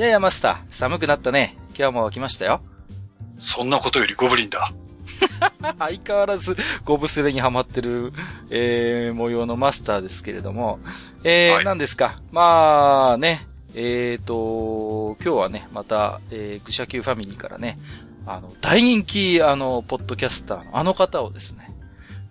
やいや、マスター、寒くなったね。今日も来ましたよ。そんなことよりゴブリンだ。相変わらず、ゴブスレにハマってる、えー、模様のマスターですけれども、えー、はい何ですか？まあね、えーと、今日はね、また、えー、愚者級ファミリーからね、あの、大人気、あの、ポッドキャスターのあの方をですね、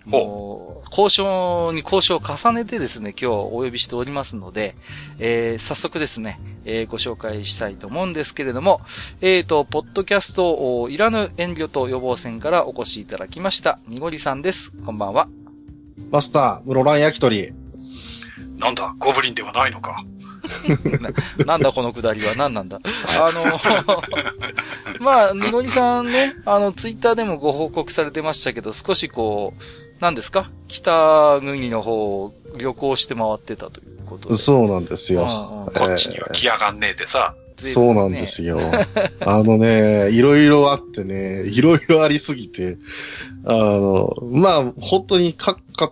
もう、交渉に交渉を重ねてですね、今日お呼びしておりますので、えー、早速ですね、えーご紹介したいと思うんですけれども、えーと、ポッドキャスト、おいらぬ遠慮と予防線からお越しいただきました、にごりさんです。こんばんは。マスター、室蘭焼き鳥。なんだ、ゴブリンではないのか。ななんだこのくだりは何なんだあの、まあ、にごりさんね、あの、ツイッターでもご報告されてましたけど、少しこう、何ですか？北国の方を旅行して回ってたということで。そうなんですよ。うんうんこっちには来やがんねえでさ。そうなんですよ。あのね、いろいろあってね、いろいろありすぎて、あの、まあ、本当にカッカ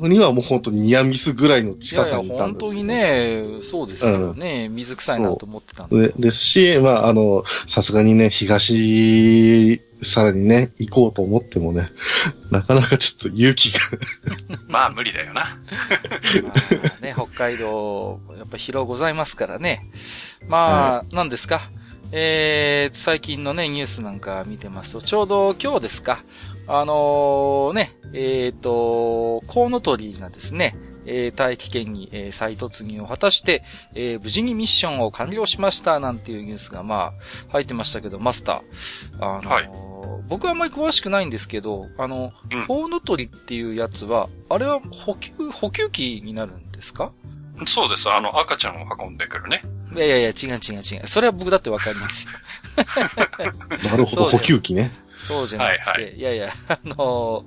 にはもう本当にニアミスぐらいのいやいや、近さにいたんですよ本当に。ね、そうですよね。水臭いなと思ってたんで。でですし、まあ、あの、さすがにね、東、さらにね、行こうと思ってもね、なかなかちょっと勇気が、まあ無理だよな。まあね、北海道、やっぱ疲労ございますからね。まあ、何ですか？えー、最近のね、ニュースなんか見てますと、ちょうど今日ですか？あのね、えっ、と、コウノトリがですね、えー大気圏に、えー再突入を果たして、えー無事にミッションを完了しましたなんていうニュースがまあ入ってましたけど、マスター。あのーはい僕はあんまり詳しくないんですけど、あの、うんコウノトリっていうやつは、あれは補給、補給機になるんですか？そうです。あの、赤ちゃんを運んでくるね。いやいやいや、違う違う違う。それは僕だってわかりますよ。なるほど、補給機ね。そうじゃなくて、はいはいいやいや、あの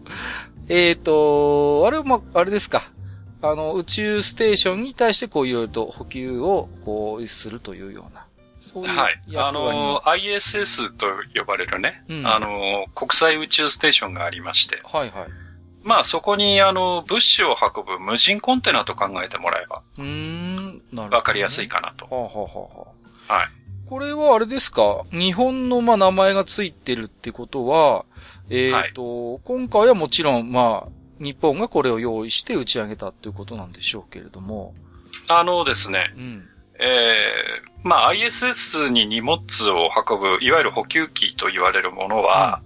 ー、えっ、と、あれはま、あれですか。あの、宇宙ステーションに対してこういろいろと補給をこうするというような、そういうはい。あの、ISS と呼ばれるね、うんあの、国際宇宙ステーションがありまして、はいはい。まあそこに、あの、物資を運ぶ無人コンテナと考えてもらえばうーん、なるほど、ね。わかりやすいかなと。はあ、はあはあはい。これはあれですか？日本のまあ名前がついてるってことは、えっ、と、今回はもちろんまあ、日本がこれを用意して打ち上げたっていうことなんでしょうけれども。あのですね、うん。えー、まあ ISS に荷物を運ぶ、いわゆる補給機と言われるものは、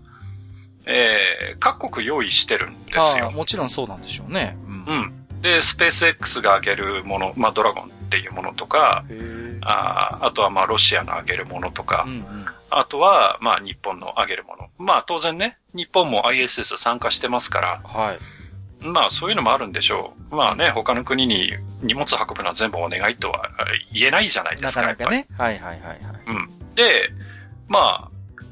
えー、各国用意してるんですよ。もちろんそうなんでしょうね。うん。うん。で、スペース X が上げるもの、まあドラゴンっていうものとか。あーあとはまあロシアの上げるものとか、うんうん。あとはまあ日本の上げるもの。まあ当然ね、日本も ISS 参加してますから、はい。まあそういうのもあるんでしょう。まあね、他の国に荷物運ぶのは全部お願いとは言えないじゃないでなすか。かなかね。はいはいはいはい。うん。で、ま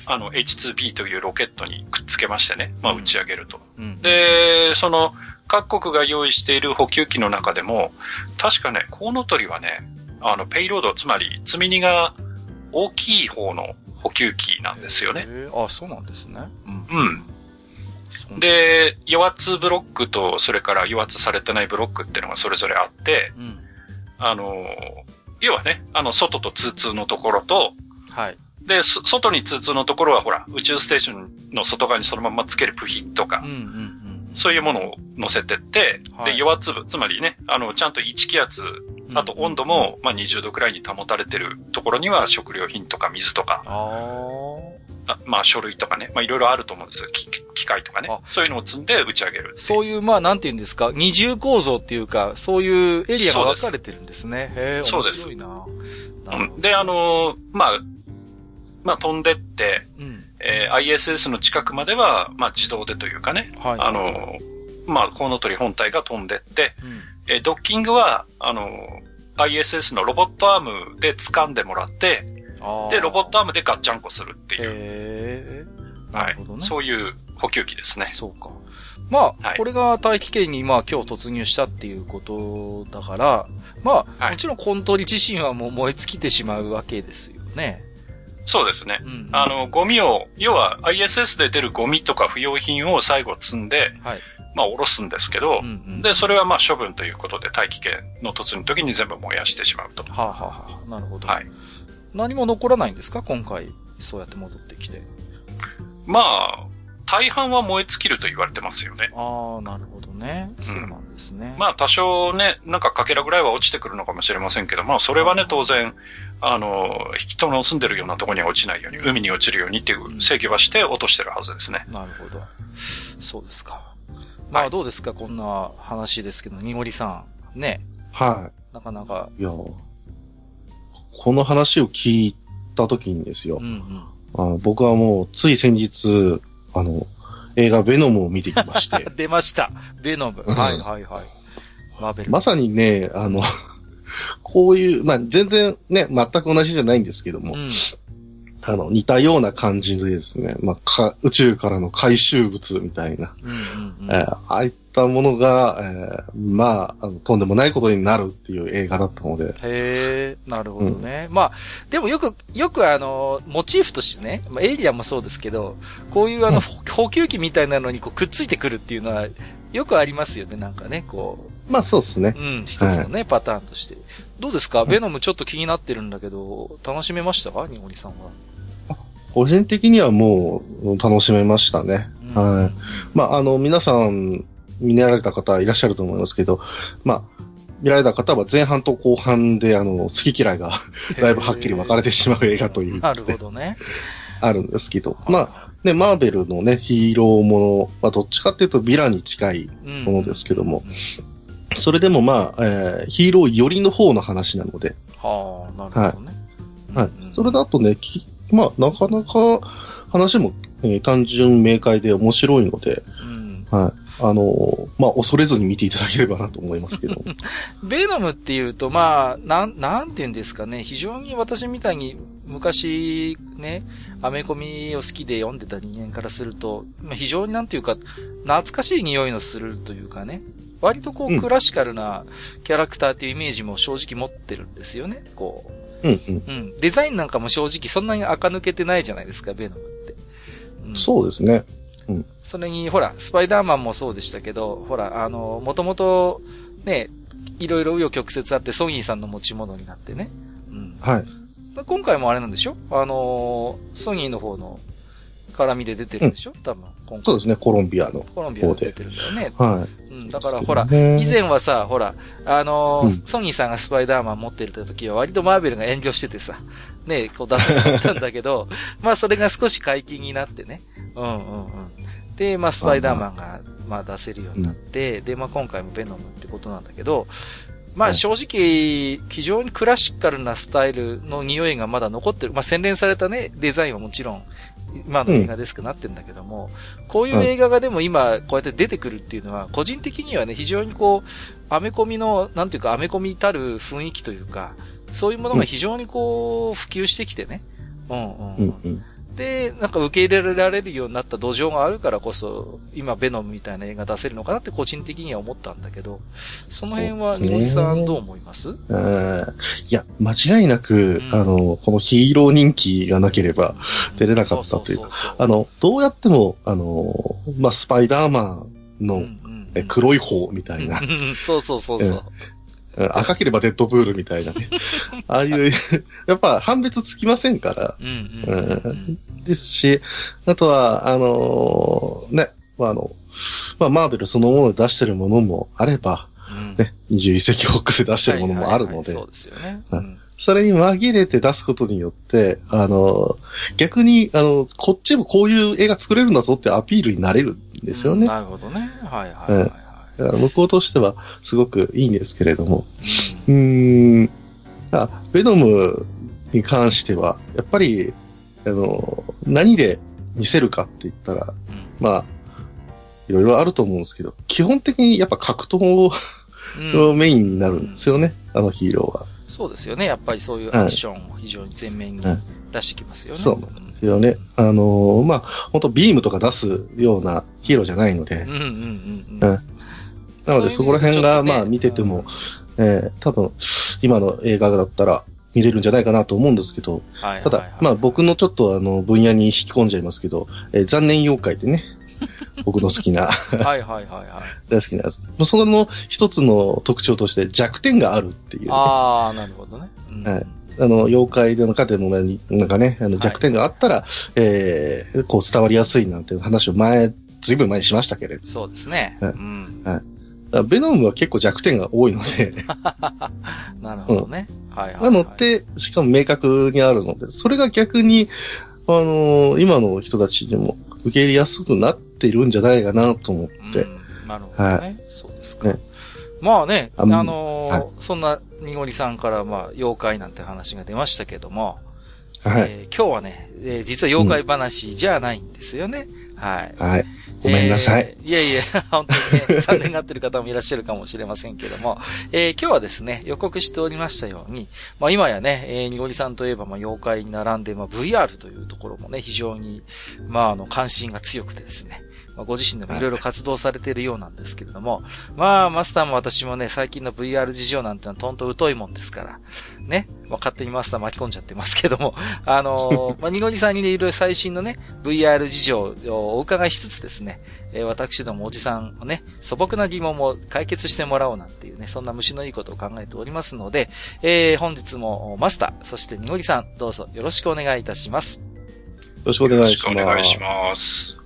あ、あの H2B というロケットにくっつけましてね、まあうん打ち上げると。うん。で、その各国が用意している補給機の中でも、確かね、コウノトリはね、あの、ペイロード、つまり積み荷が大きい方の補給機なんですよね。あ、そうなんですね。うん。うん。で、余圧ブロックと、それから余圧されてないブロックっていうのがそれぞれあって、うん。あの、要はね、あの、外と通通のところと、はい。で、そ外に通通のところはほら、宇宙ステーションの外側にそのままつける部品とかうん、うんうん。そういうものを乗せてって、はいで、余圧部、つまりね、あの、ちゃんと1気圧、あと温度も、まあ、20度くらいに保たれてるところには食料品とか水とか、まあ、書類とかね、まあ、いろいろあると思うんですよ。き機械とかねあ。そういうのを積んで打ち上げる。そういう、まあ、なんて言うんですか、二重構造っていうか、そういうエリアが分かれてるんですね。へえ、面白いな。うん。で、あのーまあ、まあ、飛んでって、どうん。えー ISS の近くまでは、まあ自動でというかね、はい。あの、まあ、コウノトリ本体が飛んでって、うん、えードッキングは、あの、ISS のロボットアームで掴んでもらって、で、ロボットアームでガッチャンコするっていう、へーなはいるほどね。そういう補給機ですね。そうか。まあ、はいこれが大気圏にまあ今日突入したっていうことだから、まあ、はいもちろんコントリ自身はもう燃え尽きてしまうわけですよね。そうですね。うん。あの、ゴミを、要は ISS で出るゴミとか不要品を最後積んで、はい。まあ、下ろすんですけどう、んうん、で、それはまあ処分ということで大気圏の突入の時に全部燃やしてしまうと。はあ、はあはあ、なるほど。はい。何も残らないんですか？今回、そうやって戻ってきて。まあ、大半は燃え尽きると言われてますよね。ああ、なるほどね。そうなんですね。まあ多少ね、なんかかけらぐらいは落ちてくるのかもしれませんけど、まあそれはね、当然、あの、人の住んでるようなところには落ちないように、海に落ちるようにっていう制御はして落としてるはずですね。なるほど。そうですか。まあどうですか？こんな話ですけど、にごりさん。ね。はなかなか。い。いや、この話を聞いたときにですようん、うん。あの僕はもうつい先日、あの、映画ベノムを見てきまして、出ました。ベノム。うんはいはいはい。マーベル。まさにね、あの、こういう、まあ、全然ね、全く同じじゃないんですけども、うん。あの、似たような感じでですね、まあ、か宇宙からの回収物みたいな、うんうんうん。えーああいったものが、えーまああの、とんでもないことになるっていう映画だったので、へえ、なるほどね。まあ、でもよく、よくあの、モチーフとしてね、まあ、エイリアンもそうですけど、こういうあの、うん補給機みたいなのにこうくっついてくるっていうのは、よくありますよね、なんかね、こまあそうですねう。。うん、一つのね、パターンとして。どうですか？ベノムちょっと気になってるんだけど、楽しめました？かニゴリさんは。個人的にはもう楽しめましたね。うんはい。まあ、あの、皆さん見られた方いらっしゃると思いますけど、まあ、見られた方は前半と後半で、あの、好き嫌いが だいぶはっきり分かれてしまう映画という、なるほどね。あるんですけど、まあ、ね、マーベルのね、ヒーローもの、まあ、どっちかっていうとヴィランに近いうんものですけども、それでもまあ、えーヒーロー寄りの方の話なので、はあ、なるほどね。はいうんうん。それだとね、きまあ、なかなか話も、えー単純明快で面白いので、うん。はい。あのーまあ、恐れずに見ていただければなと思いますけど。ベノムっていうと、まあ、なん、なんて言うんですかね。非常に私みたいに昔ね、アメコミを好きで読んでた人間からすると、まあ、非常になんていうか、懐かしい匂いのするというかね。割とこうんう、クラシカルなキャラクターっていうイメージも正直持ってるんですよね。こうんうん。う。うん。デザインなんかも正直そんなに垢抜けてないじゃないですか、ベノムって。うん、そうですね。それに、ほら、スパイダーマンもそうでしたけど、ほら、あの、もともと、ね、いろいろ紆余曲折あって、ソニーさんの持ち物になってね。うん。はい。まあ今回もあれなんでしょ？あの、ソニーの方の絡みで出てるんでしょ、多分、今回。そうですね、コロンビアの。コロンビアで出てるんだよね。はい。うん。だから、ほら、ね以前はさ、ほら、あのーうんソニーさんがスパイダーマン持ってる時は割とマーベルが遠慮しててさ、ね、こう出せなかったんだけど、まあそれが少し解禁になってね。うんうんうん。で、まあスパイダーマンが、まあ出せるようになって、で、まあ今回もベノムってことなんだけど、まあ正直、非常にクラシカルなスタイルの匂いがまだ残ってる。まあ洗練されたね、デザインはもちろん、今の映画ですくなってるんだけども、こういう映画がでも今、こうやって出てくるっていうのは、個人的にはね、非常にこう、アメコミの、なんていうか、アメコミたる雰囲気というか、そういうものが非常にこう、普及してきてね。うんうん。うんうん。で、なんか受け入れられるようになった土壌があるからこそ、今、ベノムみたいな映画出せるのかなって個人的には思ったんだけど、その辺は、そうですね。ニゴリさんどう思います？えーいや、間違いなく、うん。あの、このヒーロー人気がなければ、出れなかったという。そそそそあの、どうやっても、あの、まあ、スパイダーマンの、うんうんえ黒い方みたいな。そうそうそうそう。赤ければデッドプールみたいなね。ああいう、やっぱ判別つきませんから、うんうんうんうん。ですし、あとは、あのね、まあ、あの、まあ、マーベルそのもので出してるものもあれば、うん。ね、21世紀フォックスで出してるものもあるのではいはい。はい、そうですよね。ううん。んそれに紛れて出すことによって、あの、逆に、あの、こっちもこういう映画作れるんだぞってアピールになれるんですよね。なるほどね。はいはいはいはい。だから向こうとしてはすごくいいんですけれども、うん、あベノムに関しては、やっぱり、あの、何で、見せるかって言ったら、うん。まあ、いろいろあると思うんですけど、基本的にやっぱ格闘うんがメインになるんですよね、あのヒーローは。そうですよね。やっぱりそういうアクションを非常に前面にはい出してきますよね。そうなんですよね。あのーまあ、本当ビームとか出すようなヒーローじゃないのでうん、うんうんうん。うんなのでそこら辺が、まあ見ててうんも、えー多分、今の映画だったら見れるんじゃないかなと思うんですけど、はいはいはいただ、まあ僕のちょっとあの分野に引き込んじゃいますけど、えー残念妖怪ってね、僕の好きな、はいはいはいはい。大好きなやつ。その一つの特徴として弱点があるっていうね、ああ、なるほどね。うんはいあの、妖怪の中でも何なんかね、あのはい弱点があったら、えーこう伝わりやすいなんていう話を前、ずいぶん前にしましたけれど。そうですね。はいうん。だからベノムは結構弱点が多いので、なるほどね。はいはいはい。なので、しかも明確にあるので、それが逆に、あのー今の人たちにも受け入れやすくなっているんじゃないかなと思って、うんなるほどね。はそうですか。ねまあね、ああののーはいそんなにごりさんから、まあ、妖怪なんて話が出ましたけども、はい。えー今日はね、えー実は妖怪話じゃないんですよね。はい。はい。ごめんなさい。えーいやいや、本当にね、残念がってる方もいらっしゃるかもしれませんけども、えー今日はですね、予告しておりましたように、まあ今やね、えー、にごりさんといえば、まあ妖怪に並んで、まあ VR というところもね、非常に、まああの、関心が強くてですね、まあご自身でもいろいろ活動されているようなんですけれども、まあマスターも私もね、最近の VR 事情なんてのはとんと疎いもんですから、ね、まあ勝手にマスター巻き込んじゃってますけども、あのー まあにごりさんにね、いろいろ最新のね、VR 事情をお伺いしつつですね、えー私どもおじさんのね、素朴な疑問も解決してもらおうなんていうね、そんな虫のいいことを考えておりますので、えー本日もマスター、そしてにごりさん、どうぞよろしくお願いいたします。よろしくお願いします。よろしくお願いします。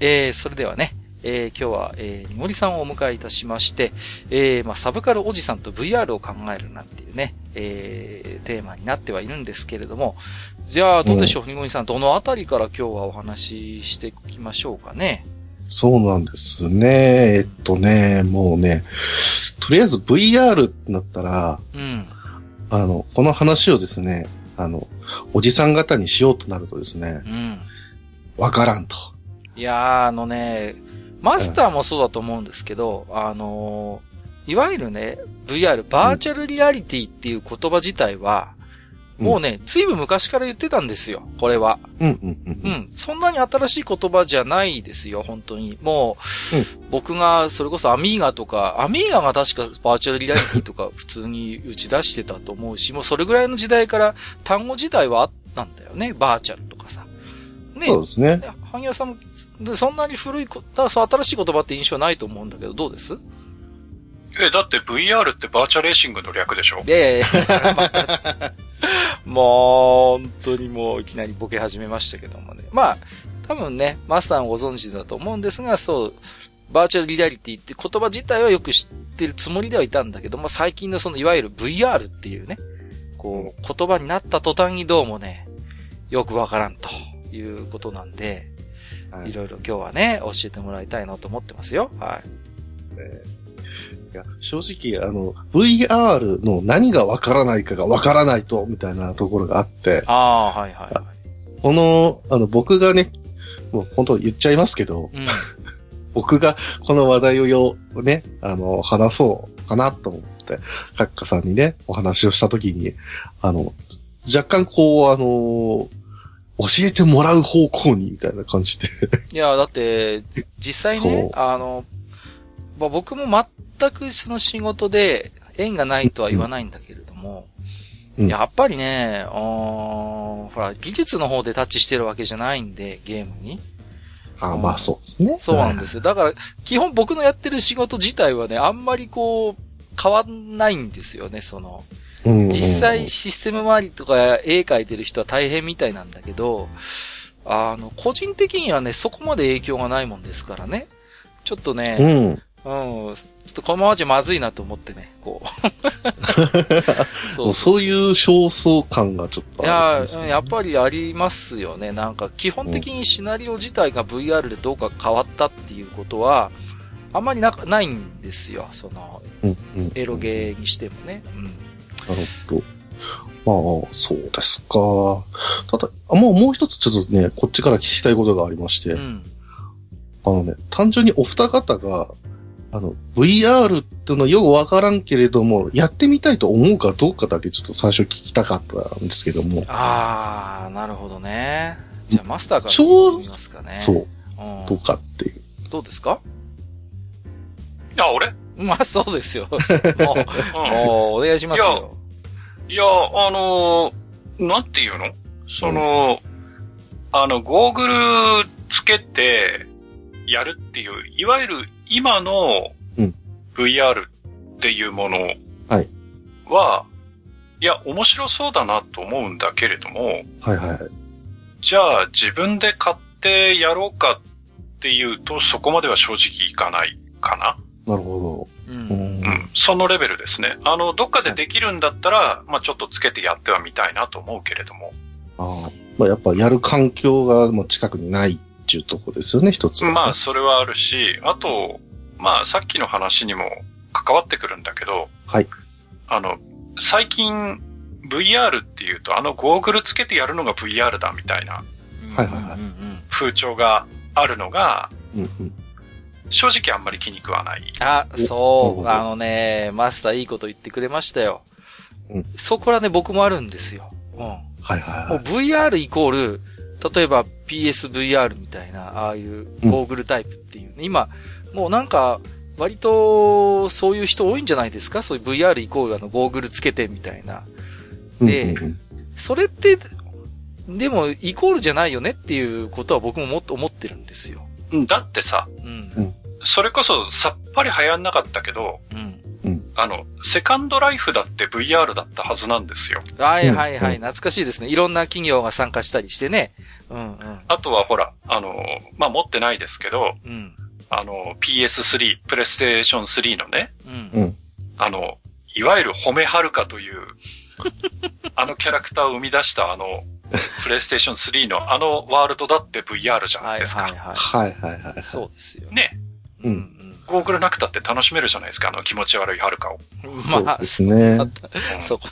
えー、それではね、えー、今日は、えー、にごりさんをお迎えいたしまして、えー、まあ、サブカルおじさんと VR を考えるなんていうね、えー、テーマになってはいるんですけれども、じゃあ、どうでしょう、にごりさん、どのあたりから今日はお話ししていきましょうかね？そうなんですね。えっとね、もうね、とりあえず VR ってなったら、うん。あの、この話をですね、あの、おじさん方にしようとなるとですね、うん。わからんと。いやー、あのね、マスターもそうだと思うんですけど、あのーいわゆるね、VR、バーチャルリアリティっていう言葉自体は、もうね、ずいぶん昔から言ってたんですよ、これは。うんうんうんううん。ん。そんなに新しい言葉じゃないですよ、本当に。もう、僕が、それこそアミーガとか、アミーガが確かバーチャルリアリティとか普通に打ち出してたと思うし、もうそれぐらいの時代から単語自体はあったんだよね、バーチャルとかさ。ねそうですね。ね萩谷さんも、でそんなに古いこ、だそう新しい言葉って印象ないと思うんだけど、どうです？え、だって VR ってバーチャレーシングの略でしょ。いやいやいや、またもう、本当にもういきなりボケ始めましたけどもね。まあ、多分ね、マスターもご存知だと思うんですが、そう、バーチャルリアリティって言葉自体はよく知ってるつもりではいたんだけども、最近のそのいわゆる VR っていうね、こう、言葉になった途端にどうもね、よくわからんということなんで、はいいろいろ今日はね、教えてもらいたいなと思ってますよ。はい。いや正直、あの、VR の何がわからないかがわからないと、みたいなところがあって、ああ、はいはいはこの、あの、僕がね、もう本当言っちゃいますけど、い。うん。僕がこの話題をよ、ね、あの、話そうかなと思って、カッカさんにね、お話をしたときに、あの、若干こう、あの、教えてもらう方向に、みたいな感じで。いや、だって、実際ね、そあの、まあ、僕も全くその仕事で縁がないとは言わないんだけれども、うんやっぱりね、ほら、技術の方でタッチしてるわけじゃないんで、ゲームに。あまあそうですね。そうなんですよ。だから、基本僕のやってる仕事自体はね、あんまりこう、変わんないんですよね、その。実際システム周りとか絵描いてる人は大変みたいなんだけど、あの、個人的にはね、そこまで影響がないもんですからね。ちょっとね、うん。うん。ちょっとこのままじゃまずいなと思ってね、こう。もうそういう焦燥感がちょっといややっぱりありますよね。なんか、基本的にシナリオ自体が VR でどうか変わったっていうことは、あんまりなないんですよ。その、エロゲーにしてもね。うん。なるほど。まあ、そうですか。ただ、あもうもう一つちょっとね、こっちから聞きたいことがありまして、うん。あのね、単純にお二方が、あの、VR っていうのはよくわからんけれども、やってみたいと思うかどうかだけちょっと最初聞きたかったんですけども、あー、なるほどね。じゃあ、マスターから聞いてみますかね。そう、うん。どうかっていう。どうですか？あ、俺？まあ、そうですよ。もう、うん。もうお願いしますよ。いや、あのーなんていうの？その、あの、ゴーグルつけてやるっていう、いわゆる今のうん VR っていうものはいは、いや、面白そうだなと思うんだけれども、はいはいはい。じゃあ自分で買ってやろうかっていうと、そこまでは正直いかないかな。なるほう。ど。うんんうん。そのレベルですね。あの、どっかでできるんだったら、まあちょっとつけてやってはみたいなと思うけれども。ああまあ、やっぱやる環境がもう近くにないっていうとこですよね、一つはね、まあ、それはあるし、あと、まあ、さっきの話にも関わってくるんだけど、はい。あの、最近、VR っていうと、あのゴーグルつけてやるのが VR だみたいなはいはいはい風潮があるのが、うんうん。正直あんまり気に食わない。あ、そう、おあのね、マスターいいこと言ってくれましたよ。うんそこらね、僕もあるんですよ。うん。もはいはいうはい。VR イコール、例えば PSVR みたいな、ああいうゴーグルタイプっていう、今、もうなんか、割と、そういう人多いんじゃないですか？そういう VR イコールあの、ゴーグルつけてみたいな。でうんうんうんそれって、でも、イコールじゃないよねっていうことは僕ももっと思ってるんですよ。だってさ、うん。それこそさっぱり流行んなかったけど、うん。あの、セカンドライフだって VR だったはずなんですよ。はいはいはい、うん懐かしいですね。いろんな企業が参加したりしてね。うんうん。あとはほら、あの、まあ、持ってないですけど、うん。あの、PS3、プレイステーション3のね、うん。うん。あの、いわゆる褒めはるかという、あのキャラクターを生み出したあの、プレイステーション3のあのワールドだって VR じゃなはいいですか。はいはい。はいはいはい。そうですよ。ね。うんうんゴーグルなくたって楽しめるじゃないですか、あの気持ち悪いはるかを。うん。そうまあで、すね。うんそこ。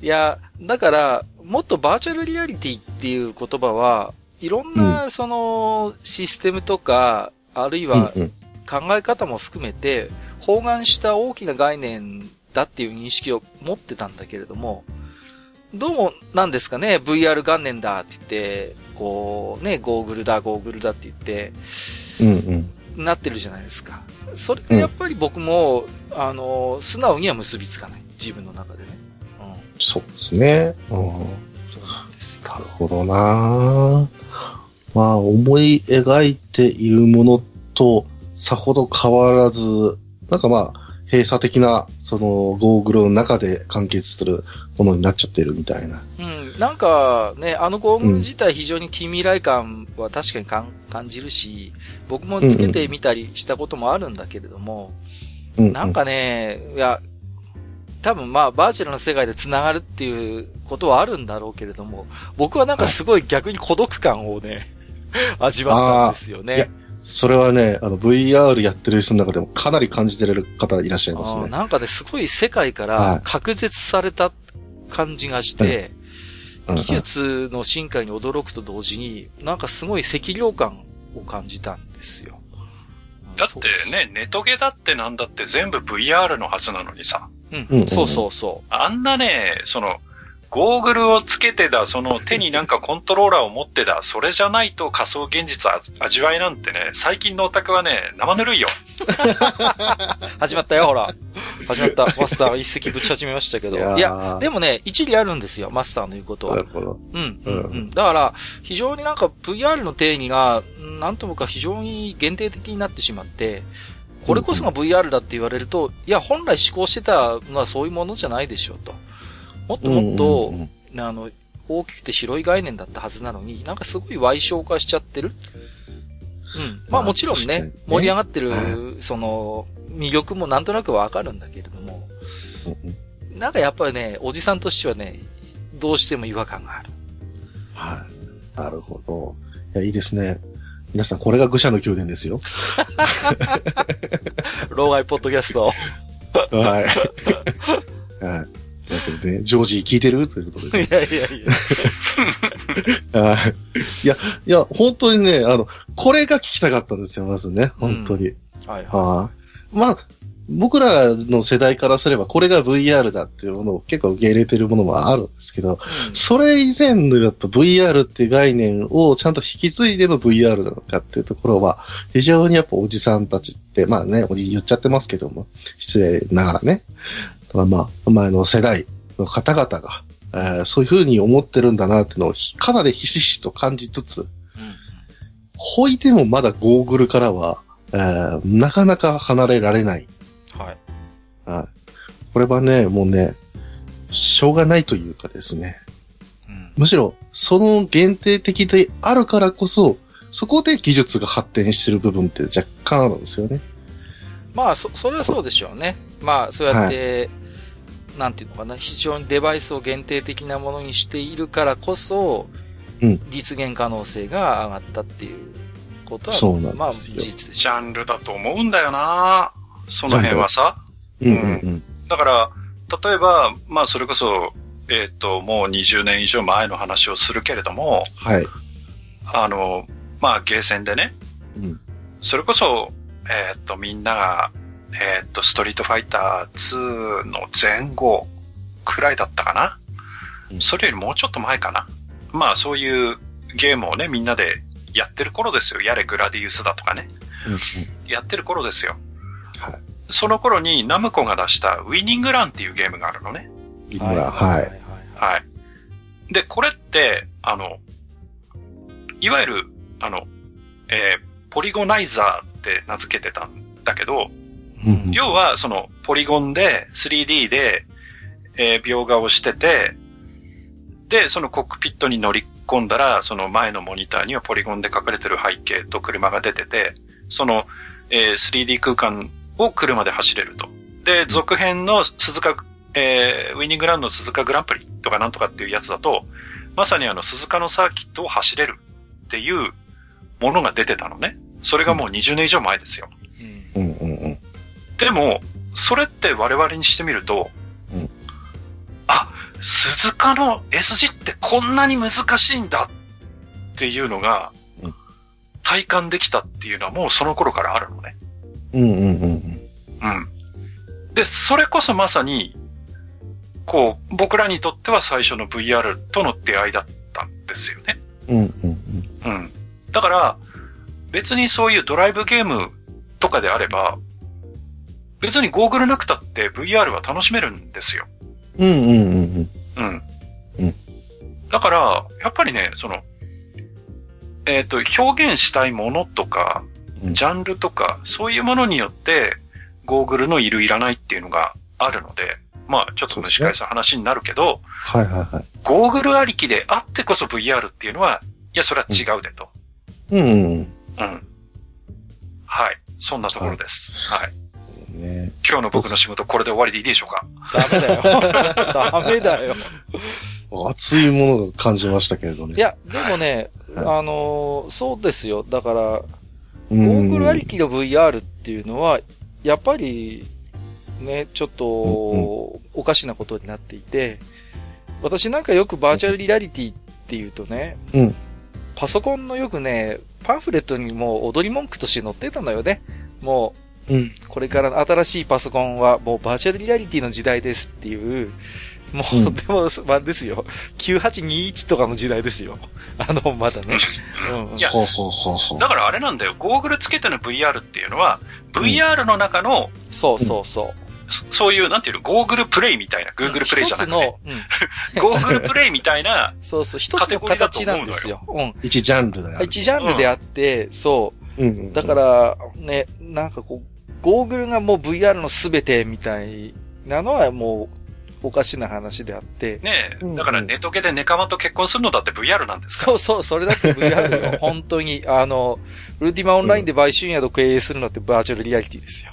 いや、だから、もっとバーチャルリアリティっていう言葉は、いろんな、その、システムとか、あるいはうんうん考え方も含めて、包含した大きな概念だっていう認識を持ってたんだけれども、どうも、なんですかね、VR 元年だって言って、こう、ね、ゴーグルだ、ゴーグルだって言って、うんうん。なってるじゃないですか。それがやっぱり僕も、あの、素直には結びつかない。自分の中でね。うん。そうですね。うん。そうなんですよ。なるほどなまあ、思い描いているものとさほど変わらず、なんかまあ、閉鎖的な、その、ゴーグルの中で完結するものになっちゃってるみたいな。うん。なんかね、あのゴーグル自体非常に近未来感は確かにかん感じるし、僕もつけてみたりしたこともあるんだけれども、うん、なんかね、いや、多分まあ、バーチャルの世界で繋がるっていうことはあるんだろうけれども、僕はなんかすごい逆に孤独感をね、味わったんですよね。それはね、あの、VR やってる人の中でもかなり感じてる方いらっしゃいますね。なんかね、すごい世界かはらい。隔絶された感じがして、うん。うん。技術の進化に驚くと同時に、なんかすごい赤量感を感じたんですよ。だってね、ネトゲだってなんだって全部 VR のはずなのにさ。うん、うんうんそうそうそあんなね、その、ゴーグルをつけてだ、その手になんかコントローラーを持ってだ、それじゃないと仮想現実あ味わいなんてね、最近のオタクはね、生ぬるいよ。う。始まったよ、ほら。始まった。マスターが一石ぶち始めましたけど。いや、やでもね、一理あるんですよ、マスターの言うことはなる。ほど。うん、うん、ううんん。だから、非常になんか VR の定義が、んなんともか非常に限定的になってしまって、これこそが VR だって言われると、いや、本来思考してたのはそういうものじゃないでしょうと。もっともっと、うんうんうんあの、大きくて広い概念だったはずなのに、なんかすごい歪小化しちゃってるうん。まあもちろんね、ね盛り上がってる、はその、魅力もなんとなくわかるんだけれども、うんうんなんかやっぱりね、おじさんとしてはね、どうしても違和感がある。はい。なるほど。いや、いいですね。皆さん、これが愚者の宮殿ですよ。老害ポッドキャスト。はい。はい。ということで、ジョージ聞いてる？ということで。いやいやいや。はい。いや、いや、本当にね、あの、これが聞きたかったんですよ、まずね。本当に。はいははい。まあ、僕らの世代からすれば、これが VR だっていうものを結構受け入れてるものもあるんですけど、い。それ以前のやっぱ VR っていう概念をちゃんと引き継いでの VR なのかっていうところは、非常にやっぱおじさんたちって、まあね、おじ言っちゃってますけども、失礼ながらね。まあ、前の世代の方々が、えーそういうふうに思ってるんだなっていうのをひかなりひしひしと感じつつ、うんほいでもまだゴーグルからは、えーなかなか離れられない。はい。はい。これはね、もうね、しょうがないというかですね。うんむしろ、その限定的であるからこそ、そこで技術が発展してる部分って若干あるんですよね。まあ、そ、それはそうでしょうね。まあ、そうやって、なんていうのかな、非常にデバイスを限定的なものにしているからこそ、うん実現可能性が上がったっていうことは、そうなんですよまあ、事実ジ。ャンルだと思うんだよなその辺はさ。うんうんうん。だから、例えば、まあそれこそ、えっ、と、もう20年以上前の話をするけれども、はい。あの、まあゲーセンでね、うん。それこそ、えっ、と、みんなが、えっ、と、ストリートファイター2の前後くらいだったかな、うんそれよりもうちょっと前かな？まあそういうゲームをね、みんなでやってる頃ですよ。やれグラディウスだとかね。うんうん。やってる頃ですよ。はい。その頃にナムコが出したウィニングランっていうゲームがあるのね。井村、はい。はい。で、これって、あの、いわゆる、あの、えーポリゴナイザーって名付けてたんだけど、うんうん要は、その、ポリゴンで、3D で、えー描画をしてて、で、そのコックピットに乗り込んだら、その前のモニターにはポリゴンで書かれてる背景と車が出てて、その、えー 3D 空間を車で走れると。で、続編の鈴鹿、えーウィニングランの鈴鹿グランプリとかなんとかっていうやつだと、まさにあの鈴鹿のサーキットを走れるっていうものが出てたのね。それがもう20年以上前ですよ。うんうんうんうん。でも、それって我々にしてみると、うんあ、鈴鹿の S 字ってこんなに難しいんだっていうのがうん、体感できたっていうのはもうその頃からあるのね。うんうんうんうん。うん。で、それこそまさに、こう、僕らにとっては最初の VR との出会いだったんですよね。うんうんうん。うん。だから、別にそういうドライブゲームとかであれば、別にゴーグルなくたって VR は楽しめるんですよ。うんうんうんうん。うん。うんだから、やっぱりね、その、えっ、と、表現したいものとか、うんジャンルとか、そういうものによって、ゴーグルのいるいらないっていうのがあるので、まあ、ちょっと蒸し返す話になるけど、はいはいはい。ゴーグルありきであってこそ VR っていうのは、いや、それは違うでと。うんうんうん。はい。そんなところです。はい。うん。ね今日の僕の仕事、これで終わりでいいでしょうか？ダメだよ。ダメだよ。熱いものが感じましたけれどね。いや、でもね、はいあのーそうですよ。だから、ゴゴーグルありきの VR っていうのは、やっぱり、ね、ちょっと、うんおかしなことになっていて、私なんかよくバーチャルリアリティっていうとね、うんパソコンのよくね、パンフレットにもう踊り文句として載ってたのよね。もうん。う、これからの新しいパソコンはもうバーチャルリアリティの時代ですっていう、もう、うんでも、まあですよ。9821とかの時代ですよ。あの、まだね。うんいやほうほうほうほう。だからあれなんだよ、ゴーグルつけての VR っていうのは、VR の中の、そうそうそう。そそういう、なんていうの、ゴーグルプレイみたいな、Google プレイじゃなくて、一つの、うん、ゴーグルプレイみたいな、そうそう、一つのカテゴリーだと形なんですよ。うん。一ジャンルだよ。一ジャンルであって、そうんうん。う。だから、ね、なんかこう、ゴーグルがもう VR のすべてみたいなのはもう、おかしな話であって。ねえうんうんだからネトゲでネカマと結婚するのだって VR なんですか？そうそう、それだって VR よ。本当に。あの、ウルティマオンラインで売春宿経営するのってバーチャルリアリティですよ。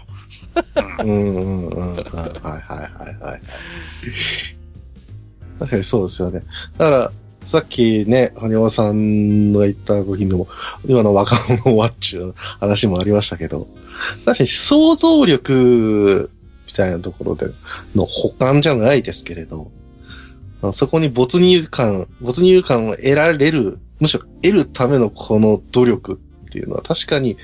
うんうんうんうん。はいはいはいはい。確かにそうですよね。だから、さっきね、羽山さんが言った時にも、今の若者ワッチュの話もありましたけど、確かに想像力みたいなところでの補完じゃないですけれど、そこに没入感、没入感を得られる、むしろ得るためのこの努力っていうのは確かに、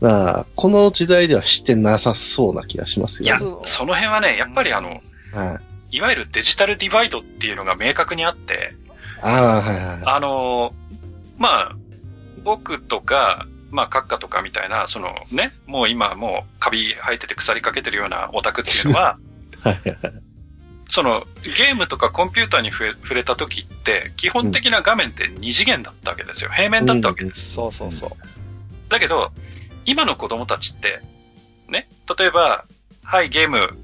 まあ、この時代ではしてなさそうな気がしますいやよね。、その辺はね、やっぱりあの、はい。いわゆるデジタルディバイドっていうのが明確にあって、ああ、はいはい。あのーまあ、僕とか、まあ、閣下とかみたいな、そのね、もう今もうカビ生えてて腐りかけてるようなオタクっていうのは、はいはい。そのゲームとかコンピューターに触れ触れた時って、基本的な画面って二次元だったわけですよ。平面だったわけです。そうそうそう。だけど、今の子供たちって、ね、例えば、はい、ゲーム、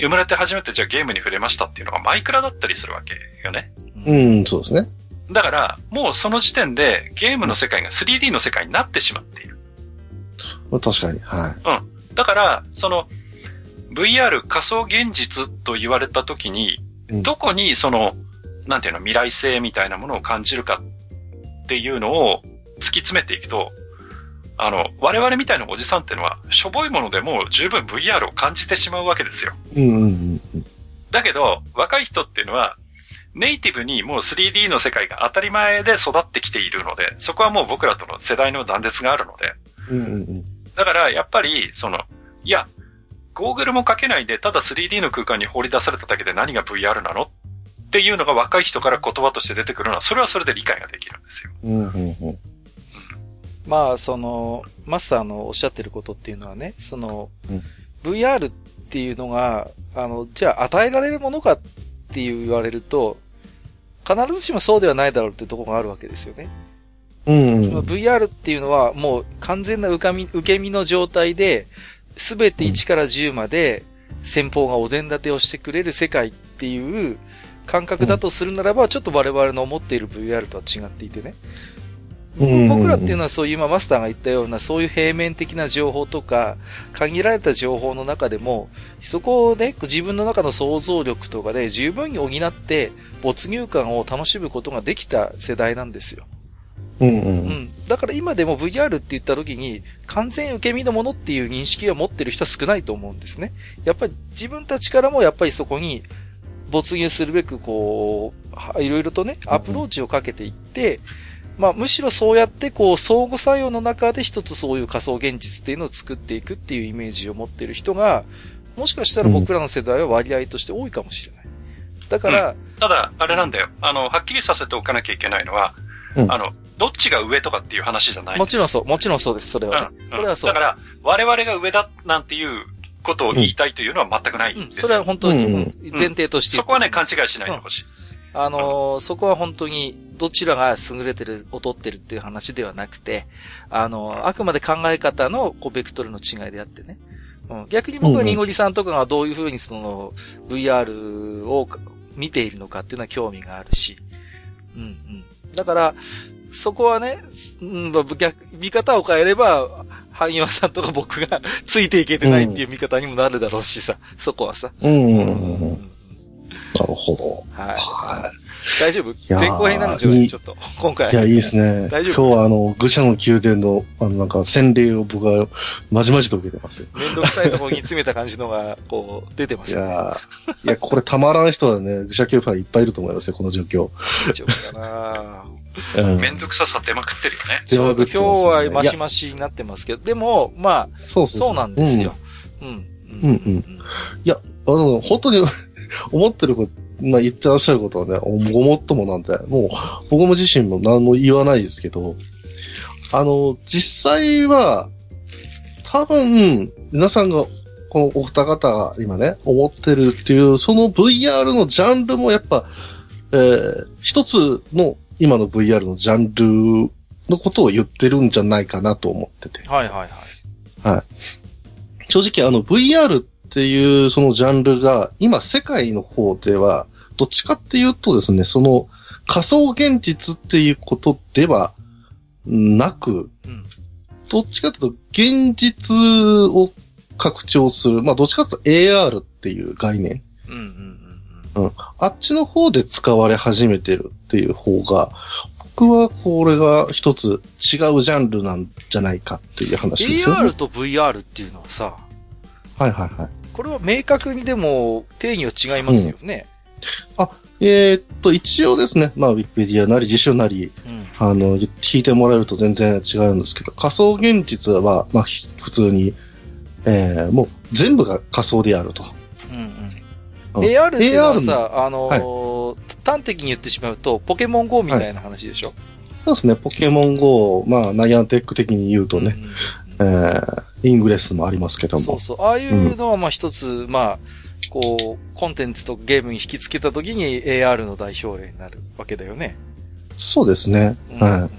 生まれて初めてじゃあゲームに触れましたっていうのがマイクラだったりするわけよね。うん、そうですね。だから、もうその時点でゲームの世界が 3D の世界になってしまっている。まあ確かに。はい。だから、その VR 仮想現実と言われた時に、うんどこにその、なんていうの、未来性みたいなものを感じるかっていうのを突き詰めていくと、あの、我々みたいなおじさんっていうのは、しょぼいものでも十分 VR を感じてしまうわけですよ。うんうんうんうん。だけど、若い人っていうのは、ネイティブにもう 3D の世界が当たり前で育ってきているので、そこはもう僕らとの世代の断絶があるので、うんうんうん。だから、やっぱり、その、いや、ゴーグルもかけないで、ただ 3D の空間に放り出されただけで何が VR なのっていうのが若い人から言葉として出てくるのは、それはそれで理解ができるんですよ。うんうんうん。まあ、その、マスターのおっしゃってることっていうのはね、その、うん VR っていうのが、あの、じゃあ与えられるものかっていう言われると、必ずしもそうではないだろうってところがあるわけですよね。うんうん。VR っていうのはもう完全な受かみ受け身の状態で、すべて1から10まで先方がお膳立てをしてくれる世界っていう感覚だとするならば、ちょっと我々の思っている VR とは違っていてね。うん僕らっていうのはそういう今マスターが言ったようなそういう平面的な情報とか限られた情報の中でもそこをね自分の中の想像力とかで十分に補って没入感を楽しむことができた世代なんですよ。うんう。うんん。だから今でも VR って言った時に、完全受け身のものっていう認識を持ってる人は少ないと思うんですね。やっぱり自分たちからもやっぱりそこに没入するべく、こう、はいろいろとね、アプローチをかけていって、まあむしろそうやってこう相互作用の中で一つそういう仮想現実っていうのを作っていくっていうイメージを持ってる人が、もしかしたら僕らの世代は割合として多いかもしれない。だから、ただ、あれなんだよ。あの、はっきりさせておかなきゃいけないのは、うんあの、どっちが上とかっていう話じゃない。もちろんそう、もちろんそうです、それはね。うん。これはそうだから、我々が上だなんていうことを言いたいというのは全くないんうん、ですよ。それは本当に、うんうん前提としてそこはね、勘違いしないでほしい。あのーそこは本当に、どちらが優れてる、劣ってるっていう話ではなくて、あのーあくまで考え方の、こう、ベクトルの違いであってね。うん、逆に僕はニゴリさんとかがどういうふうにその、VR を見ているのかっていうのは興味があるし。うんうん。だから、そこはね、うん、まあ逆、見方を変えれば、萩山さんとか僕がついていけてないっていう見方にもなるだろうしさ、そこはさ。うんうんううんうん。なるほど。はい。は大丈夫？前後編になるんじゃないいいちょっと。今回。い。いや、いいですね。大丈夫？今日はあの、愚者の宮殿の、あの、なんか、洗礼を僕は、まじまじと受けてますよ。めんどくさいところに詰めた感じのが、こう、出てまいすよね。やーいや、これたまらん人はね、愚者級ファンいっぱいいると思いますよ、この状況。大丈夫かなうん。めんどくささ出まくってるよね。出まくってますね今日はマシマシになってますけど、でも、まあ、そうそうそうなんですよ。うん。うんうんうんあの、本当に思ってること、まあ言ってらっしゃることはね、ごもっともなんで、もう僕も自身も何も言わないですけど、あの、実際は、多分、皆さんが、このお二方が今ね、思ってるっていう、その VR のジャンルもやっぱ、えー一つの今の VR のジャンルのことを言ってるんじゃないかなと思ってて。はいはいはい。正直あの VR っっていうそのジャンルが、今世界の方では、どっちかっていうとですね、その仮想現実っていうことではなく、うん。どっちかというと現実を拡張する、まあどっちかというと AR っていう概念。うんうんうんあっちの方で使われ始めてるっていう方が、僕はこれが一つ違うジャンルなんじゃないかっていう話ですよね。AR と VR っていうのはさ、はいはいはい。これは明確にでも定義は違いますよね。えーっと、一応ですね、まあ、ウィキペディアなり辞書なり、うん。あの、引いてもらえると全然違うんですけど、仮想現実は、まあ、ひ普通に、えー、もう全部が仮想であると。うんうん。うん。AR っていうのはさ、あのー端的に言ってしまうと、ポケモン GO みたいな話でしょ、そうですね、ポケモン GO、まあ、ナイアンテック的に言うとね、うんえー、イングレスもありますけども。そうそう。ああいうのは、まあ一つ、まあ、こう、コンテンツとゲームに引き付けた時に AR の代表例になるわけだよね。そうですね。うんはい。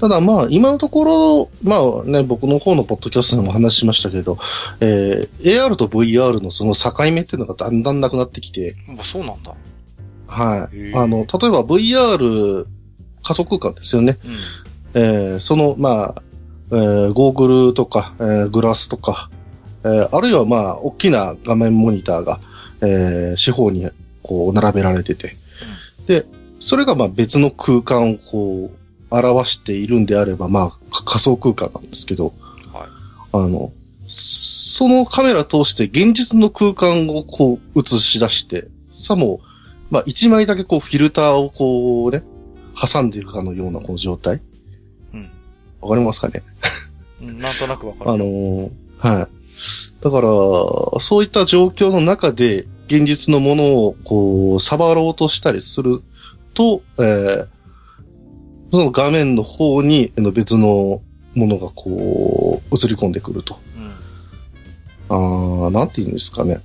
ただまあ、今のところ、まあね、僕の方のポッドキャストでも話しましたけど、えー、AR と VR のその境目っていうのがだんだんなくなってきて、まあそうなんだ。はい。あの、例えば VR 仮想空間ですよね。うん。えー、その、まあ、えー、ゴーグルとか、えー、グラスとか、えー、あるいはまあ、大きな画面モニターが、えー、四方にこう並べられてて、で、それがまあ別の空間をこう、表しているんであれば、まあ、か仮想空間なんですけど、はい。あの、そのカメラ通して現実の空間をこう映し出して、さも、まあ一枚だけこうフィルターをこうね、挟んでいるかのようなこの状態。うん。わかりますかね？うん、なんとなくわかる。あのーはい。だから、そういった状況の中で、現実のものを、こう、触ろうとしたりすると、えー、その画面の方に別のものがこう、映り込んでくると。うん。あーなんて言うんですかね。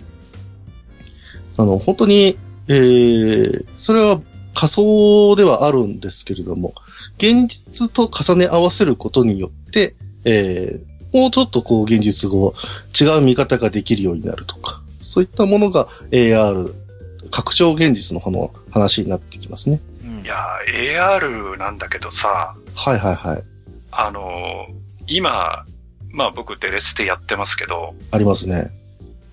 あの、本当に、えー、それは仮想ではあるんですけれども、現実と重ね合わせることによって、えー、もうちょっとこう現実を違う見方ができるようになるとか、そういったものが AR、拡張現実の方の話になってきますね。うんいやー、AR なんだけどさ、はいはいはい。あのー今、まあ僕デレステやってますけど、ありますね。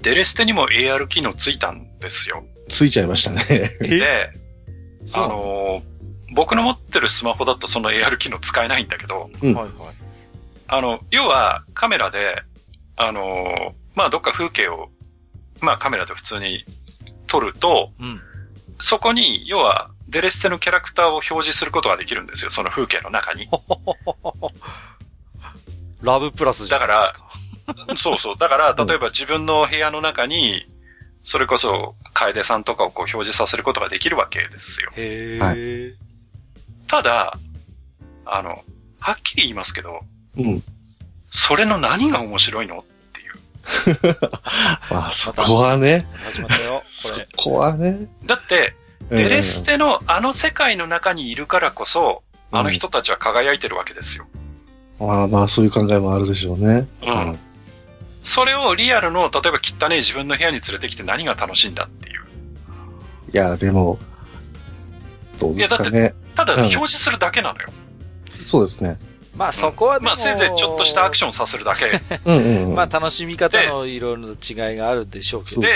デレステにも AR 機能ついたんですよ。ついちゃいましたね。で、あの？のー僕の持ってるスマホだとその AR 機能使えないんだけど、うんはいはい。あの、要はカメラで、あのーまあどっか風景を、まあカメラで普通に撮ると、うん。そこに、要は、デレステのキャラクターを表示することができるんですよ、その風景の中に。ラブプラスじゃないですか。そうそう。だから、例えば自分の部屋の中に、それこそ、楓さんとかをこう表示させることができるわけですよ。へはえ。ただ、あの、はっきり言いますけど、うん。それの何が面白いの？っていう。ま あ、そこはね、始まったよ、こそれ。こはね。だって、デレステのあの世界の中にいるからこそ、あの人たちは輝いてるわけですよ。まあまあ、そういう考えもあるでしょうね。うん。それをリアルの、例えば汚ね自分の部屋に連れてきて何が楽しいんだっていう。いや、でも、どうですかね。ただうん表示するだけなのよ。そうですね。まあそこはでも、まあせいぜいちょっとしたアクションさせるだけ。うんうん、うん。まあ楽しみ方のいろいろな違いがあるでしょうけど。で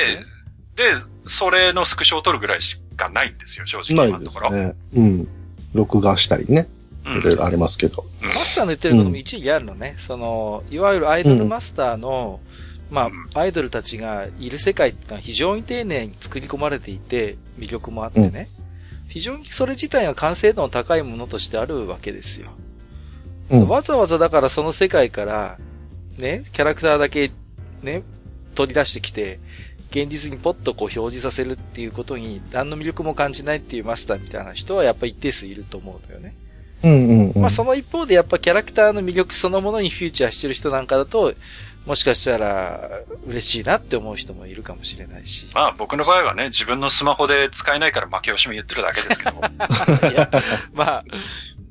で、で、それのスクショを撮るぐらいしかないんですよ、正直ない今のところ。ですね。うん。録画したりね。うんいろいろありますけど。マスターの言ってることも一理あるのね。その、いわゆるアイドルマスターの、まあ、アイドルたちがいる世界っていうのは非常に丁寧に作り込まれていて、魅力もあってね。非常にそれ自体が完成度の高いものとしてあるわけですよ。うん。わざわざだからその世界から、ね、キャラクターだけ、ね、取り出してきて、現実にポッとこう表示させるっていうことに何の魅力も感じないっていうマスターみたいな人はやっぱ一定数いると思うんだよね。うんうんうん。まあその一方でやっぱキャラクターの魅力そのものにフューチャーしてる人なんかだと、もしかしたら嬉しいなって思う人もいるかもしれないし。まあ僕の場合はね、自分のスマホで使えないから負け惜しみ言ってるだけですけど。いや、ま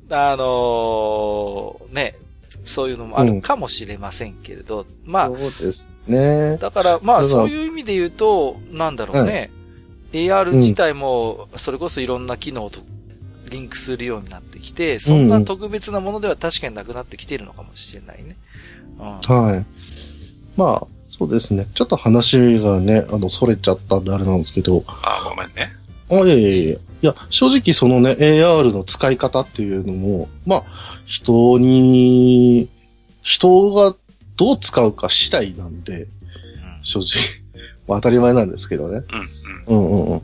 あ、あのーね、そういうのもあるかもしれませんけれど、まあ、そうですね。だから、まあ、そういう意味で言うと、なんだろうね。AR 自体も、それこそいろんな機能とリンクするようになってきて、そんな特別なものでは確かになくなってきているのかもしれないね。うん。はい。まあ、そうですね。ちょっと話がね、あの、それちゃったんであれなんですけど、あ、ごめんね。あ、いやいやいやいや、正直そのね、AR の使い方っていうのも、まあ、人に、人がどう使うか次第なんで、正直。まあ当たり前なんですけどね。うん、うん。うんうんうん。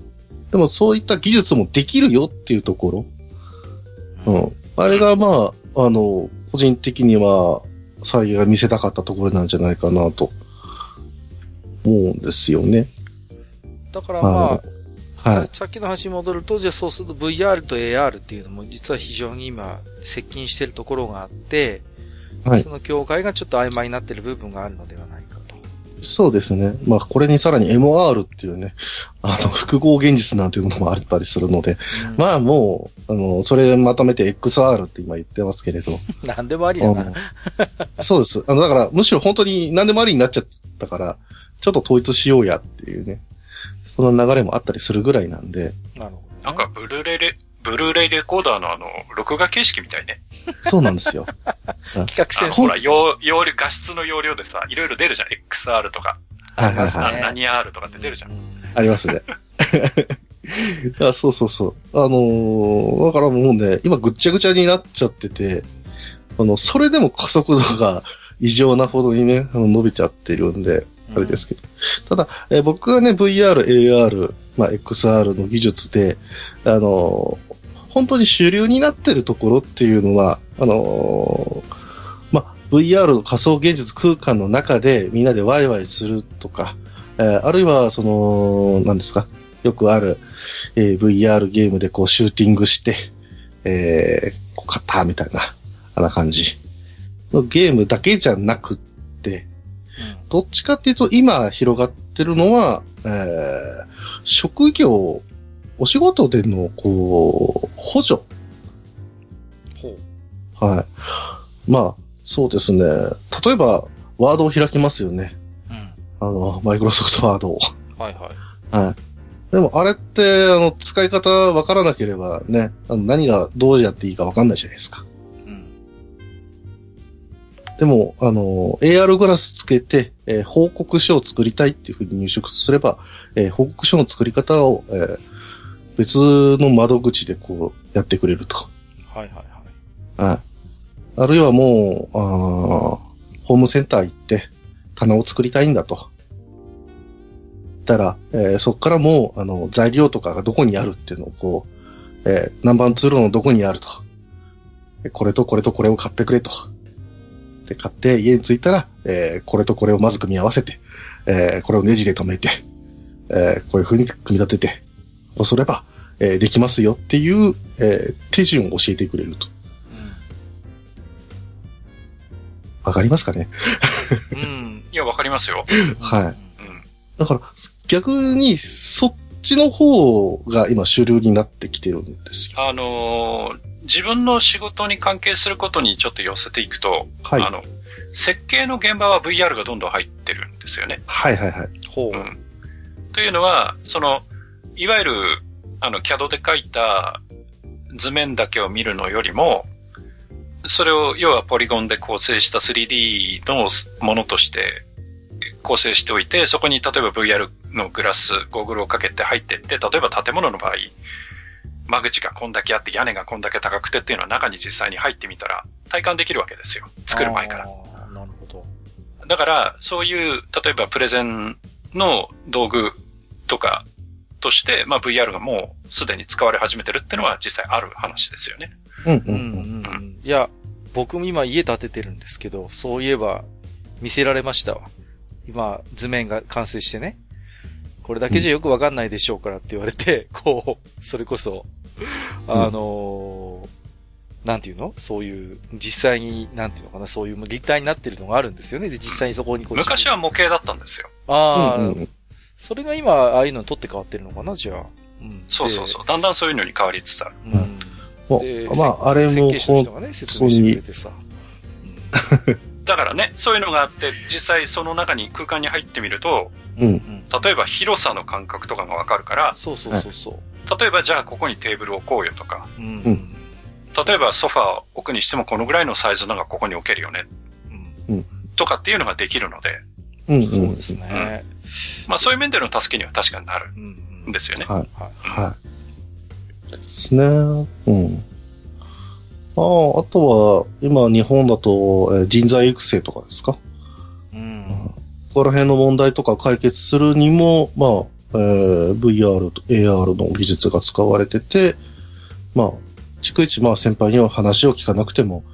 でもそういった技術もできるよっていうところ。うん。あれがまあ、あの、個人的には、サイが見せたかったところなんじゃないかなと、思うんですよね。だからまあ、はい。さっきの話に戻ると、じゃあそうすると VR と AR っていうのも実は非常に今接近してるところがあって、はいその境界がちょっと曖昧になってる部分があるのではない。そうですね。まあ、これにさらに MR っていうね、あの、複合現実なんていうものもあったりするので、うんまあもう、あの、それまとめて XR って今言ってますけれど。なんでもありだな。そうです。あの、だから、むしろ本当に何でもありになっちゃったから、ちょっと統一しようやっていうね、その流れもあったりするぐらいなんで、なるほどね。なんか、ブルーレイレ、ブルーレイレコーダーのあの、録画形式みたいね。そうなんですよ。企画あ戦争。ほら、容容量、画質の容量でさ、いろいろ出るじゃん。XR とか、はいはいはい。な何 R とかって出るじゃん。うんありますね。あそうそうそう。あのーだからもうね、今ぐっちゃぐちゃになっちゃってて、あの、それでも加速度が 異常なほどにね、あの伸びちゃってるんで、あれですけど。ただ、えー僕はね、VR、AR、まあ、XR の技術で、あのー本当に主流になってるところっていうのは、あのーまあ、VR の仮想現実空間の中でみんなでワイワイするとか、えーあるいは、その、何ですか、よくある、えー VR ゲームでこうシューティングして、えー、こう勝ったみたいな、あんな感じ。のゲームだけじゃなくって、どっちかっていうと今広がってるのは、えー、職業、お仕事での、こう、補助。ほはい。まあ、そうですね。例えば、ワードを開きますよね。う。うん。あの、マイクロソフトワードを。はいはい。はい。でも、あれって、あの、使い方わからなければね、あの何がどうやっていいかわかんないじゃないですか。うん。でも、あの、AR グラスつけて、えー報告書を作りたいっていうふうに入力すれば、えー報告書の作り方を、えー別の窓口でこう、やってくれると。はいはいはい。はい。あるいはもう、あーホームセンター行って、棚を作りたいんだと。たら、えーそこからもう、あの、材料とかがどこにあるっていうのをこう、えー南蛮通路のどこにあると。でこれとこれとこれを買ってくれと。で、買って家に着いたら、えーこれとこれをまず組み合わせて、えーこれをネジで留めて、えーこういう風に組み立てて、こうすれば、えーできますよっていう、えー手順を教えてくれると。わかりますかね？うん。うん。いや、わかりますよ。はいうん。だから、逆に、そっちの方が今主流になってきてるんですよ。あのー自分の仕事に関係することにちょっと寄せていくと、はいあの、設計の現場は VR がどんどん入ってるんですよね。はいはいはい。ほう。うん。というのは、その、いわゆる、あの、CAD で描いた図面だけを見るのよりも、それを、要はポリゴンで構成した 3D のものとして構成しておいて、そこに例えば VR のグラス、ゴーグルをかけて入っていって、例えば建物の場合、間口がこんだけあって屋根がこんだけ高くてっていうのは中に実際に入ってみたら体感できるわけですよ。作る前から。なるほど。だから、そういう、例えばプレゼンの道具とかとして、まあ VR がもうすでに使われ始めてるっていうのは実際ある話ですよね。うんううんんうんうん。いや、僕も今家建ててるんですけど、そういえば見せられましたわ。今、図面が完成してね。これだけじゃよくわかんないでしょうからって言われて、こう、それこそ、あのーなんていうの？そういう、実際に、なんていうのかな、そういう立体になってるのがあるんですよね。で、実際にそこにこう。昔は模型だったんですよ。ああ、うんうんそれが今、ああいうのに取って変わってるのかな、じゃあ。うん。そうそうそう。だんだんそういうのに変わりつつある。で。うん。まあ、あれも設計士の人がね、説明してくれてさ。だからね、そういうのがあって、実際その中に空間に入ってみると、うん。うん。例えば広さの感覚とかがわかるから、そうそうそうそう。例えばじゃあここにテーブル置こうよとか、うん。うん例えばソファーを置くにしてもこのぐらいのサイズのがここに置けるよね、うんとかっていうのができるので、うん。そうですね。まあそういう面での助けには確かになるうんんですよね。はい。はい。はい。ですね。うん。ああ、あとは、今日本だと、えー人材育成とかですか？うん。ここら辺の問題とか解決するにも、まあ、えー VR と AR の技術が使われてて、まあ、逐一まあ先輩には話を聞かなくても、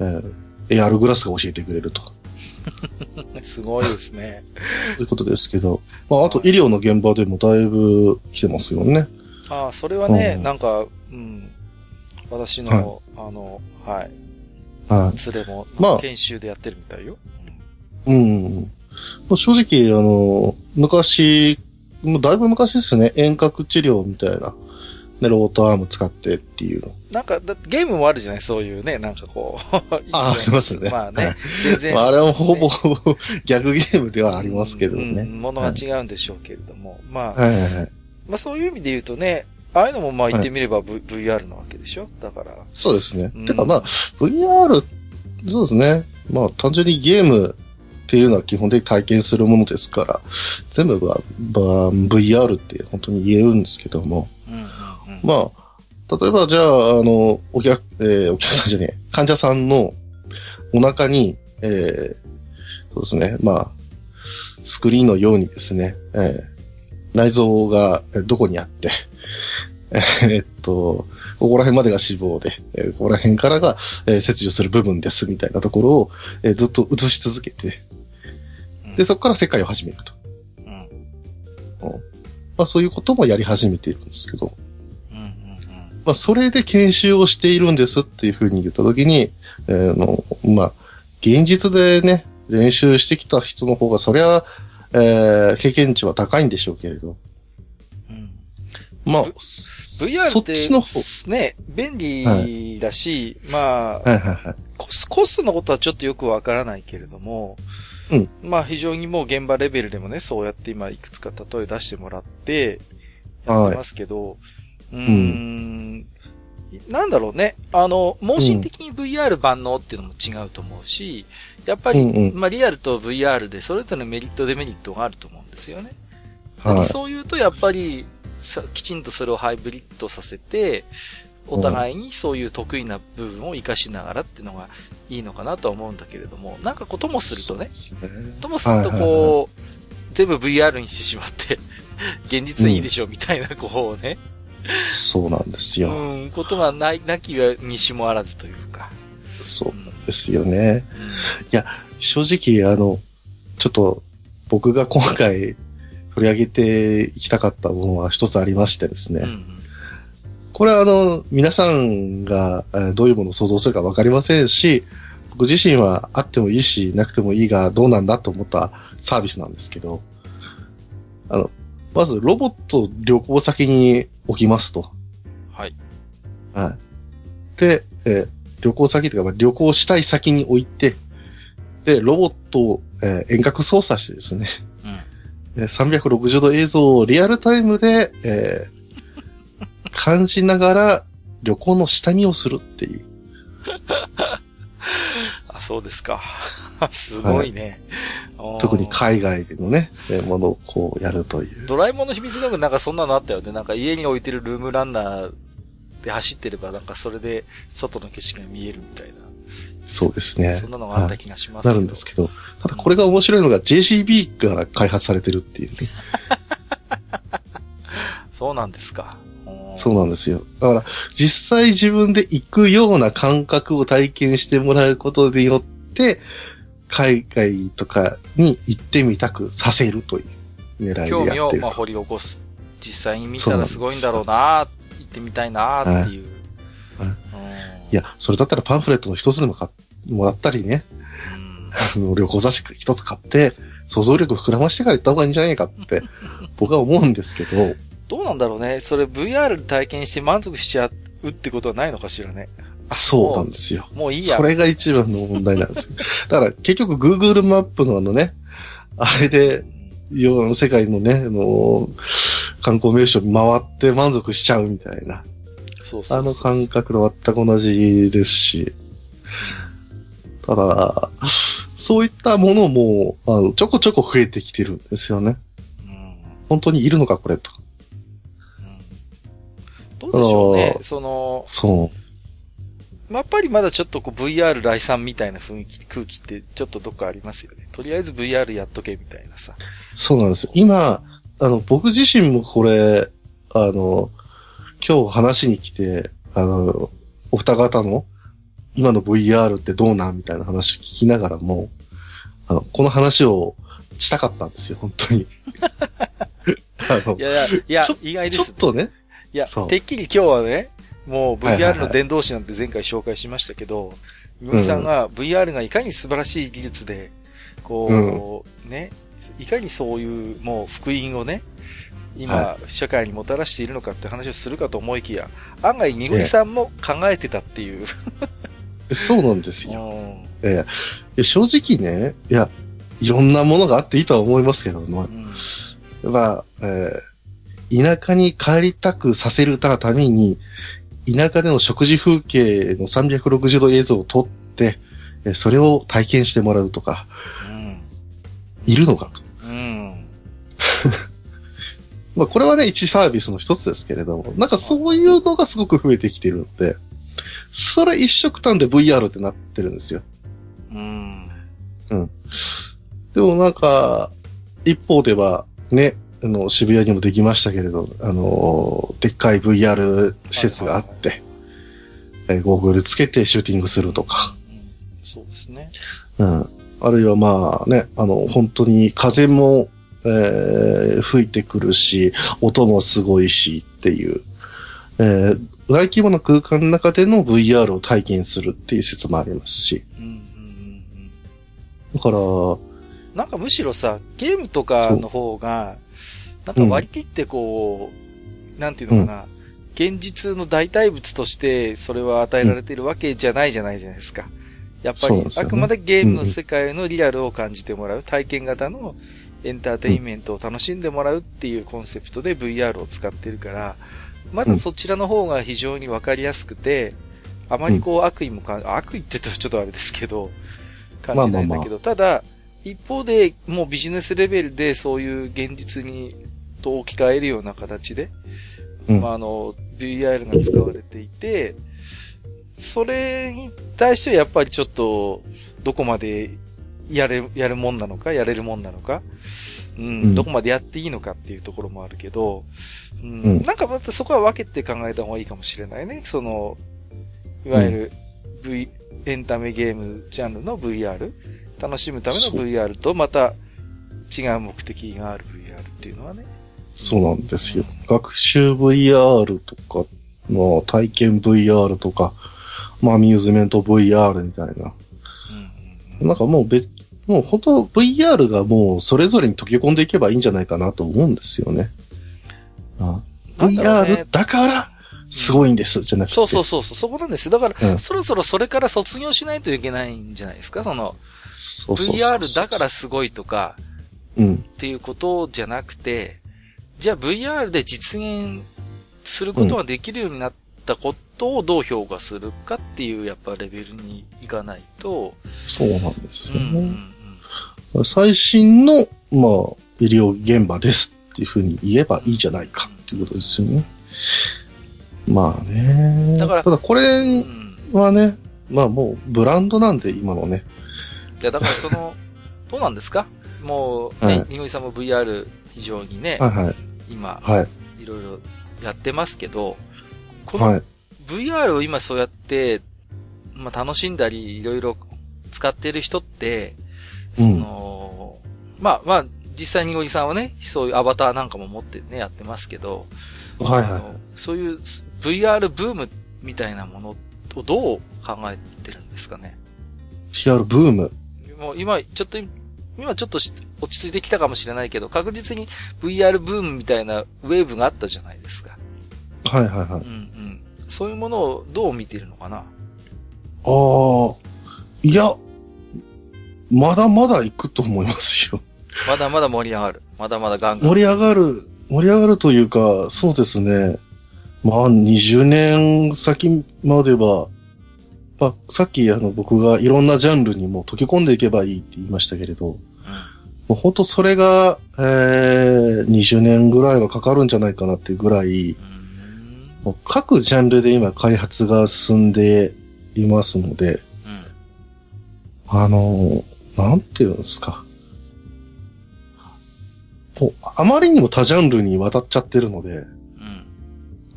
えー AR グラスが教えてくれると。すごいですね。ということですけど、まあ、あと医療の現場でもだいぶ来てますよね。ああ、それはね、うんなんか、うん。私の、あの、はい。は連れも、まあ研修でやってるみたいよ。い。うん。まあ正直、あの、昔、もうだいぶ昔ですよね。遠隔治療みたいな。ね、ロボットアーム使ってっていうの。なんかだ、ゲームもあるじゃない？そういうね、なんかこう。あ ありますねまあね、はい全然。まあ、あれはほぼほぼ 逆ゲームではありますけどうんね。ものが違うんでしょうけれども。まあ、はいはいはい。まあそういう意味で言うとね、ああいうのもまあ言ってみれば、v VR なわけでしょ？だから。そうですね。うんてかまあ、VR、そうですね。まあ、単純にゲームっていうのは基本的に体験するものですから、全部が、まあ、VR って本当に言えるんですけども、うんうんうん。まあ、例えばじゃあ、あの、お客、えーお客さんじゃねえ、患者さんのお腹に、えーそうですね、まあ、スクリーンのようにですね、えー内臓がえーどこにあって、えーっと、ここら辺までが脂肪で、えーここら辺からが、えー切除する部分ですみたいなところを、えーずっと映し続けて、で、そこから世界を始めると。うん。まあそういうこともやり始めているんですけど、うんうんうん。まあ、それで研修をしているんですっていうふうに言ったときに、えーの、まあ、現実でね、練習してきた人の方が、そりゃ、えー経験値は高いんでしょうけれど、うん。まあ、VR そっってちの方、ね、便利だし、まあ、はい。はいはい。コス、コストのことはちょっとよくわからないけれども、うん。まあ非常にもう現場レベルでもね、そうやって今いくつか例え出してもらって、やってますけど、うーん、なんだろうね。あの、盲信的に VR 万能っていうのも違うと思うし、やっぱり、うんうんまあリアルと VR でそれぞれのメリットデメリットがあると思うんですよね。はい。そう言うとやっぱりさ、きちんとそれをハイブリッドさせて、お互いにそういう得意な部分を活かしながらっていうのがいいのかなとは思うんだけれども、なんかこうともするとね。ともするとこう、全部 VR にしてしまって、現実でいいでしょみたいな、こうね、そうなんですよ。うん、ことがない、なきはにしもあらずというか。そうなんですよね。うん正直、あの、ちょっと、僕が今回取り上げていきたかったものは一つありましてですね。うんうんこれはあの、皆さんがえーどういうものを想像するかわかりませんし、僕自身はあってもいいし、なくてもいいがどうなんだと思ったサービスなんですけど、あの、まずロボットを旅行先に置きますと。はい。はい。で、えー旅行先というか、まあ旅行したい先に置いて、で、ロボットを、えー遠隔操作してですね、うん。えー360度映像をリアルタイムで、えー 感じながら旅行の下見をするっていう。あ、そうですか。すごいね。おー特に海外でのね、えーものをこうやるという。ドラえもんの秘密道具なんかそんなのあったよね。なんか家に置いてるルームランナーで走ってればなんかそれで外の景色が見えるみたいな。そうですねそん。なのがあった気がしますなるんですけど、ただこれが面白いのが JCB から開発されてるっていうね。そうなんですか。そうなんですよ。だから、実際自分で行くような感覚を体験してもらうことによって、海外とかに行ってみたくさせるという狙いで興味をやってる。まあ掘り起こす。実際に見たらすごいんだろうな行ってみたいなっていう。はい。うん。いや、それだったらパンフレットの一つでも買もらったりね、うん。あの旅行雑誌一つ買って、想像力膨らましてから行った方がいいんじゃないかって、僕は思うんですけど、どうなんだろうね。それ VR で体験して満足しちゃうってことはないのかしらね。そうなんですよ。もういいや。それが一番の問題なんですよ。だから結局 Google マップのあのね、あれで、世の世界のね、あの、観光名所に回って満足しちゃうみたいな。そうそうそうあの感覚と全く同じですし。ただ、そういったものも、あのちょこちょこ増えてきてるんですよね。うん本当にいるのか、これと。うんどうでしょうねその、そやっぱりまだちょっとこう VR 来産みたいな雰囲気、空気ってちょっとどっかありますよね。とりあえず VR やっとけみたいなさ。う。そうなんですよ。今、あの、僕自身もこれ、あの、今日話に来て、あの、お二方の今の VR ってどうなんみたいな話を聞きながらも、あの、この話をしたかったんですよ、本当に。あのいやいや、いや意外です。ちょっとね、いやてっきり今日はね、もう VR はいの伝道師なんて前回紹介しましたけど、みみさんが VR がいかに素晴らしい技術で、こう、ね、いかにそういうもう福音をね、今、は社会にもたらしているのかって話をするかと思いきや、案外、にごりさんも考えてたっていう。そうなんですよ。正直ね、いや、いろんなものがあっていいとは思いますけども、うん。まあ、えー田舎に帰りたくさせるために、田舎での食事風景の360度映像を撮って、えーそれを体験してもらうとか、うん。いるのかと。うん。まあ、これはね、一サービスの一つですけれども、なんかそういうのがすごく増えてきてるので、それ一色単で VR ってなってるんですよ。うん。でもなんか、一方では、ね、あの、渋谷にもできましたけれど、あの、でっかい VR 施設があって、えーゴーグルつけてシューティングするとか、うんそうですね。うん。あるいはまあね、あの、本当に風も、えー吹いてくるし、音もすごいしっていう、えー大規模な空間の中での VR を体験するっていう説もありますし、うんうんうんうん。だから、なんかむしろさ、ゲームとかの方が、なんか割り切ってこう、なんていうのかな、現実の代替物としてそれは与えられているわけじゃないじゃないじゃないですか。やっぱりね。あくまでゲームの世界のリアルを感じてもらう、体験型のエンターテインメントを楽しんでもらうっていうコンセプトで VR を使ってるから、まだそちらの方が非常にわかりやすくて、あまりこう悪意もか、悪意って言うとちょっとあれですけど、感じないんだけど、ただ、一方で、もうビジネスレベルでそういう現実に、と置き換えるような形で、うん。まあ、あの、VR が使われていて、それに対してはやっぱりちょっと、どこまでやれ、やるもんなのか、やれるもんなのか、うん、うん。どこまでやっていいのかっていうところもあるけど、うん、うん。なんかまたそこは分けて考えた方がいいかもしれないね。その、いわゆる V、エンタメゲームジャンルの VR、楽しむための VR とまた違う目的がある VR っていうのはね。そうなんですよ。学習 VR とかの体験 VR とか、まあ、アミューズメント VR みたいな。うんなんかもう別、もう本当 VR がもうそれぞれに溶け込んでいけばいいんじゃないかなと思うんですよね。あなんだろうね VR だからすごいんです、じゃなくて。そうそうそうそう、そこなんですよ。だから、うんそろそろそれから卒業しないといけないんじゃないですか？その、そうそうそうそう VR だからすごいとか、うん。っていうことじゃなくて、じゃあ VR で実現することができるようになったことをどう評価するかっていうやっぱレベルにいかないと、そうなんですようんうんね。最新の、まあ、医療現場ですっていうふうに言えばいいじゃないかっていうことですよね。まあね。だからただこうんうれんはね、まあもうブランドなんで今のね。いや、だからその、どうなんですか？もう、ねは、いにごりさんも VR 非常にね、はいはい。今、はい。いろいろやってますけど、このはい。VR を今そうやって、まあ、楽しんだり、いろいろ使ってる人って、そうん。の、まあまあ、実際にごじさんはね、そういうアバターなんかも持ってね、やってますけど、はいはあのそういう VR ブームみたいなものをどう考えてるんですかね？い。PR ブーム？もう今、ちょっと、今ちょっとし落ち着いてきたかもしれないけど、確実に VR ブームみたいなウェーブがあったじゃないですか。はいはいはい。うんうん。そういうものをどう見ているのかな？あ、いや、まだまだ行くと思いますよ。まだまだ盛り上がる。まだまだガンガン。盛り上がる、盛り上がるというか、そうですね。まあ、20年先までは、まあ、さっきあの僕がいろんなジャンルにも溶け込んでいけばいいって言いましたけれど、もう本当それが、えー、20年ぐらいはかかるんじゃないかなっていうぐらい、うん。もう各ジャンルで今開発が進んでいますので、うん。あの、なんていうんですか。もう、あまりにも多ジャンルにわたっちゃってるので、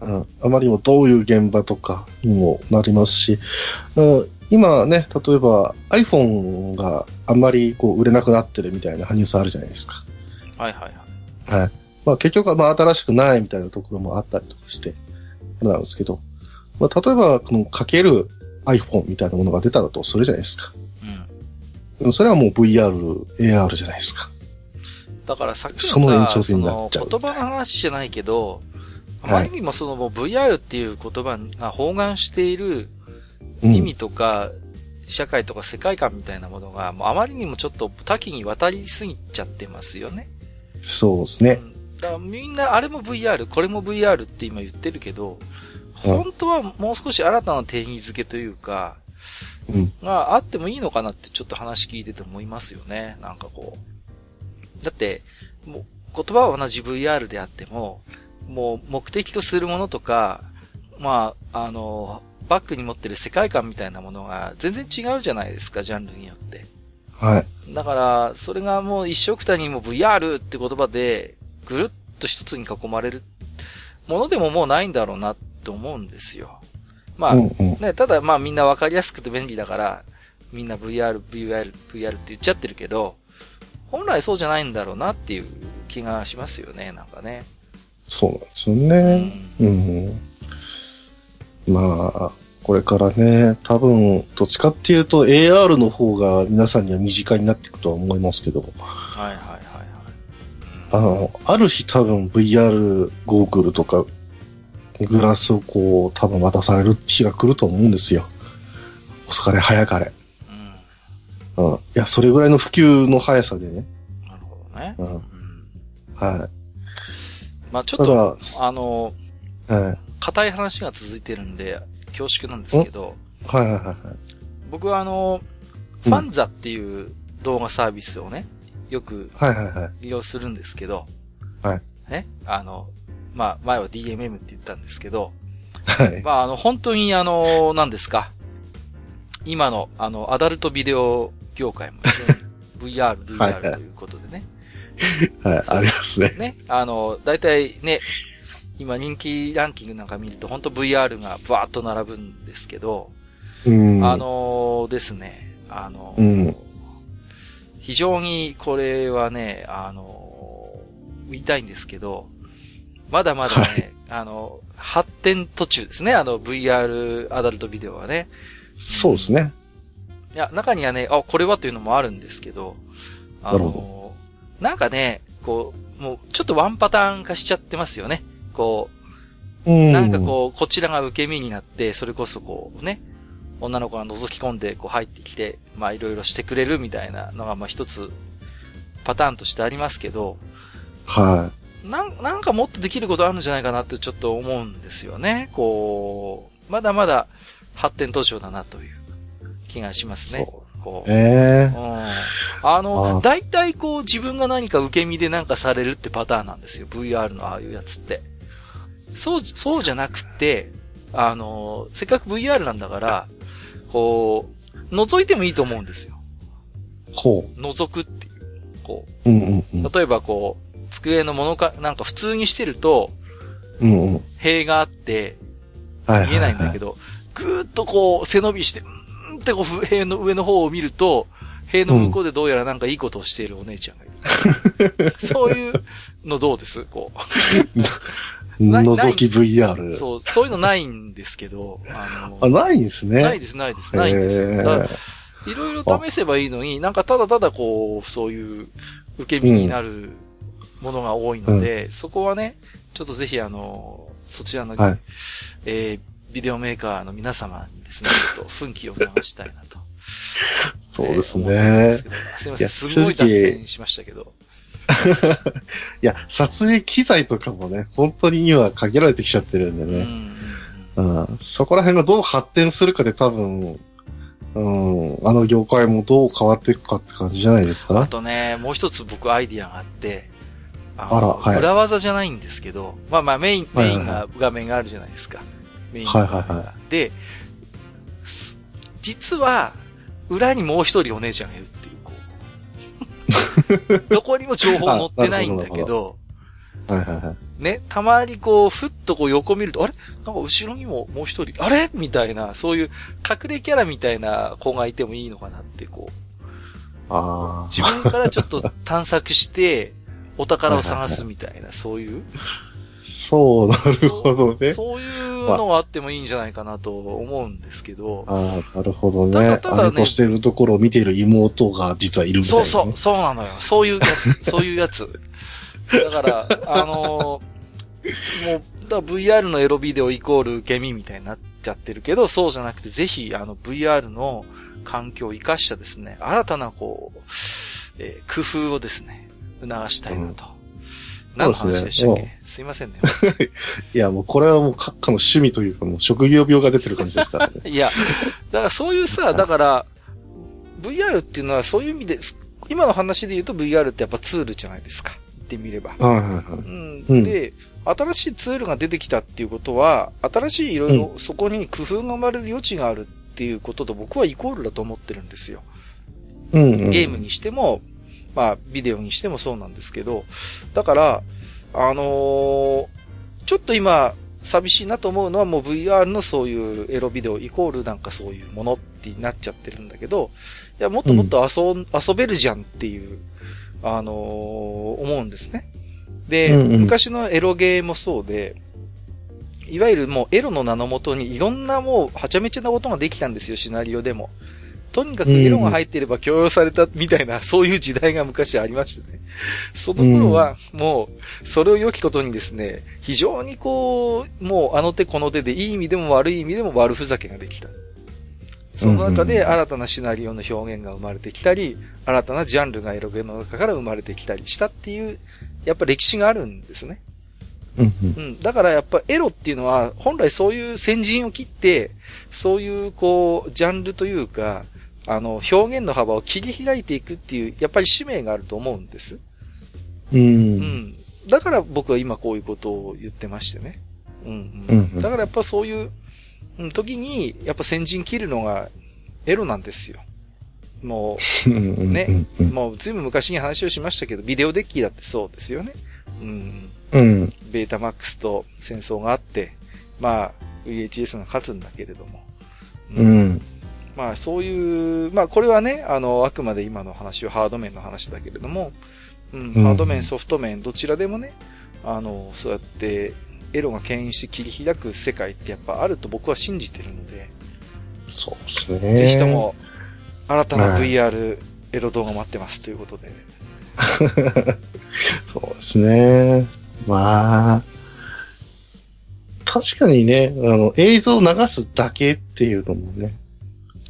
うん。うん、あまりにもどういう現場とかにもなりますし、うん今ね、例えば iPhone があんまりこう売れなくなってるみたいなニュースあるじゃないですか。はいはいはい。はい。まあ結局はまあ新しくないみたいなところもあったりとかして、なんですけど、まあ例えばこのかける iPhone みたいなものが出たらとするじゃないですか。うん。うんそれはもう VR、AR じゃないですか。だからさっきのさ、その延長線になっちゃう言葉の話じゃないけど、あはいまりにもそのもう VR っていう言葉が包含しているうん意味とか、社会とか世界観みたいなものが、もうあまりにもちょっと多岐に渡りすぎちゃってますよね。そうですね。うんだからみんなあれも VR、これも VR って今言ってるけど、うん本当はもう少し新たな定義づけというか、うん。があってもいいのかなってちょっと話聞いてて思いますよね。なんかこう。だって、もう言葉は同じ VR であっても、もう目的とするものとか、まあ、あの、バックに持ってる世界観みたいなものが全然違うじゃないですか、ジャンルによって。はい。だから、それがもう一緒くたにも VR って言葉で、ぐるっと一つに囲まれるものでももうないんだろうなって思うんですよ。まあ、うんうん。ね、ただまあみんなわかりやすくて便利だから、みんな VR、VR、VR って言っちゃってるけど、本来そうじゃないんだろうなっていう気がしますよね、なんかね。そうなんですようね。ん。うん。まあ、これからね、多分、どっちかっていうと AR の方が皆さんには身近になっていくとは思いますけど、はいはいはいはい。あの、ある日多分 VR ゴーグルとか、グラスをこう、多分渡される日が来ると思うんですよ。遅かれ早かれ。うん。うん。いや、それぐらいの普及の速さでね。なるほどね。うん。うん。はまあちょい。ったと、だ、あの、はい。硬い話が続いてるんで、恐縮なんですけど、はいはいはいはい。僕はあの、ファンザっていう動画サービスをね、よくはいはいはい。利用するんですけど、はい。ね、あの、まあ、前は DMM って言ったんですけど、はい。まあ、あの、本当にあの、何ですか。今の、あの、アダルトビデオ業界も VR、VR ということでね。はい、ありますね。ね、あの、大体ね、今人気ランキングなんか見ると本当 VR がバーッと並ぶんですけど、うん。あ、のですね、あの、うん非常にこれはね、あの、言いたいんですけど、まだまだね、あの、発展途中ですね、あの VR アダルトビデオはね。そうですね。いや、中にはね、あ、これはというのもあるんですけど、あなるの、なんかね、こう、もうちょっとワンパターン化しちゃってますよね。こうう、ん。なんかこう、こちらが受け身になって、それこそこうね、女の子が覗き込んでこう入ってきて、まあいろいろしてくれるみたいなのがまあ一つパターンとしてありますけど、はなん、なんかもっとできることあるんじゃないかなってちょっと思うんですよね。こう、まだまだ発展途上だなという気がしますね。こい。えう。うん。あの、あ大体こう自分が何か受け身でなんかされるってパターンなんですよ。VR のああいうやつって。そう、そうじゃなくて、あの、せっかく VR なんだから、こう、覗いてもいいと思うんですよ。ー、ほ覗くっていう。こう。うんうんうんう、。例えばこう、机のものか、なんか普通にしてると、うんうん。塀があって、はい。見えないんだけど。ど、ぐーっとこう背伸びして、ってこう塀の上の方を見ると、塀の向こうでどうやらなんかいいことをしているお姉ちゃんがいる。そういうのどうです？こ ない覗き VR。う。そう、そういうのないんですけど、あの、あ、ないんですね。ないです、ないです、ないんですいろいろ試せばいいのに、なんかただただこう、そういう受け身になるものが多いので、そこはね、ちょっとぜひあの、そちらの、はいえービデオメーカーの皆様にですね、ちょっと奮起を促したいなと。そうですえーす。すいません、すごい脱線しましたけど。いや、撮影機材とかもね、本当に今限られてきちゃってるんでね。うんうん、そこら辺がどう発展するかで多分、うん、あの業界もどう変わっていくかって感じじゃないですあか。とね、もう一つ僕アイディアがあって、ああらはい裏技じゃないんですけど、まあまあメイン、はいはいはいメインが、画面があるじゃないですか。メイン。はいはいはで、す実は、裏にもう一人お姉ちゃんがいるっていう、こう。どこにも情報載ってないんだけど、はいはいはい。ね、たまにこう、ふっとこう横見ると、あれ？なんか後ろにももう一人、あれ？みたいな、そういう隠れキャラみたいな子がいてもいいのかなって、こう、ああ。自分からちょっと探索して、お宝を探すみたいな、そういう、そう、なるほどね。そういうのがあってもいいんじゃないかなと思うんですけど、ああ、なるほどただね。ただね姉としてるところを見ている妹が実はいるみたいな、ね。そうそう、そうなのよ。そういうやつ、そういうやつ。だから、あのーもう、だ VR のエロビデオイコール受け身みたいになっちゃってるけど、そうじゃなくて、ぜひ、あの、VR の環境を活かしたですね、新たな、こう、えー工夫をですね、促したいなと。何の話でしたっけ？すいませんね。いや、もうこれはもう閣下の趣味というか、もう職業病が出てる感じですからね。いや、だからそういうさ、だから、VR っていうのはそういう意味で、今の話で言うと VR ってやっぱツールじゃないですか。言ってみれば。はいはいはい。うんうんで、新しいツールが出てきたっていうことは、新しいいろいろそこに工夫が生まれる余地があるっていうことと僕はイコールだと思ってるんですよ。うん、うん。ゲームにしても、まあ、ビデオにしてもそうなんですけど、だから、あのーちょっと今、寂しいなと思うのはもう VR のそういうエロビデオイコールなんかそういうものってなっちゃってるんだけど、いや、もっともっと遊,、遊べるじゃんっていう、あのー思うんですね。で、うんうん昔のエロゲーもそうで、いわゆるもうエロの名のもとにいろんなもうはちゃめちゃなことができたんですよ、シナリオでも。とにかくエロが入っていれば許容されたみたいな、そういう時代が昔ありましてね。その頃は、もう、それを良きことにですね、非常にこう、もうあの手この手でいい意味でも悪い意味でも悪ふざけができた。その中で新たなシナリオの表現が生まれてきたり、新たなジャンルがエロゲの中から生まれてきたりしたっていう、やっぱ歴史があるんですね。うんうんうん。だからやっぱエロっていうのは、本来そういう先陣を切って、そういうこう、ジャンルというか、あの、表現の幅を切り開いていくっていう、やっぱり使命があると思うんです。う。うんん。だから僕は今こういうことを言ってましてね。うん、う。うんんうんだからやっぱそういう、うん時に、やっぱ先陣切るのがエロなんですよ。もうんねもうずいぶん昔に話をしましたけど、ビデオデッキだってそうですよね。うん。うん。ベータマックスと戦争があって、まあ、VHS が勝つんだけれども。う。ん。まあ、そういう、まあ、これはね、あの、あくまで今の話はハード面の話だけれども、うん、うんハード面、ソフト面、どちらでもね、あの、そうやって、エロが牽引して切り開く世界ってやっぱあると僕は信じてるので、そうですね。ぜひと。も、新たなはい VR エロ動画待ってますということで。そうですね。まあ、確かにね、あの、映像を流すだけっていうのもね。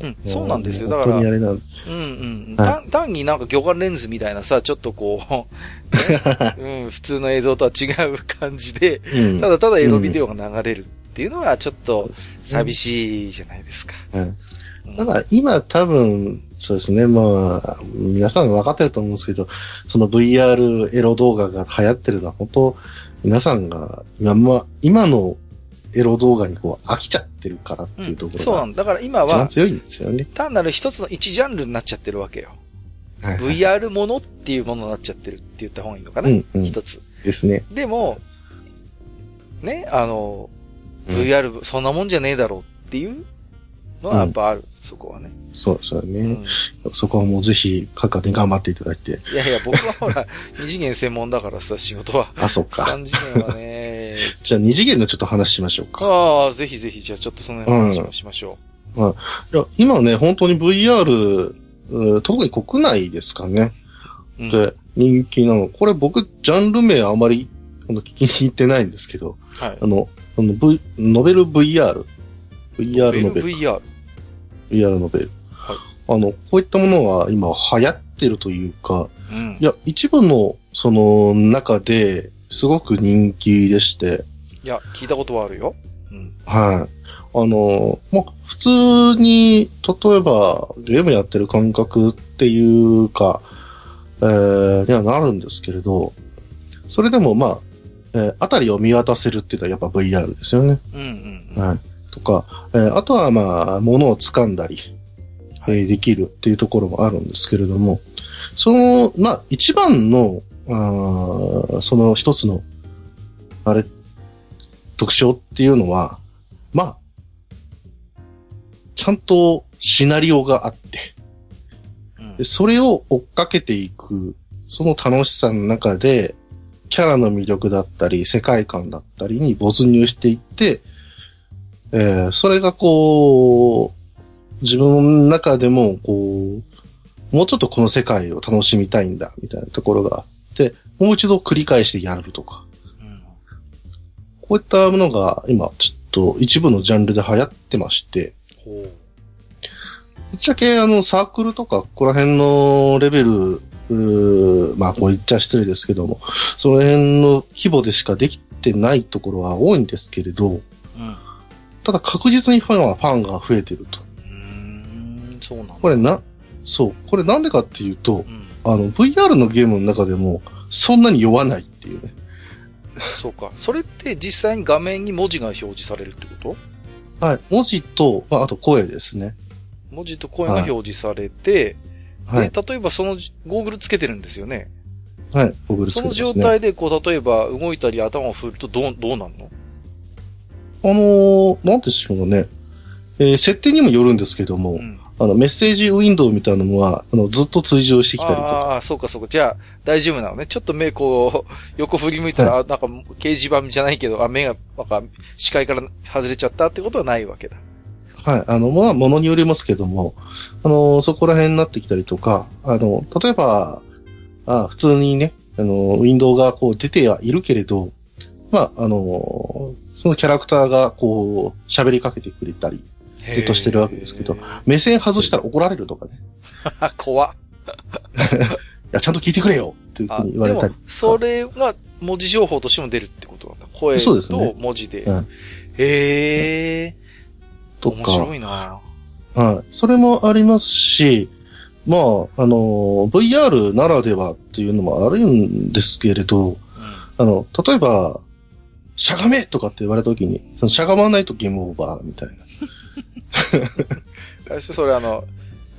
うん、そうなんですよ。だからうんうん。は単単になんか魚眼レンズみたいなさ、ちょっとこう、ねうん、普通の映像とは違う感じで、うんただただエロビデオが流れるっていうのはちょっと寂い。しいじゃないですか。うんうんただ、今多分、そうですね、まあ、皆さん分かってると思うんですけど、その VR エロ動画が流行ってるのは、本当皆さんが今、まあ、今のエロ動画にこう飽きちゃってるからっていうところがそうなんだ。だから今は、一番強いんですよね。単なる一つの一ジャンルになっちゃってるわけよ。はいはい VR ものっていうものになっちゃってるって言った方がいいのかな、うんうん一つ。ですね。でも、ね、あの、うん VR そんなもんじゃねえだろうっていうのはやっぱある、そこはね。そうですよね。うんそこはもうぜひ、各家で頑張っていただいて。いやいや、僕はほら、二次元専門だからさ、仕事は。あ、そっか。三次元はね、じゃあ二次元のちょっと話しましょうか。ああ、ぜひぜひ、じゃあちょっとその話をしましょいや今ね、本当に VR、うん特に国内ですかね。う。うん、で、人気なの。これ僕、ジャンル名あまり、聞きに行ってないんですけど、はい。あの、あの、v、ノベル VR っ VR ノベル。VR。VR ノベル。はいあの、こういったものは今流行ってるというか、うんい。や、一部の、その、中で、すごく人気でして、いや、聞いたことはあるよ。うん。はい。あの、まあ、普通に、例えば、ゲームやってる感覚っていうか、えー、にはなるんですけれど、それでも、まあ、えー、あたりを見渡せるっていうのはやっぱ VR ですよね。うんうんうん。はい。とか、えーあとはまあ、物を掴んだり、えーできるっていうところもあるんですけれども、その、まあ、一番の、あーその一つの、あれ、特徴っていうのは、まあ、ちゃんとシナリオがあって、うん。でそれを追っかけていく、その楽しさの中で、キャラの魅力だったり、世界観だったりに没入していって、えーそれがこう、自分の中でも、こう、もうちょっとこの世界を楽しみたいんだ、みたいなところがあって、もう一度繰り返してやるとか、うんこういったものが今、ちょっと一部のジャンルで流行ってまして、ぶっちゃけあのサークルとかここら辺のレベル、まあこう言っちゃ失礼ですけども、その辺の規模でしかできてないところは多いんですけれど、ただ確実にファンはファンが増えてると。うーん、そうなんだ。これな、そう、これなんでかっていうとう、ん。あの VR のゲームの中でもそんなに酔わないっていうね。そうか。それって実際に画面に文字が表示されるってこと？はい。文字と、まあ、あと声ですね。文字と声が表示されて、はい。で例えばそのゴーグルつけてるんですよね。はい。ゴーグルつそのけてますね。状態でこう、例えば動いたり頭を振るとどう、どうなんの？あのーなんでしょうね。えー設定にもよるんですけども、うん。あの、メッセージウィンドウみたいなのは、あの、ずっと追従してきたりとか。ああ、そうかそうか。じゃあ、大丈夫なのね。ちょっと目こう、横振り向いたら、あなんか、掲示板じゃないけど、あ、目が、なんか、視界から外れちゃったってことはないわけだ。はい。あの、まあ、ものによりますけども、あの、そこら辺になってきたりとか、あの、例えば、あ普通にね、あの、ウィンドウがこう出てはいるけれど、まあ、あの、そのキャラクターがこう、喋りかけてくれたり、ずっとしてるわけですけど。目線外したら怒られるとかね。あ、怖っ。いや、ちゃんと聞いてくれよっていうふあうに言われたり。それが文字情報としても出るってことなんだ。声と文字で。うんへえ。とか。面白いなはい。それもありますし、まあ、あの、VR ならではっていうのもあるんですけれど、うん。あの、例えば、しゃがめとかって言われたときに、そのしゃがまないとゲームオーバーみたいな。あ れそれあの、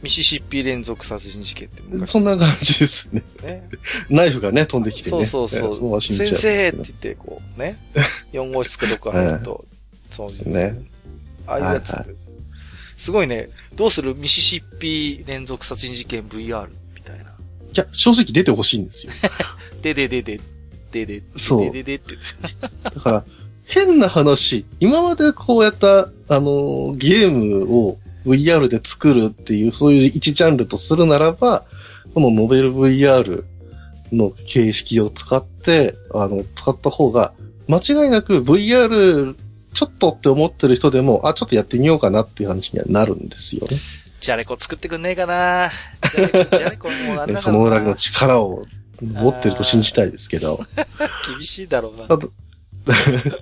ミシシッピ連続殺人事件って昔そんな感じですね。ね。ナイフがね、飛んできてね。そうそうそう。先生って言って、こうね。4号室かどっか入ると、そうです。ね。ああいうやつはいは。すごいね。どうする？ミシシッピ連続殺人事件 VR みたいな。いや、正直出てほしいんですよ。でででで、でで、そうでででって。だから、変な話、今までこうやった、あの、ゲームを VR で作るっていう、そういう一ジャンルとするならば、このノベル VR の形式を使って、あの、使った方が、間違いなく VR ちょっとって思ってる人でも、あ、ちょっとやってみようかなっていう話にはなるんですよね。じゃれこ作ってくんねえかなじゃれこ、じゃれこもうなんだかその裏のな力を持ってると信じたいですけど。厳しいだろうな。ただ、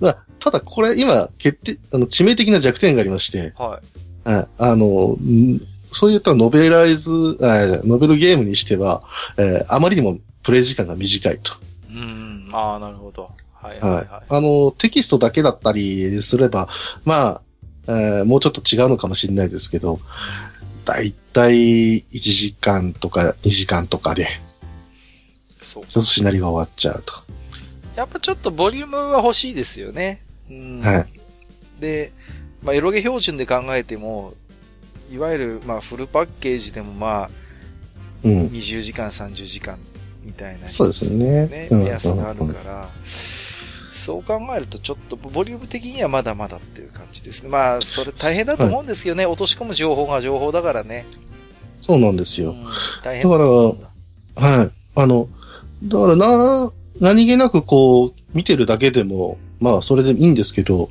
まあ、ただこれ今、決定、あの、致命的な弱点がありまして、はい。はいあの、んそういったノベライズ、あノベルゲームにしては、えーあまりにもプレイ時間が短いと。うん。ああ、なるほど。はいはいはい。はあの、テキストだけだったりすれば、まあ、えーもうちょっと違うのかもしれないですけど、だいたい1時間とか2時間とかで、い。そう。一つシナリオが終わっちゃうと。やっぱちょっとボリュームは欲しいですよね。うん。はい。で、まあ、エロゲ標準で考えても、いわゆる、まあ、フルパッケージでもまあ、うん。20時間、30時間みたいな、そうですよねね、うん目安があるから、そう考えるとちょっとボリューム的にはまだまだっていう感じですね。まあ、それ大変だと思うんですよね。落とし込む情報が情報だからね。そうなんですよ。うん、大変だと思うんだ。はい。あの、だからな、何気なくこう、見てるだけでも、まあ、それでいいんですけど、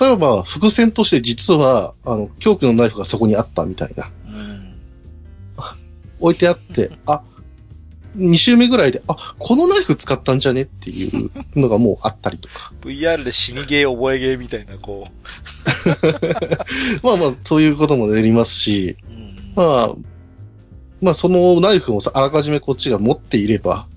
例えば、伏線として実は、あの、凶器のナイフがそこにあったみたいな。うん。置いてあって、あ、2周目ぐらいで、あ、このナイフ使ったんじゃねっていうのがもうあったりとか。VR で死にゲー覚えゲーみたいな、こ まあまあ、そういうこともやりますし、う。うん。まあ、まあそのナイフをさあらかじめこっちが持っていれば、うん。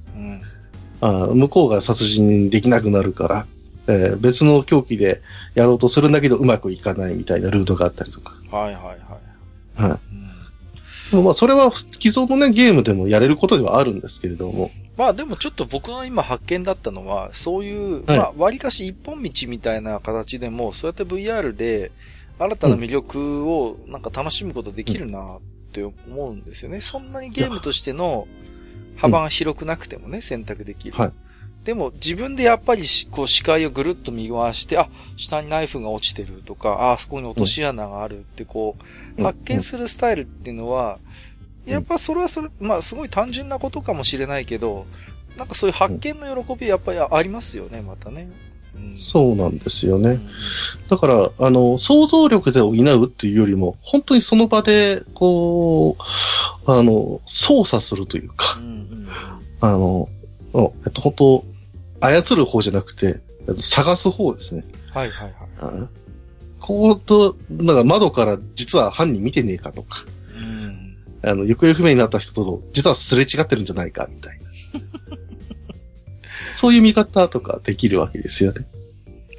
あ向こうが殺人できなくなるから、えー別の凶器でやろうとするんだけどうまくいかないみたいなルートがあったりとか。はいはいはい。はい。うんまあそれは既存のね、ゲームでもやれることではあるんですけれども。まあでもちょっと僕が今発見だったのは、そういう、はいまあ割かし一本道みたいな形でも、そうやって VR で新たな魅力をなんか楽しむことできるなって思うんですよね。そんなにゲームとしての幅が広くなくてもね、選択できる。はい。でも自分でやっぱりしこう視界をぐるっと見回して、あ、下にナイフが落ちてるとか、あ、あそこに落とし穴があるってこう、発見するスタイルっていうのは、うん。やっぱそれはそれ、まあすごい単純なことかもしれないけど、なんかそういう発見の喜びやっぱりありますよね、またね。うん。そうなんですよね。うん。だから、あの、想像力で補うっていうよりも、本当にその場で、こう、あの、操作するというかう、んうんあの、おえっと、本当操る方じゃなくて、えっと探す方ですね。はいはいはい。うんここと、なんか窓から実は犯人見てねえかとか、うんあの、行方不明になった人と実はすれ違ってるんじゃないか、みたいな。そういう見方とかできるわけですよね。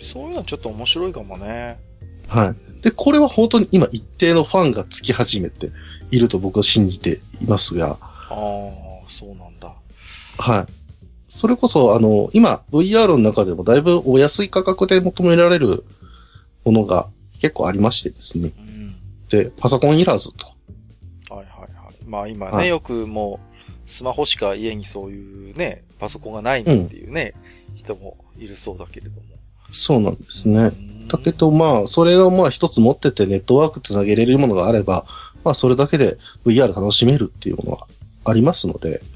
そういうのちょっと面白いかもね。はい。で、これは本当に今一定のファンがつき始めていると僕は信じていますが、ああ、そうなんだ。はい。それこそ、あの、今、VR の中でもだいぶお安い価格で求められるものが結構ありましてですね。うん。で、パソコンいらずと。はいはいはい。まあ今ね、はいよくもう、スマホしか家にそういうね、パソコンがないなんていうね、人もいるそうだけれども。そうなんですね。うんだけど、まあ、それがまあ一つ持っててネットワークつなげれるものがあれば、まあ、それだけで VR 楽しめるっていうものがありますので、うんうんうん。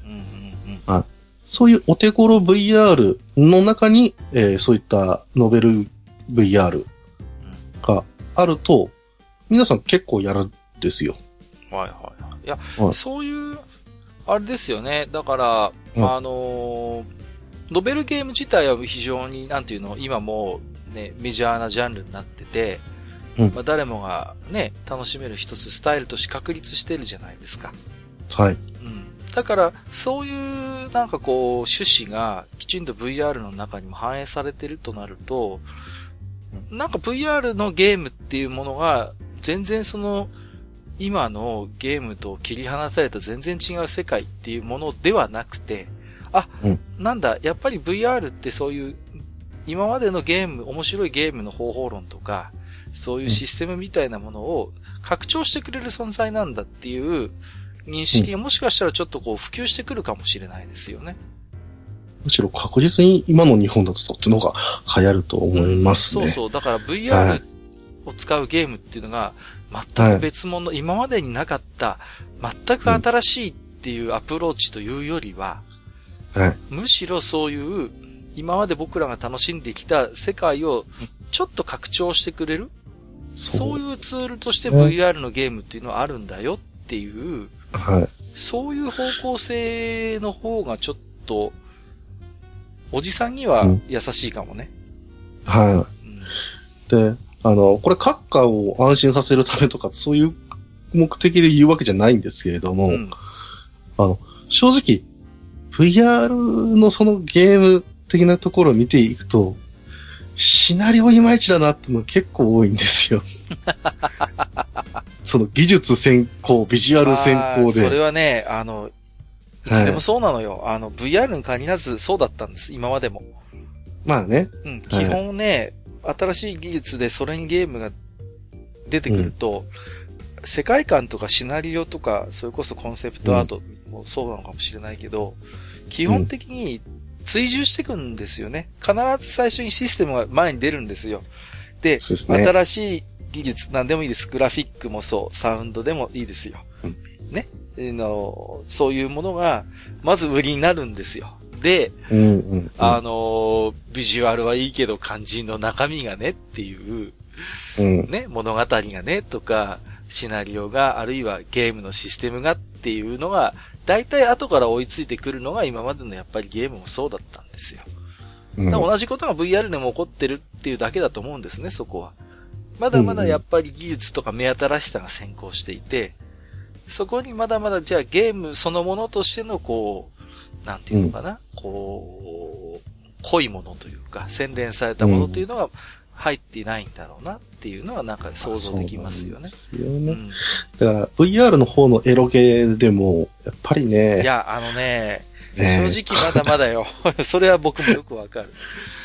そういうお手頃 VR の中に、えーそういったノベル VR があると、皆さん結構やるんですよ。はいはいはい。いや、はいそういう、あれですよね。だから、うんあのーノベルゲーム自体は非常に、なんていうの、今もうね、メジャーなジャンルになってて、うんまあ、誰もがね、楽しめる一つスタイルとして確立してるじゃないですか。はい。うん。だから、そういう、なんかこう、趣旨がきちんと VR の中にも反映されてるとなると、なんか VR のゲームっていうものが、全然その、今のゲームと切り離された全然違う世界っていうものではなくて、あ、うん。なんだ、やっぱり VR ってそういう、今までのゲーム、面白いゲームの方法論とか、そういうシステムみたいなものを拡張してくれる存在なんだっていう認識がもしかしたらちょっとこう普及してくるかもしれないですよね。むしろ確実に今の日本だとそっちの方が流行ると思いますね。そうそう。だからは VR いを使うゲームっていうのが、全く別物、今までになかった、全く新しいっていうアプローチというよりは、はい。むしろそういう、今まで僕らが楽しんできた世界をちょっと拡張してくれる、そういうツールとして VR のゲームっていうのはあるんだよっていう、はい。そういう方向性の方がちょっと、おじさんにはうん優しいかもね。はうんい。で、あの、これ、閣下を安心させるためとか、そういう目的で言うわけじゃないんですけれども、うん正直、VR のそのゲーム的なところを見ていくと、シナリオいまいちだなっての結構多いんですよ。その技術先行、ビジュアル先行あーそれで。はね、あの、いつでもそうなのよ。あの、VR に限らずそうだったんです、今までも。まあね。うん、基本ね、新しい技術でそれにゲームが出てくると、世界観とかシナリオとか、それこそコンセプトアートもそうなのかもしれないけど、基本的に追従していくんですよね。必ず最初にシステムが前に出るんですよ。で、ですね新しい技術、何でもいいです。グラフィックもそう、サウンドでもいいですよ。うんね。あの、そういうものが、まず売りになるんですよ。で、うんうんうん。あのービジュアルはいいけど肝心の中身がねっていう、うん。ね、物語がね、とか、シナリオが、あるいはゲームのシステムがっていうのが、大体後から追いついてくるのが今までのやっぱりゲームもそうだったんですよ。うん同じことが VR でも起こってるっていうだけだと思うんですね、そこは。まだまだやっぱり技術とか目新しさが先行していて、そこにまだまだじゃあゲームそのものとしてのこう、なんていうのかな、こう、濃いものというか、洗練されたものというのが入っていないんだろうなっていうのはなんか想像できますよね。そうですよね。うんだから VR の方のエロゲーでも、やっぱりね、いや、あのね、ね正直まだまだよ。それは僕もよくわかる。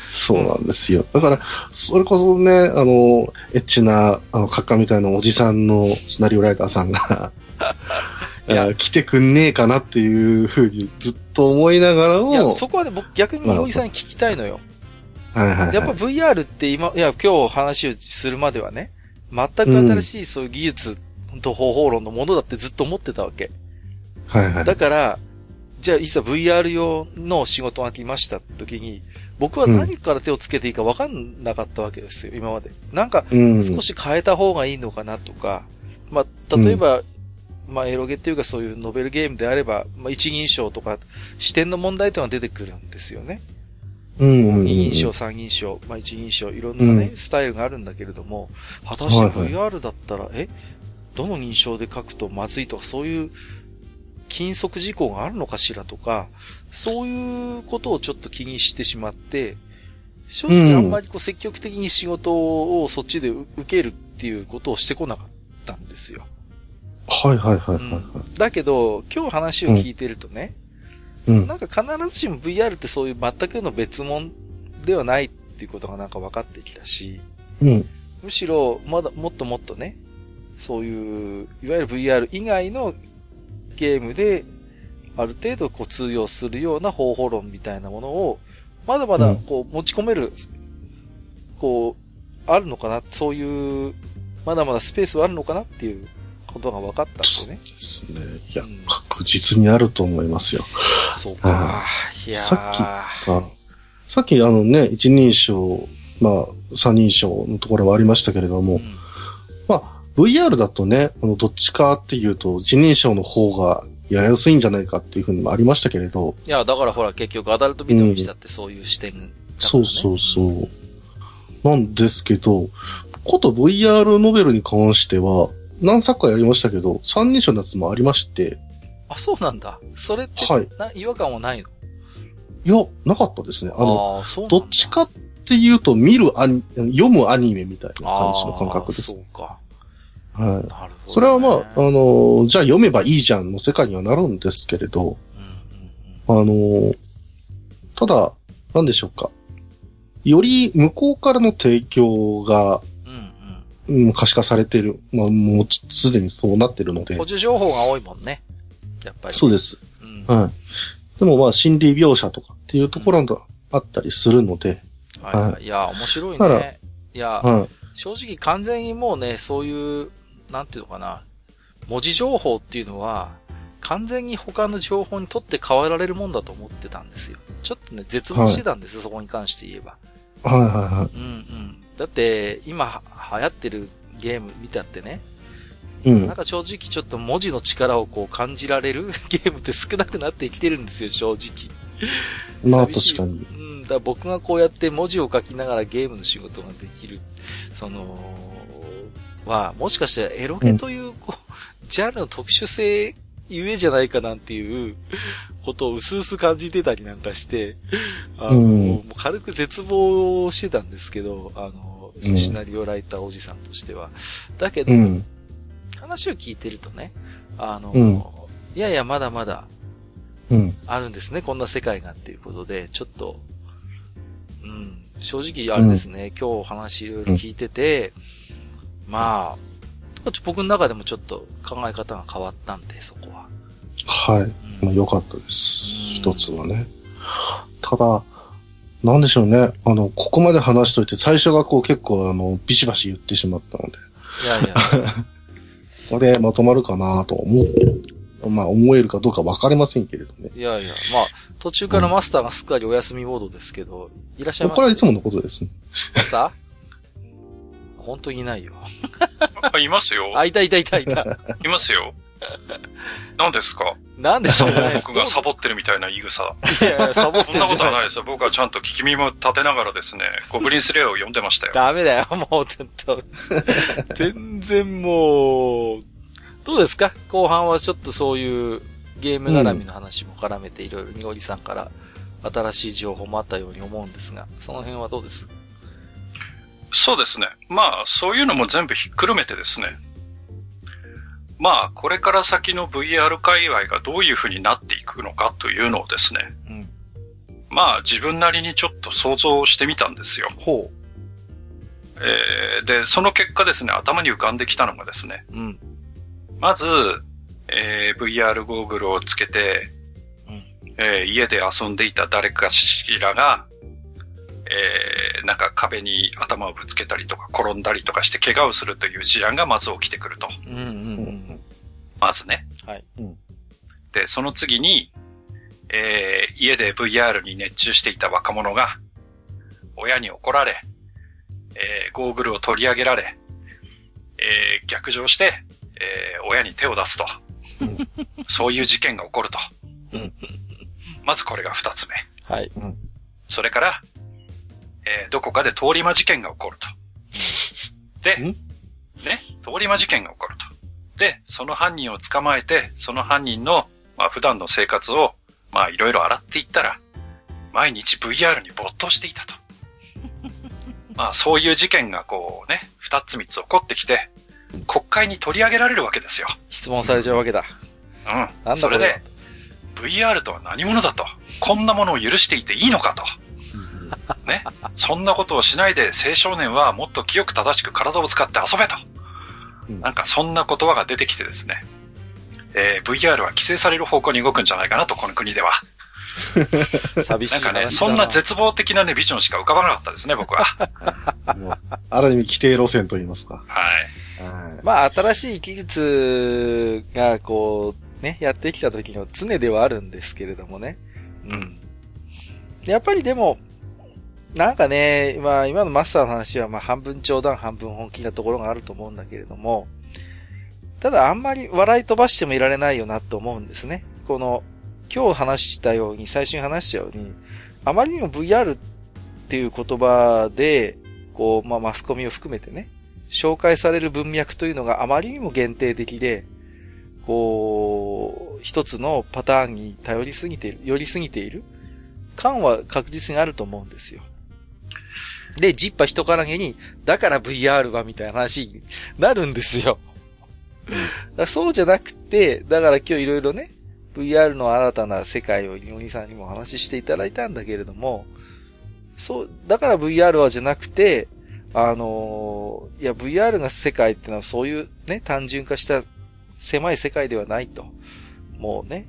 そうなんですよ。だから、それこそね、あの、エッチな、あの、カッカみたいなおじさんのシナリオライターさんが、いやあ来てくんねえかなっていうふうにずっと思いながらも、いや、そこはね、僕逆に大井さんに聞きたいのよ。はいはいはい、やっぱ VR って今、いや、今日話をするまではね、全く新しいそういう技術と方法論のものだってずっと思ってたわけ。はいはい。だから、じゃあいざ VR 用の仕事が来ました時に、僕は何から手をつけていいか分かんなかったわけですよ、今まで。なんか、うん、少し変えた方がいいのかなとか、まあ、例えば、まあ、エロゲっていうかそういうノベルゲームであれば、まあ、一人称とか、視点の問題というのが出てくるんですよね。うん。うんうん、二人称、三人称、まあ一人称、いろんなね、うん。スタイルがあるんだけれども、果たしてはいはい。VR だったら、え？どの認証で書くとまずいとか、そういう禁則事項があるのかしらとか、そういうことをちょっと気にしてしまって、正直あんまりこう積極的に仕事をそっちで受けるっていうことをしてこなかったんですよ。はいはいはいはい、はいうんだけど、今日話を聞いてるとね、うん。なんか必ずしも VR ってそういう全くの別物ではないっていうことがなんか分かってきたし、うん。むしろまだもっともっとね、そういう、いわゆる VR 以外のゲームで、ある程度こう通用するような方法論みたいなものを、まだまだこう持ち込める、こう、あるのかな、そういう、まだまだスペースはあるのかなっていうことが分かったんそうでね。ですね。いやうん、確実にあると思いますよ。そうか。いやーさっきささっきあのね、一人称、まあ、三人称のところはありましたけれども、うんまあ、VR だとね、あの、どっちかっていうと、一人称の方がやりやすいんじゃないかっていうふうにもありましたけれど、いや、だからほら、結局アダルトビデオにしたってそういう視点だからね、そうそうそう。なんですけど、こと VR ノベルに関しては、何作かやりましたけど、三人称のやつもありまして、あ、そうなんだ。それって、はいな違和感はないの？いや、なかったですね。あの、あどっちかっていうと、見るアニ、読むアニメみたいな感じの感覚ですそ。うか。はい。ね。それはまあ、あうんの、じゃあ読めばいいじゃんの世界にはなるんですけれど、うんあの、ただ、なんでしょうか。より向こうからの提供が、うんうんうん、可視化されてる。まあ、もうすでにそうなってるので補。助情報が多いもんね。やっぱり。そうです。うん。はい。でもまあ、心理描写とかっていうところがあったりするので、はいはい。や、面白いね。いや、はい。正直完全にもうね、そういう、なんていうのかな。文字情報っていうのは、完全に他の情報にとって変わられるもんだと思ってたんですよ。ちょっとね、絶望してたんですよ、そこに関して言えば。はいはいはうんうん。だって、今流行ってるゲーム見たってね、い。うんなん。か正直ちょっと文字の力をこう感じられる ゲームって少なくなってきてるんですよ、正直。まあ確かに。うん、だから僕がこうやって文字を書きながらゲームの仕事ができる、その、は、もしかしてエロゲという、こう、ジャンルの特殊性ゆえじゃないかなんていう ことを薄々感じてたりなんかして、あの、うんもう軽く絶望してたんですけど、あの、うんシナリオライターおじさんとしては。だけど、うん。話を聞いてるとね、あの、うんいやいや、まだまだうん。あるんですね、こんな世界がっていうことで、ちょっと、うん、正直あれですね、今日話いろいろ聞いてて、まあ、ちょ僕の中でもちょっと考え方が変わったんで、そこは。はい。うんまあ良かったですうん。一つはね。ただ、なんでしょうね。あの、ここまで話しといて、最初がこう結構あの、ビシバシ言ってしまったので、いやいや、ここでまとまるかなと思う、まあ思えるかどうか分かりませんけれどね。いやいや、まあ、途中からマスターがすっかりお休みモードですけど、いらっしゃいます？これはいつものことですね。マスター？本当にいないよ。あ、いますよ。あ、いたいたいたいた。いますよ。何ですか？なんです僕がサボってるみたいな言い草。いやいや、サボってそんな。ことはないですよ。僕はちゃんと聞き耳も立てながらですね、ゴブリンスレイヤーを読んでましたよ。ダメだよ、もう、ちょっと。全然もう、どうですか？後半はちょっとそういうゲーム絡みの話も絡めていろいろにごりさんから新しい情報もあったように思うんですが、その辺はどうです？そうですね。まあ、そういうのも全部ひっくるめてですね。まあ、これから先の VR 界隈がどういう風になっていくのかというのをですね。うん。まあ、自分なりにちょっと想像してみたんですよ。ほえーで、その結果ですね、頭に浮かんできたのがですね、う。うん。まず、えー VR ゴーグルをつけて、うんえー家で遊んでいた誰かしらが、えーなんか壁に頭をぶつけたりとか転んだりとかして怪我をするという事案がまず起きてくると。うんうんうん。まずね。はい。で、その次に、えー家で VR に熱中していた若者が、親に怒られ、えーゴーグルを取り上げられ、えー逆上して、えー親に手を出すと。う んそういう事件が起こると。うんまずこれが二つ目。はい。それから、えーどこかで通り魔事件が起こると。で、ん？ね、通り魔事件が起こると。で、その犯人を捕まえて、その犯人の、まあ普段の生活を、まあいろいろ洗っていったら、毎日 VR に没頭していたと。まあそういう事件がこうね、二つ三つ起こってきて、国会に取り上げられるわけですよ。質問されちゃうわけだ。うん。なんだそれで、VR とは何者だと。こんなものを許していていいのかと。ね。そんなことをしないで青少年はもっと清く正しく体を使って遊べと。うんなんかそんな言葉が出てきてですね。えー VR は規制される方向に動くんじゃないかなと、この国では。寂しいな。なんかね、そんな絶望的なね、ビジョンしか浮かばなかったですね、僕は。ある意味規定路線と言いますか。はい。はいまあ、新しい技術が、こう、ね、やってきた時の常ではあるんですけれどもね。うん。やっぱりでも、なんかね、まあ、今のマスターの話は、まあ、半分冗談、半分本気なところがあると思うんだけれども、ただ、あんまり笑い飛ばしてもいられないよなと思うんですね。この、今日話したように、最初に話したように、あまりにも VR っていう言葉で、こう、まあ、マスコミを含めてね、紹介される文脈というのがあまりにも限定的で、こう、一つのパターンに頼りすぎている、寄りすぎている感は確実にあると思うんですよ。で、ジッパ人からげに、だから VR はみたいな話になるんですよ。そうじゃなくて、だから今日いろいろね、VR の新たな世界をイオニさんにもお話ししていただいたんだけれども、そう、だから VR はじゃなくて、あのーいや VR が世界ってのはそういうね、単純化した狭い世界ではないと。もうね。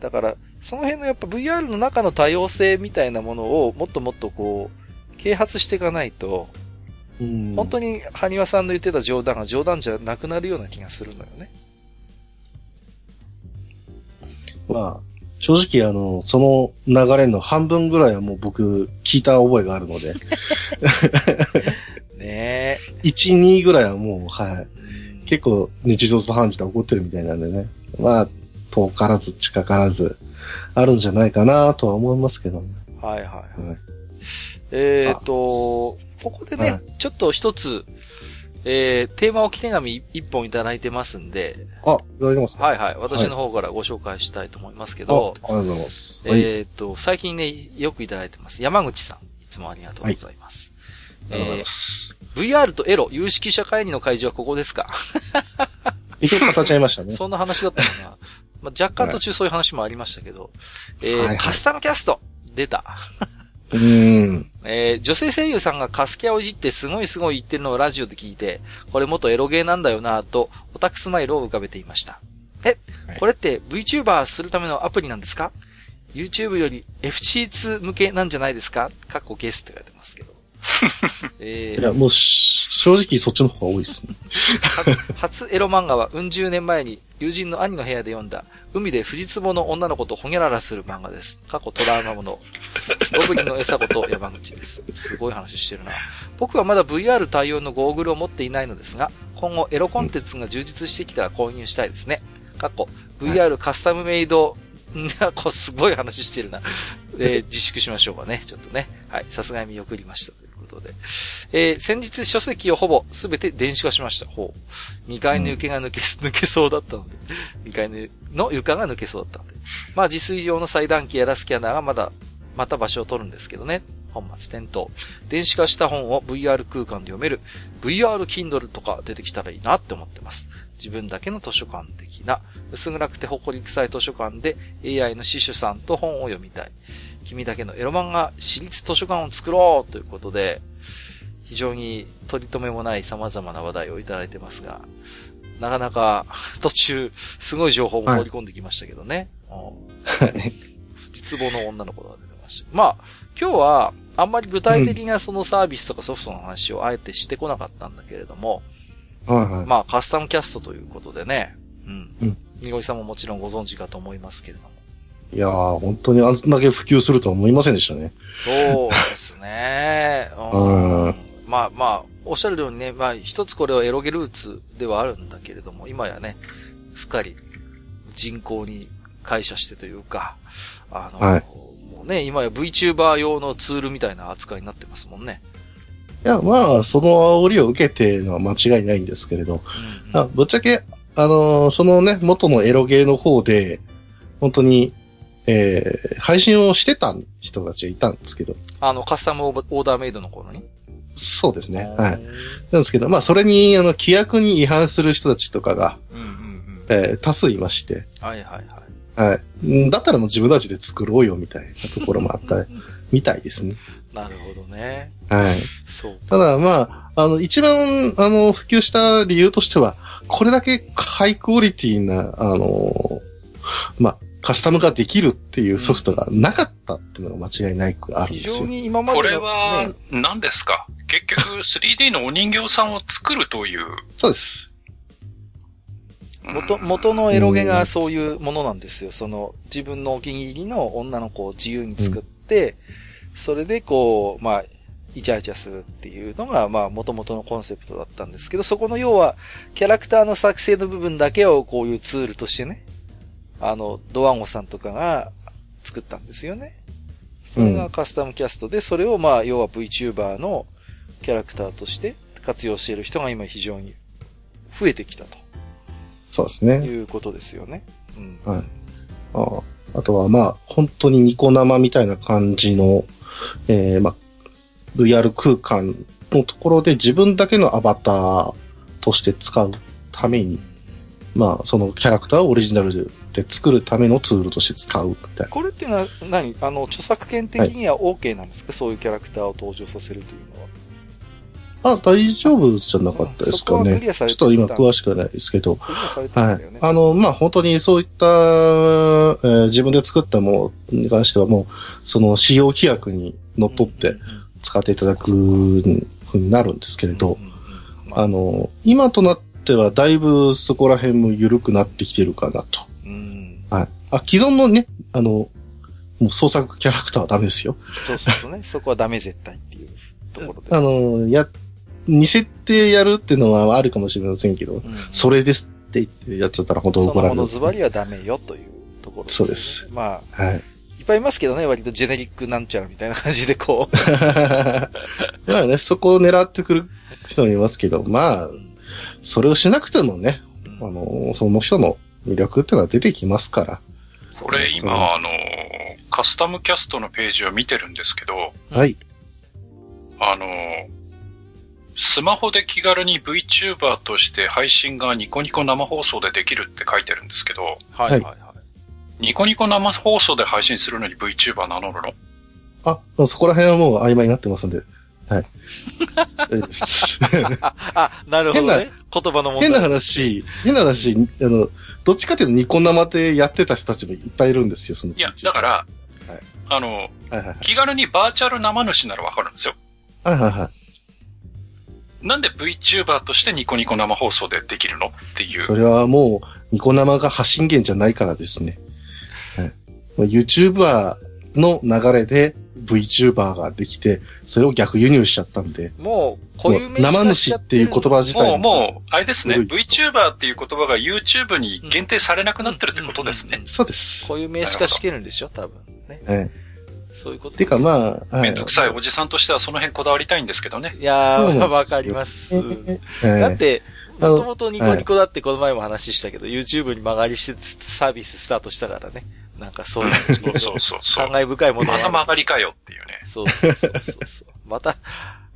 だから、その辺のやっぱ VR の中の多様性みたいなものをもっともっとこう、啓発していかないと、うん本当に埴輪さんの言ってた冗談が冗談じゃなくなるような気がするのよね。まあ、正直あの、その流れの半分ぐらいはもう僕聞いた覚えがあるので、ね1、2ぐらいはもう、はい。え。結構日常茶飯事で起こってるみたいなんでね。まあ、遠からず近からず、あるんじゃないかなとは思いますけどね。はいはいはい。はいえっ、と、ここでね、はいちょっと一つ、えー、テーマ置き手紙一本いただいてますんで、あ、いただきます。はいはい、私の方からご紹介したいと思いますけあ、ど、ありがとうございます。はい。えっ、と、最近ね、よくいただいてます。山口さん、いつもありがとうございます。ありがとうございます。VR とエロ、有識者会議の会場はここですか？一応語っちゃいましたね。そんな話だったかな。まあ、若干途中そういう話もありましたけど、えーはいはいカスタムキャスト出た。うーん。えー女性声優さんがカスキャをいじってすごいすごい言ってるのをラジオで聞いて、これ元エロゲーなんだよなぁと、オタクスマイルを浮かべていました。え、はいこれって VTuber するためのアプリなんですか ?YouTube より FC2 向けなんじゃないですか？かっこゲスって書いて。ええいや、もうし、正直そっちの方が多いですね。初エロ漫画はうん十年前に友人の兄の部屋で読んだ、海で藤壺の女の子とほにゃららする漫画です。過去トラウマもの。ゴブリンの餌子と山口です。すごい話してるな。僕はまだ VR 対応のゴーグルを持っていないのですが、今後エロコンテンツが充実してきたら購入したいですね。過去 VR カスタムメイド、んこうすごい話してるな。えー自粛しましょうかね。ちょっとね。はい。さすがに見送りました。ということで。えー先日書籍をほぼすべて電子化しました。ほう。2階の床が抜け、抜けそうだったので。2階のの床が抜けそうだったので。まあ自炊用の裁断機やらスキャナーがまだ、また場所を取るんですけどね。本末転倒。電子化した本を VR 空間で読める VR Kindle とか出てきたらいいなって思ってます。自分だけの図書館的な、薄暗くて誇り臭い図書館で AI の司書さんと本を読みたい。君だけのエロ漫画私立図書館を作ろうということで、非常に取り留めもない様々な話題をいただいてますが、なかなか 途中、すごい情報も盛り込んできましたけどね。うん実望の女の子が出てました。まあ、今日は、あんまり具体的なそのサービスとかソフトの話をあえてしてこなかったんだけれども、はいはい。まあ、カスタムキャストということでね、うん。うん。ニゴリさんももちろんご存知かと思いますけれども。いやー、本当にあんだけ普及するとは思いませんでしたね。そうですね。う うんん。まあまあ、おっしゃるようにね、まあ一つこれはエロゲルーツではあるんだけれども、今やね、すっかり人口に解釈してというか、あの、はいもうね、今や VTuber 用のツールみたいな扱いになってますもんね。いや、まあ、その煽りを受けてのは間違いないんですけれど、うん、あぶっちゃけ、あのーそのね、元のエロゲーの方で、本当に、えー、配信をしてた人たちがいたんですけど、あの、カスタムオーダーメイドの頃に？そうですね。はい。なんですけど、まあ、それに、あの、規約に違反する人たちとかが、うんうんうん。えー多数いまして、はいはいはい。はい。うんだったらもう自分たちで作ろうよ、みたいなところもあったみたいですね。なるほどね。はい。そう。ただ、まあ、あの、一番、あの、普及した理由としては、これだけハイクオリティな、あの、まあ、カスタムができるっていうソフトがなかったっていうのが間違いないくあるん非常ですよ。に今までの、こね、れは何ですか？結局 3D のお人形さんを作るという。そうです。うん元、元のエロゲがそういうものなんですよ。その、自分のお気に入りの女の子を自由に作って、それでこう、まあ、イチャイチャするっていうのが、まあ、元々のコンセプトだったんですけど、そこの要は、キャラクターの作成の部分だけをこういうツールとしてね、あの、ドワンゴさんとかが作ったんですよね。それがカスタムキャストで、それをまあ、要は VTuber のキャラクターとして活用している人が今非常に増えてきたと。そうですね。いうことですよね。うん。はいああとは、まあ、本当にニコ生みたいな感じの、えー、まあ、VR 空間のところで自分だけのアバターとして使うために、まあ、そのキャラクターをオリジナルで作るためのツールとして使うみたいな。これっていうのは何？あの、著作権的には OK なんですか、そういうキャラクターを登場させるというのは。あ、大丈夫じゃなかったですかね。ちょってと今た詳しくはないですけど。クリアされてるはい。あの、まあ、本当にそういった、えー自分で作ったものに関してはもう、その使用規約にのっとって使っていただくふうになるんですけれど、ああの、今となってはだいぶそこら辺も緩くなってきてるかなと。うん。はい。あ、既存のね、あの、もう創作キャラクターはダメですよ。そうそうそうね。そこはダメ絶対っていうところで。あの、や、似設定やるっていうのはあるかもしれませんけど、うんそれですって言ってやっちゃったら本当そ怒られる。のものズバリはダメよというところそうです。まあ、はい。いっぱいいますけどね、割とジェネリックなんちゃらみたいな感じでこ まあね、そこを狙ってくる人もいますけど、まあう。、それをしなくてもね、うんあの、その人の魅力っていうのは出てきますから。これ今、あの、カスタムキャストのページを見てるんですけど、はい。あの、スマホで気軽に VTuber として配信がニコニコ生放送でできるって書いてるんですけど、はいはいはい。ニコニコ生放送で配信するのに VTuber 名乗るの？あ、そこら辺はもう曖昧になってますんで。はい。あ、なるほどね。言葉の問題。変な話、変な話、あの、どっちかというとニコ生でやってた人たちもいっぱいいるんですよ、その。いや、だから、はいあの、はいはいはい。気軽にバーチャル生主ならわかるんですよ。はいはいはい。なんで VTuber としてニコニコ生放送でできるのっていう。それはもう、ニコ生が発信源じゃないからですね。はい、YouTuber の流れで VTuber ができて、それを逆輸入しちゃったんで。もう、固有名詞生主っていう言葉自体もう、もう、あれですね。VTuber っていう言葉が YouTube に限定されなくなってるってことですね。そうです。固有名詞化してるんでしょ？多分。ね。はい。そういうことてかまあ、めんどくさいおじさんとしてはその辺こだわりたいんですけどね。いやー、わかります。だって、もともとニコニコだってこの前も話したけど、YouTube に曲がりしてサービススタートしたからね。なんかそういう、そうそうそう。感慨深いものまた曲がりかよっていうね。そうそうそうそうそう。また、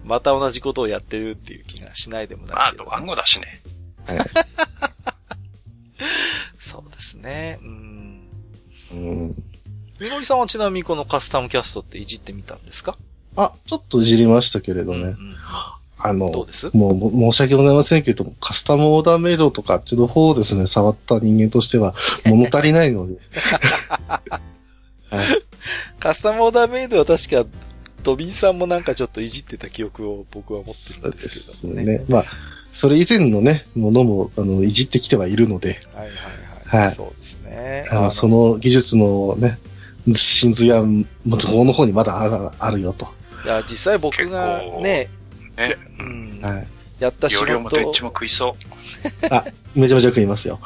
また同じことをやってるっていう気がしないでもない、まあ、あと番号だしね。はい。そうですね。うん。うん。みのりさんはちなみにこのカスタムキャストっていじってみたんですか？あ、ちょっといじりましたけれどね。うんうんあの、どうです？もう申し訳ございませんけど、カスタムオーダーメイドとかあっちの方をですね、触った人間としては 物足りないので。はい、カスタムオーダーメイドは確か、ドビンさんもなんかちょっといじってた記憶を僕は持ってるんですけどね。ね。まあ、それ以前のね、ものも、あの、いじってきてはいるので。はいはいはい。はいそうですね。あのその技術のね、真髄は、もうの方にまだあるあるよと。いや、実際僕がね、ね。うん、はい。やった仕事容量もどっちも食いそう。あ、めちゃめちゃ食いますよ。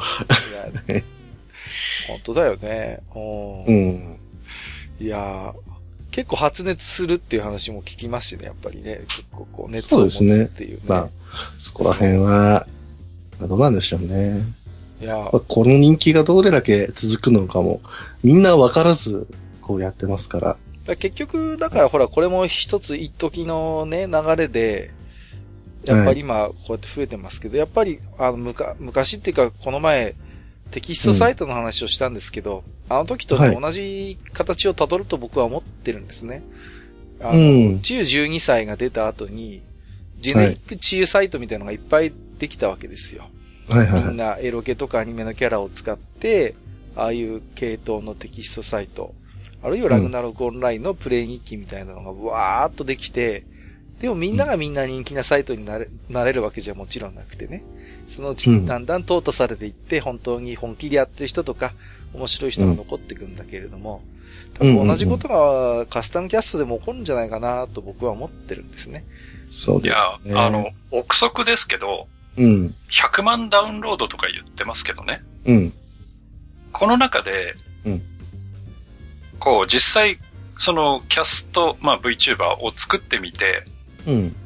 本当だよね。う。うんん。いやー結構発熱するっていう話も聞きますしね、やっぱりね。結構こう熱を持つっていうね。まあ、そこら辺は、どうなんでしょうね。いやまあこの人気がどれだけ続くのかも、みんなわからず、こうやってますから。だ結局、だからほら、これも一つ一時のね、流れで、やっぱり今、こうやって増えてますけど、やっぱり、あの、むか、昔っていうか、この前、テキストサイトの話をしたんですけど、あの時とね、はい同じ形を辿ると僕は思ってるんですね。あの、うん中12歳が出た後に、ジェネリック治癒サイトみたいなのがいっぱいできたわけですよ。はいはいはい。みんなエロゲとかアニメのキャラを使って、ああいう系統のテキストサイト、あるいはラグナロクオンラインのプレイ日記みたいなのがわーっとできて、でもみんながみんな人気なサイトになれなれるわけじゃもちろんなくてね。そのうちにだんだん淘汰されていって、本当に本気でやってる人とか、面白い人が残っていくんだけれども、多分同じことがカスタムキャストでも起こるんじゃないかなと僕は思ってるんですね。そうでいや、すね。あの、憶測ですけど、うん。100万ダウンロードとか言ってますけどね。うん。この中で、うんこう、実際、そのキャスト、まあ VTuber を作ってみて、うん。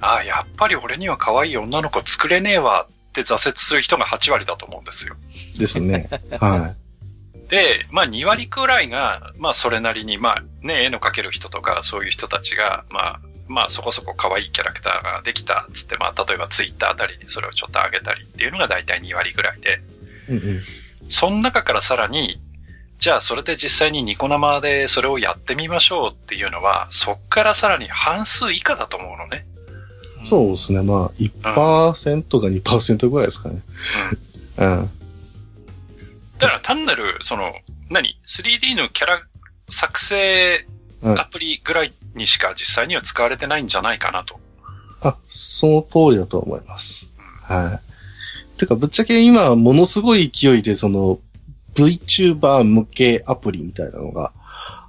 ああ、やっぱり俺には可愛い女の子作れねえわって挫折する人が8割だと思うんですよ。ですね。はで、まあ2割くらいが、まあそれなりに、まあね、絵の描ける人とかそういう人たちが、まあ、まあそこそこ可愛いキャラクターができたっつって、まあ例えばツイッターあたりにそれをちょっと上げたりっていうのが大体2割ぐらいで、い。うんうん。その中からさらに、じゃあそれで実際にニコ生でそれをやってみましょうっていうのは、そっからさらに半数以下だと思うのね。そうですね。まあ、1%が2%ぐらいですかね。うん。だから単なる、その、何 ?3D のキャラ作成はいアプリぐらいにしか実際には使われてないんじゃないかなと。あ、その通りだと思います。はい。てか、ぶっちゃけ今、ものすごい勢いで、その、VTuber 向けアプリみたいなのが、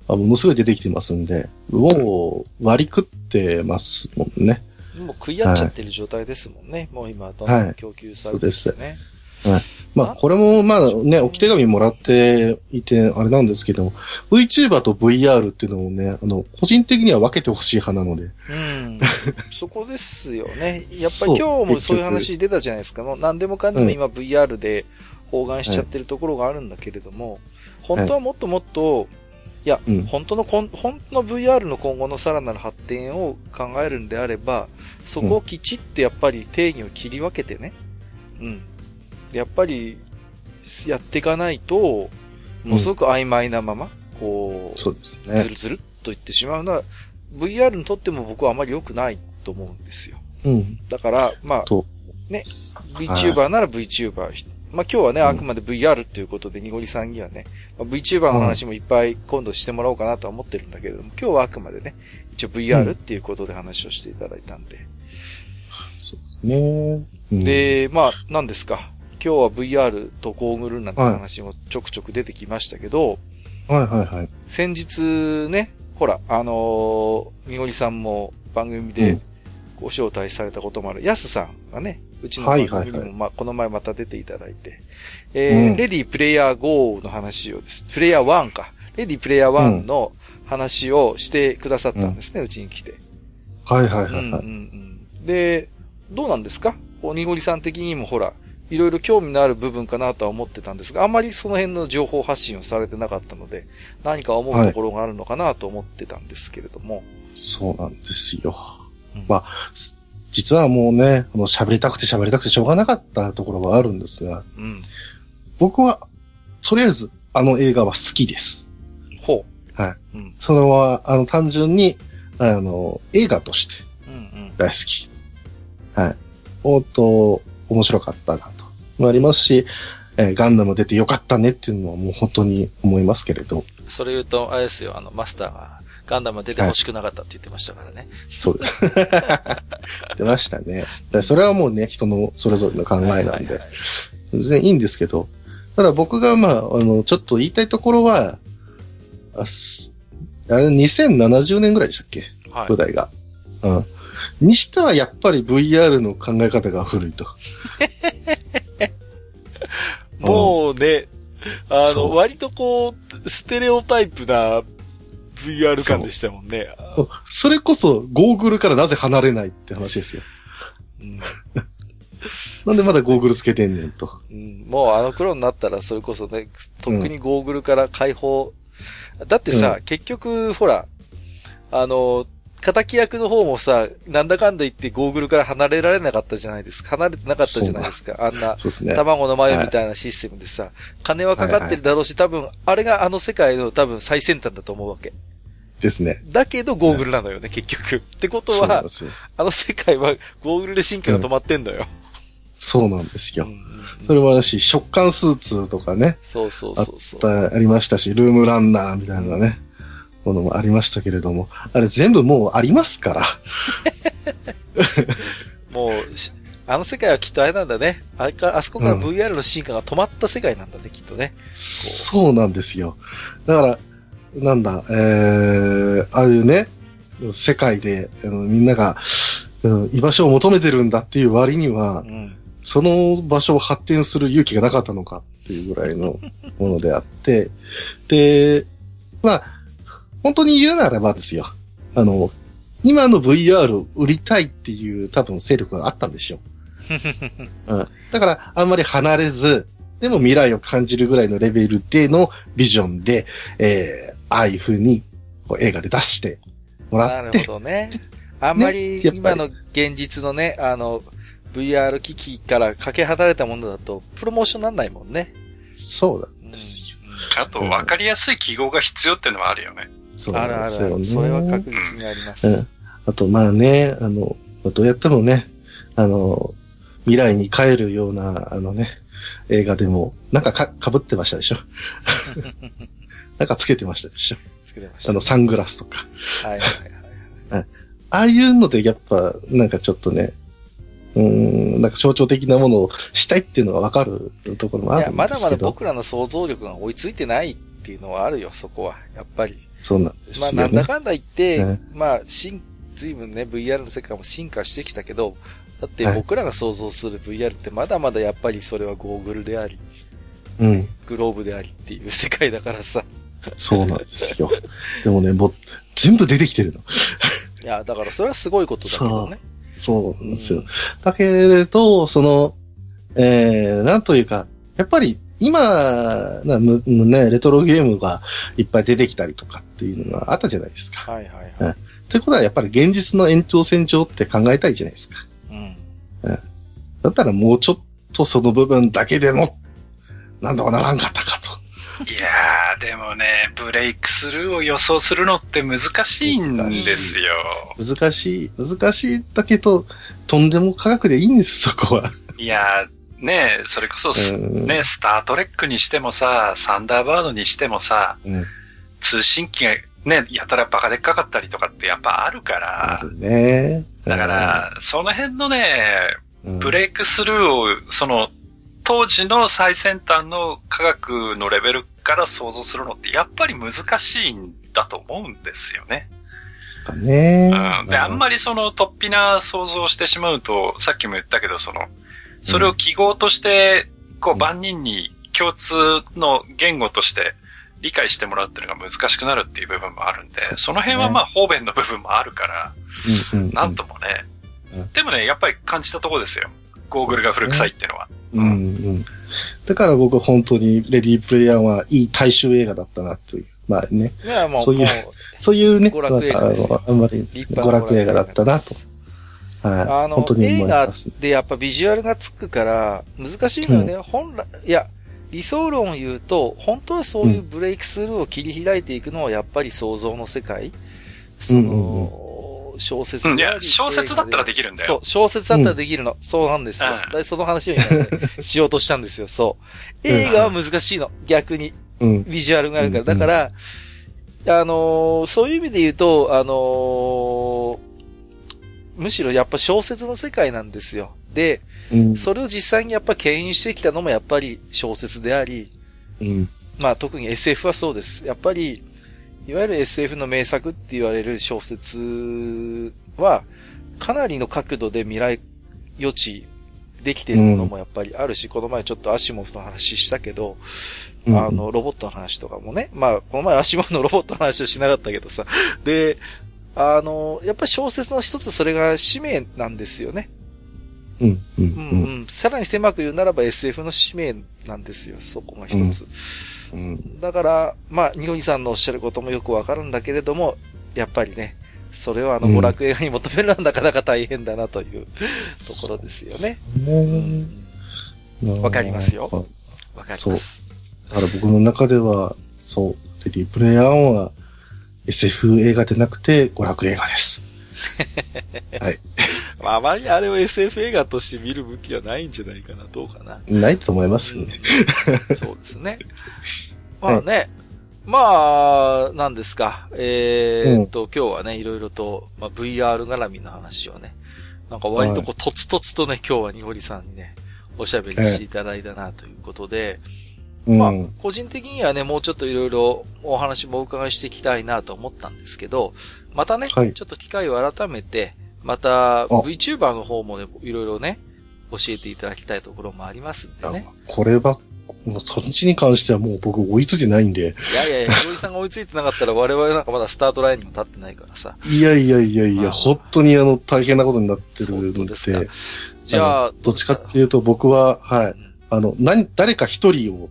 あものすごい出てきてますんで、もう割り食ってますもんね。もう食い合っちゃってる状態ですもんね。もう今、どんどん供給されてるね。まあ、これも、まあね、置き手紙もらっていて、あれなんですけど、VTuber と VR っていうのをね、あの、個人的には分けてほしい派なので。うん。そこですよね。やっぱそうり今日もそういう話出たじゃないですか。もう何でもかんでも今 VR で包含しちゃってるところがあるんだけれども、本当はもっともっと、いや、うん本当のこん、本当の VR の今後のさらなる発展を考えるんであれば、そこをきちっとやっぱり定義を切り分けてね。うん。やっぱり、やっていかないと、ものすごく曖昧なまま、こう、そうですずね。るずるっと言ってしまうのは、VR にとっても僕はあまり良くないと思うんですよ。うん。だから、まあと、ね、VTuber なら VTuber。まあ今日はね、あくまで VR っていうことで、ニゴリさんにはね、まあ、VTuber の話もいっぱい今度してもらおうかなとは思ってるんだけれども、今日はあくまでね、一応 VR っていうことで話をしていただいたんで。そうですね。うん、で、まあ、何ですか？今日は VR とゴーグルなんて話もちょくちょく出てきましたけど、はいはいはい。先日ね、ほら、あのーみごりさんも番組でうんご招待されたこともある、やすさんがね、うちの番組にも、はいはいはいまあ、この前また出ていただいて、えーうんレディプレイヤー GO の話をです、プレイヤー1か、レディプレイヤー1の話をしてくださったんですね、うちに来て。はいはいうんうんはいはい。うん。で、どうなんですか？おにごりさん的にもほら、いろいろ興味のある部分かなとは思ってたんですが、あんまりその辺の情報発信をされてなかったので、何か思うところがあるのかなと思ってたんですけれども。そうなんですよ。うんまあ、す実はもうね、あの喋りたくて喋りたくてしょうがなかったところはあるんですが、うん。僕は、とりあえず、あの映画は好きです。ほう。はい。うん。それは、あの、単純に、あの、映画としてうんうん。大好き。はい。おっと、面白かったなと。もありますし、えーガンダム出てよかったねっていうのはもう本当に思いますけれど、それ言うと、あれですよ、あの、マスターが、ガンダム出て欲しくなかったって言ってましたからね。そうです。出ましたね。でそれはもうね、人のそれぞれの考えなんではいはいはい、全然いいんですけど、ただ僕がまあ、あの、ちょっと言いたいところは、あすあれ2070年ぐらいでしたっけ？はい舞台が。うん。にしてはやっぱり VR の考え方が古いと。もうね、あの、割とこう、ステレオタイプな VR 感でしたもんね。それこそゴーグルからなぜ離れないって話ですよ。うんなんでまだゴーグルつけてんねんと。うんもうあの頃になったらそれこそね、とっくにゴーグルから解放。だってさ、結局、ほら、あの、仇役の方もさ、なんだかんだ言ってゴーグルから離れられなかったじゃないですか。離れてなかったじゃないですか。あんな。卵の眉みたいなシステムでさ、金はかかってるだろうし、多分、あれがあの世界の多分最先端だと思うわけ。ですね。だけどゴーグルなのよね、結局。ってことは。あの世界はゴーグルで進化が止まってんのよ。そうなんですようん。うんうんそれもあるし、食感スーツとかね、そうそうあっそうそう。たありましたし、ルームランナーみたいなね、ものもありましたけれども、あれ全部もうありますから。もう、しあの世界はきっとあれなんだね。ああそこからうん VR の進化が止まった世界なんだね、きっとね。そうなんですよ。だから、なんだ、えー、ああいうね、世界で、あのみんなが、うん居場所を求めてるんだっていう割にはう、ん。その場所を発展する勇気がなかったのかっていうぐらいのものであって、で、まあ、本当に言うならばですよ。あの、今の VR を売りたいっていう多分勢力があったんでしょう。うん。だから、あんまり離れず、でも未来を感じるぐらいのレベルでのビジョンで、えー、ああいう風にこう映画で出してもならって、るほどね。あんまり今の現実のね、あの、VR 機器からかけ離れたものだと、プロモーションなんないもんね。そうなんうんですよ。あと、わかりやすい記号が必要ってのはあるよね。そうあるあるある。なんですよね。それは確実にあります。うん。あと、まあね、あの、どうやってもね、あの、未来に帰るような、あのね、映画でも、なんかか、被ってましたでしょ なんかつけてましたでしょ？つけてましたあの、サングラスとか。はいはいはい。ああいうので、やっぱ、なんかちょっとね、うーん、なんか象徴的なものをしたいっていうのがわかるところもあいや、るんまだまだですけど。僕らの想像力が追いついてないっていうのはあるよ、そこは。やっぱり。そうなんですまあ。なんだかんだ言って、うんまあ、進、随分ね、VR の世界も進化してきたけど、だってはい僕らが想像する VR ってまだまだやっぱりそれはゴーグルであり、うん。グローブでありっていう世界だからさ。そうなんですよ。でもね、もう、全部出てきてるの。いや、だからそれはすごいことだけどね。そうなんですよ。うんだけれど、その、えー、なんというか、やっぱり今、なむむね、レトロゲームがいっぱい出てきたりとかっていうのがあったじゃないですか。はいはいはい。ということはやっぱり現実の延長線上って考えたいじゃないですか。うん。だったらもうちょっとその部分だけでも、なんとかならんかったかと。いやー、でもね、ブレイクスルーを予想するのって難しいんですよ。難しい、難しいだけど、とんでも科学でいいんです、そこは。いやー、ねそれこそす、うんね、スタートレックにしてもさ、サンダーバードにしてもさ、うん。通信機がね、やたらバカでっかかったりとかってやっぱあるかあら、るね。だから、その辺のね、うん、ブレイクスルーを、その、当時の最先端の科学のレベルから想像するのって、やっぱり難しいんだと思うんですよね。だね。うん。で、あんまり、りその、突飛な想像をしてしまうと、さっきも言ったけど、その、それを記号として、こう、うん万人に共通の言語として理解してもらうっていうのが難しくなるっていう部分もあるんで、そうですねその辺はまあ、方便の部分もあるから、うんうんうん、なんともねうん。でもね、やっぱり感じたとこですよ。ゴーグルが古臭いっていうのは。うんうん。だから僕は本当にレディープレイヤーはいい大衆映画だったなという。まあね、そういうもそういうね、娯楽映画ですよあんまり娯な楽映画だったなと。はい。あの本当に思映画。でやっぱビジュアルがつくから、難しいのよね。本来、いや、理想論を言うと、本当はそういうブレイクスルーを切り開いていくのはやっぱり想像の世界。そうんうんの、小説うん、いや小説だったらでききるんだよ。そう、小説だったらできるの。そうなんですよ。うんその話を今ね、しようとしたんですよ。そう。映画は難しいの。逆に。うん。ビジュアルがあるから。うんだから、あのーそういう意味で言うと、あのーむしろやっぱ小説の世界なんですよ。で、うん。それを実際にやっぱ牽引してきたのもやっぱり小説であり、うん。まあ特に SF はそうです。やっぱり、いわゆる SF の名作って言われる小説は、かなりの角度で未来予知できてるものもやっぱりあるし、この前ちょっとアシモフの話したけど、うんあの、ロボットの話とかもね。まあ、この前アシモフのロボットの話はしなかったけどさ。で、あの、やっぱり小説の一つそれが使命なんですよね。うん。う。うんんうん。さらに狭く言うならば SF の使命なんですよ。そこが一つ。うん。だから、まあ、ニロニさんのおっしゃることもよくわかるんだけれども、やっぱりね、それをあの、うん娯楽映画に求めるのはなかなか大変だなという ところですよね。ねわかりますよあわかります。だから僕の中では、そう、レディープレイヤー1は SF 映画でなくて娯楽映画です。はい。まあ、あまりあれを SF 映画として見る向きはないんじゃないかな。どうかな。ないと思いますね。うんそうですね。まあね、まあ、なんですか。えーっと、今日はね、いろいろと、まあ、VR 絡みの話をね、なんか割とこう、とつとつとね、今日はニゴリさんにね、おしゃべりしていただいたなということで、うん。まあ、個人的にはね、もうちょっといろいろお話もお伺いしていきたいなと思ったんですけど、またね、はいちょっと機会を改めて、また VTuber の方もね、いろいろね、教えていただきたいところもありますんでね。これば、もうそっちに関してはもう僕追いついてないんで、いやいやいや、ひろりさんが追いついてなかったら我々なんかまだスタートラインにも立ってないからさ。いやいやいやいまあや、本当にあの、大変なことになってるのでで、じゃあ、どっちかっていうと僕は、はい、うんあの、何、誰か一人を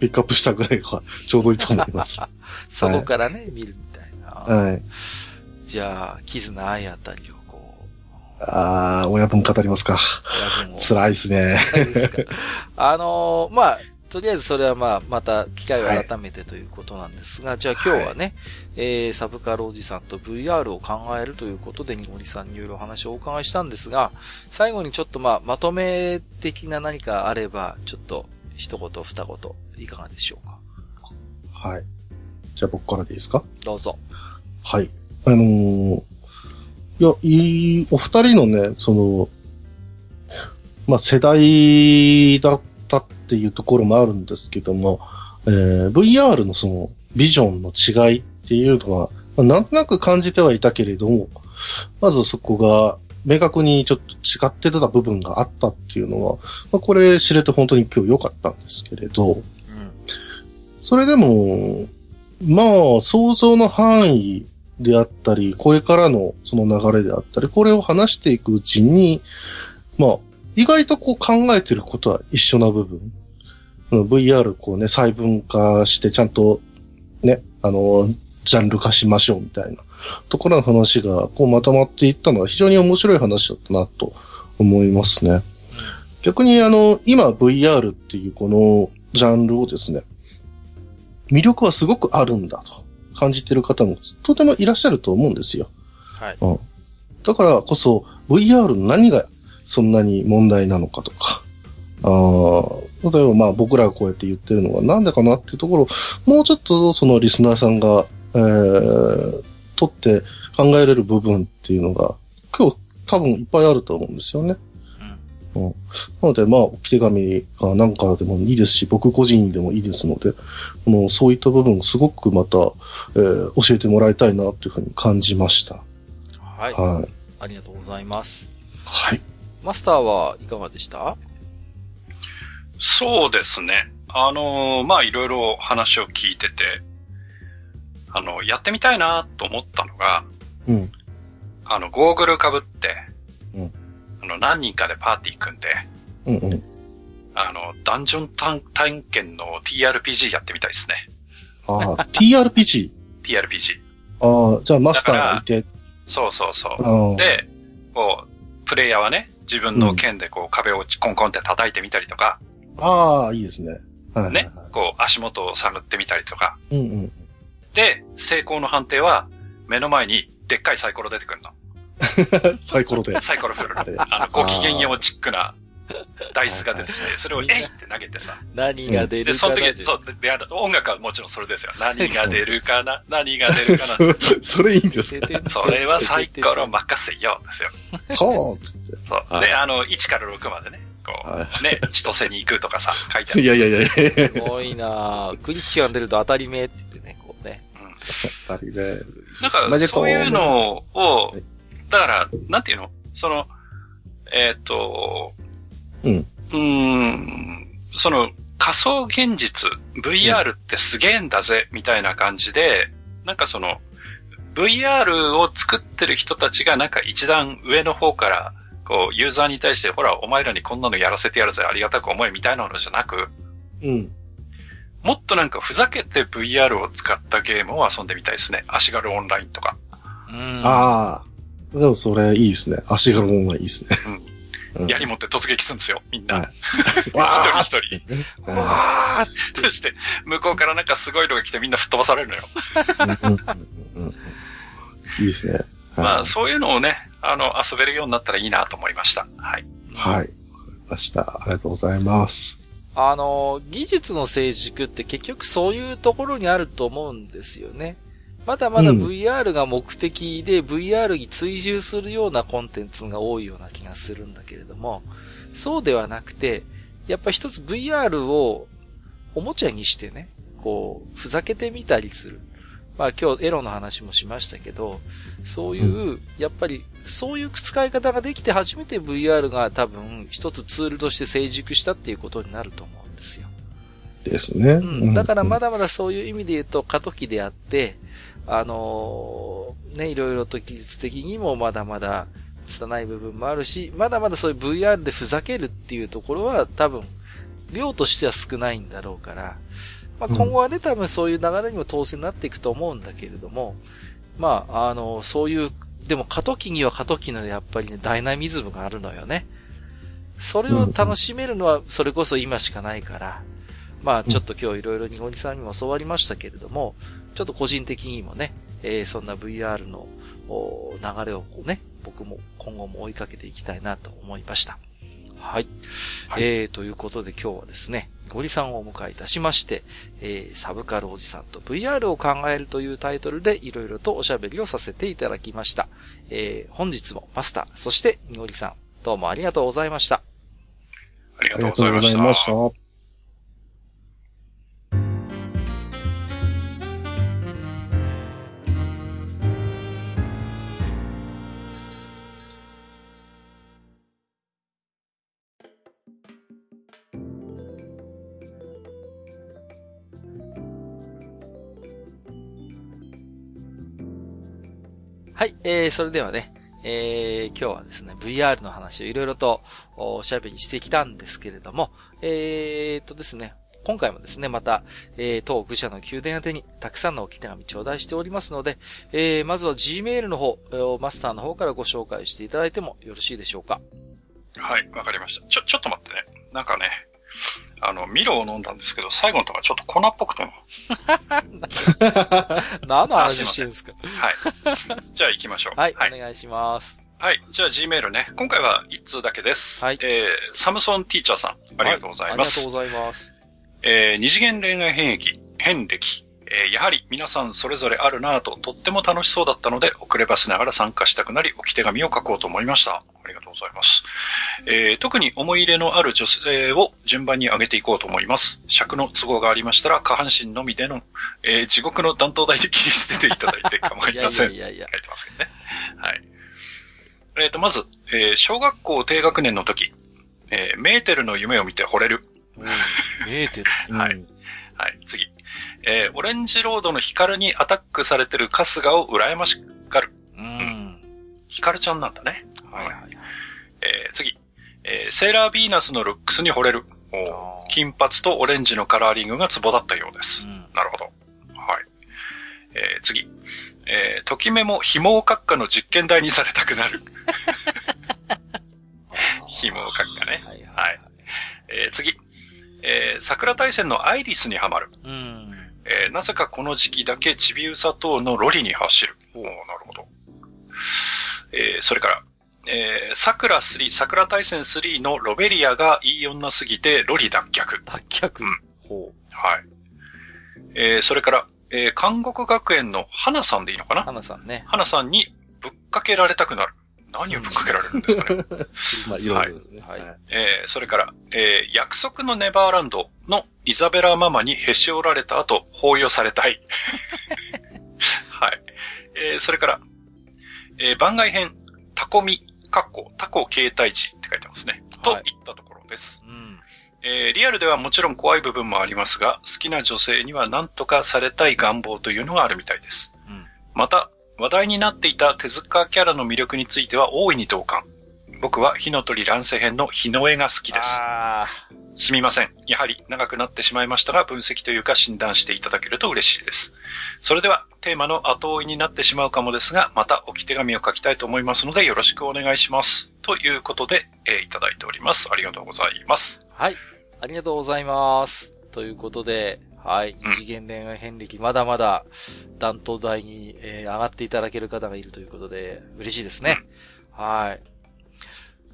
ピックアップしたぐらいが ちょうどいいと思います。そこからね、見るみたいな。はい。じゃあ、キズナアイあたりをあー、親分語りますか。辛いですね。あのーまあ、とりあえずそれはまあ、また機会を改めてということなんですが、じゃあ今日はね、えー、サブカルおじさんと VR を考えるということで、ニゴリさんにいろいろお話をお伺いしたんですが、最後にちょっとまあ、まとめ的な何かあれば、ちょっと一言二言、いかがでしょうか？はい。じゃあ僕からでいいですか？どうぞ。はい。あのーいや、いい、お二人のね、その、まあ、世代だったっていうところもあるんですけども、えー VR のその、ビジョンの違いっていうのは、まあなんとなく感じてはいたけれども、まずそこが、明確にちょっと違ってた部分があったっていうのは、まあ、これ知れて本当に今日良かったんですけれど、うん。それでも、まあ、想像の範囲であったり、これからのその流れであったり、これを話していくうちに、まあ、意外とこう考えてることは一緒な部分。VR こうね、細分化してちゃんとね、あの、ジャンル化しましょうみたいなところの話がこうまとまっていったのは非常に面白い話だったなと思いますね。逆にあの、今 VR っていうこのジャンルをですね、魅力はすごくあるんだと感じてる方もとてもいらっしゃると思うんですよ。はい。うん。だからこそ VR の何がそんなに問題なのかとか、あー例えばまあ僕らがこうやって言ってるのがなんでかなっていうところをもうちょっとそのリスナーさんが、えー、取って考えれる部分っていうのが今日多分いっぱいあると思うんですよね。うん。うん。なので、まあ、置き手紙かなんかでもいいですし、僕個人でもいいですので、このそういった部分、すごくまた、えー教えてもらいたいなというふうに感じました。はい。はい。ありがとうございます。はい。マスターはいかがでした？そうですね。あのーまあ、いろいろ話を聞いてて、あの、やってみたいなと思ったのが、うん。あの、ゴーグル被って、うんあの、何人かでパーティー組んで、うんうん。あの、ダンジョン探探検の TRPG やってみたいですね。ああ、TRPG? TRPG。ああ、じゃあマスターがいて、そうそうそう。で、こう、プレイヤーはね、自分の剣でこう壁をコンコンって叩いてみたりとか、ああ、いいですね。はい、ね、こう足元を探ってみたりとか。うんうん。で、成功の判定は、目の前にでっかいサイコロ出てくるの。サイコロで。サイコロ振るあれの。あの、ご機嫌ようチックなダイスが出てきて、それをえいって投げてさ。何が出で、るかなその時、そう、で、あの音楽はもちろんそれですよ。何が出るかな？何が出るかな？そそれいいんですか？それはサイコロ任せよ、ですよ。そうつって。そう。はいで、あの、1から6までね、こはう、ね、千歳に行くとかさ、書いてある。いやいやいやいやすごいなぁ。クリッチが出ると当たり目って言ってね、こうね。あれね。なんかマジ、コそういうのをはい、だから、なんていうの？その、えっ、と、うん。うーん、その、仮想現実、VR ってすげえんだぜ、みたいな感じで、なんかその、VR を作ってる人たちがなんか一段上の方から、こう、ユーザーに対して、ほら、お前らにこんなのやらせてやるぜ、ありがたく思え、みたいなのじゃなく、うん。もっとなんかふざけて VR を使ったゲームを遊んでみたいですね。足軽オンラインとか。うん。ああ。でもそれいいですね。足軽もいいですね。うん槍持って突撃するんですよ、みんな。はいわあ 一人一人。わーそして、向こうからなんかすごいのが来てみんな吹っ飛ばされるのよ。うんうんうんうんいいですね。まあ、そういうのをね、あの、遊べるようになったらいいなと思いました。はい。はい。ました。ありがとうございます。あの、技術の成熟って結局そういうところにあると思うんですよね。まだまだうん VR が目的で VR に追従するようなコンテンツが多いような気がするんだけれども、そうではなくて、やっぱ一つ VR をおもちゃにしてね、こう、ふざけてみたりする。まあ今日エロの話もしましたけど、そういう、やっぱり、そういう使い方ができて初めて VR が多分一つツールとして成熟したっていうことになると思うんですよ。ですね。うん。だからまだ、だまだそういう意味で言うと過渡期であって、あのーね、いろいろと技術的にもまだまだ拙い部分もあるし、まだまだそういう VR でふざけるっていうところは多分、量としては少ないんだろうから、まあ、今後はね、多分そういう流れにも当然なっていくと思うんだけれども、まあ、あの、そういう、でも過渡期には過渡期のやっぱりね、ダイナミズムがあるのよね。それを楽しめるのは、それこそ今しかないから、まあ、ちょっと今日いろいろニゴニさんにも教わりましたけれども、ちょっと個人的にもね、えーそんな VR のお流れをこうね、僕も今後も追いかけていきたいなと思いました。はい。はいえー、ということで今日はですね、ゴリさんをお迎えいたしまして、えー、サブカルおじさんと VR を考えるというタイトルでいろいろとおしゃべりをさせていただきました。えー、本日もマスター、そしてニゴリさん、どうもありがとうございました。ありがとうございました。はい、えー、それではね、えー、今日はですね、VR の話をいろいろとおしゃべりしてきたんですけれども、えーとですね、今回もですね、また、えー、当愚者の宮殿宛てにたくさんのお手紙頂戴しておりますので、えー、まずは Gmail の方、マスターの方からご紹介していただいてもよろしいでしょうか？はい、わかりました。ちょ、ちょっと待ってね。なんかね、あの、ミロを飲んだんですけど、最後のところちょっと粉っぽくてね。何の話してるんですか？はい。じゃあ行きましょう。はい、はい。お願いします。はい。じゃあ Gmail ね。今回は1通だけです。はいえー、サムソンティーチャーさん、ありがとうございます。はありがとうございます。えー、二次元恋愛変役、変歴、えーやはり皆さんそれぞれあるなぁととっても楽しそうだったので、遅ればせながら参加したくなり、置き手紙を書こうと思いました。ありがとうございます。えー特に思い入れのある女性を順番に上げていこうと思います。尺の都合がありましたら、下半身のみでの、えー地獄の断頭台で切り捨てていただいて 構いません。やいやいや。書いてますけどね。はい。えっ、と、まず、えー小学校低学年の時、えーメーテルの夢を見て惚れる。うん。見えてる。はいうんはい、次。えーオレンジロードのヒカルにアタックされてる春日を羨ましがる。うん。ヒカルちゃんなんだね。はいはい。えー次。えーセーラービーナスのルックスに惚れる。金髪とオレンジのカラーリングがツボだったようです。うんなるほど。はい。えー次。えー、ときめも紐閣下の実験台にされたくなる。紐閣下ね。はいはい。はい。えー次。えー桜大戦のアイリスにはまる。うん。えーなぜかこの時期だけちびうさ等のロリに走る。おおなるほど。えーそれから、えー、桜3、桜大戦3のロベリアがいい女すぎてロリ脱却。脱却うん。ほはい。えーそれから、えー、韓国学園の花さんでいいのかう。な？花さんね。花さんにぶっかけられたくなる。何をぶっかけられるんですかね。まあ、いろいろですね。はいえーそれから、えー約束のネバーランドのイザベラママにへし折られた後、包囲されたい。はい。えーそれから、えー番外編、タコミ、カッコ、タコ携帯時って書いてますね。とはいいったところです。うん。えーリアルではもちろん怖い部分もありますが、好きな女性には何とかされたい願望というのがあるみたいです。うん。また、話題になっていた手塚キャラの魅力については大いに同感。僕は火の鳥乱世編の日の絵が好きです。あすみません。やはり長くなってしまいましたが、分析というか診断していただけると嬉しいです。それでは、テーマの後追いになってしまうかもですが、また置き手紙を書きたいと思いますので、よろしくお願いします。ということで、えーいただいております。ありがとうございます。あ。はい。ありがとうございます。ということで、はい。うん二次元恋愛遍歴、まだまだ断頭台に、えー上がっていただける方がいるということで、嬉しいですね。はい。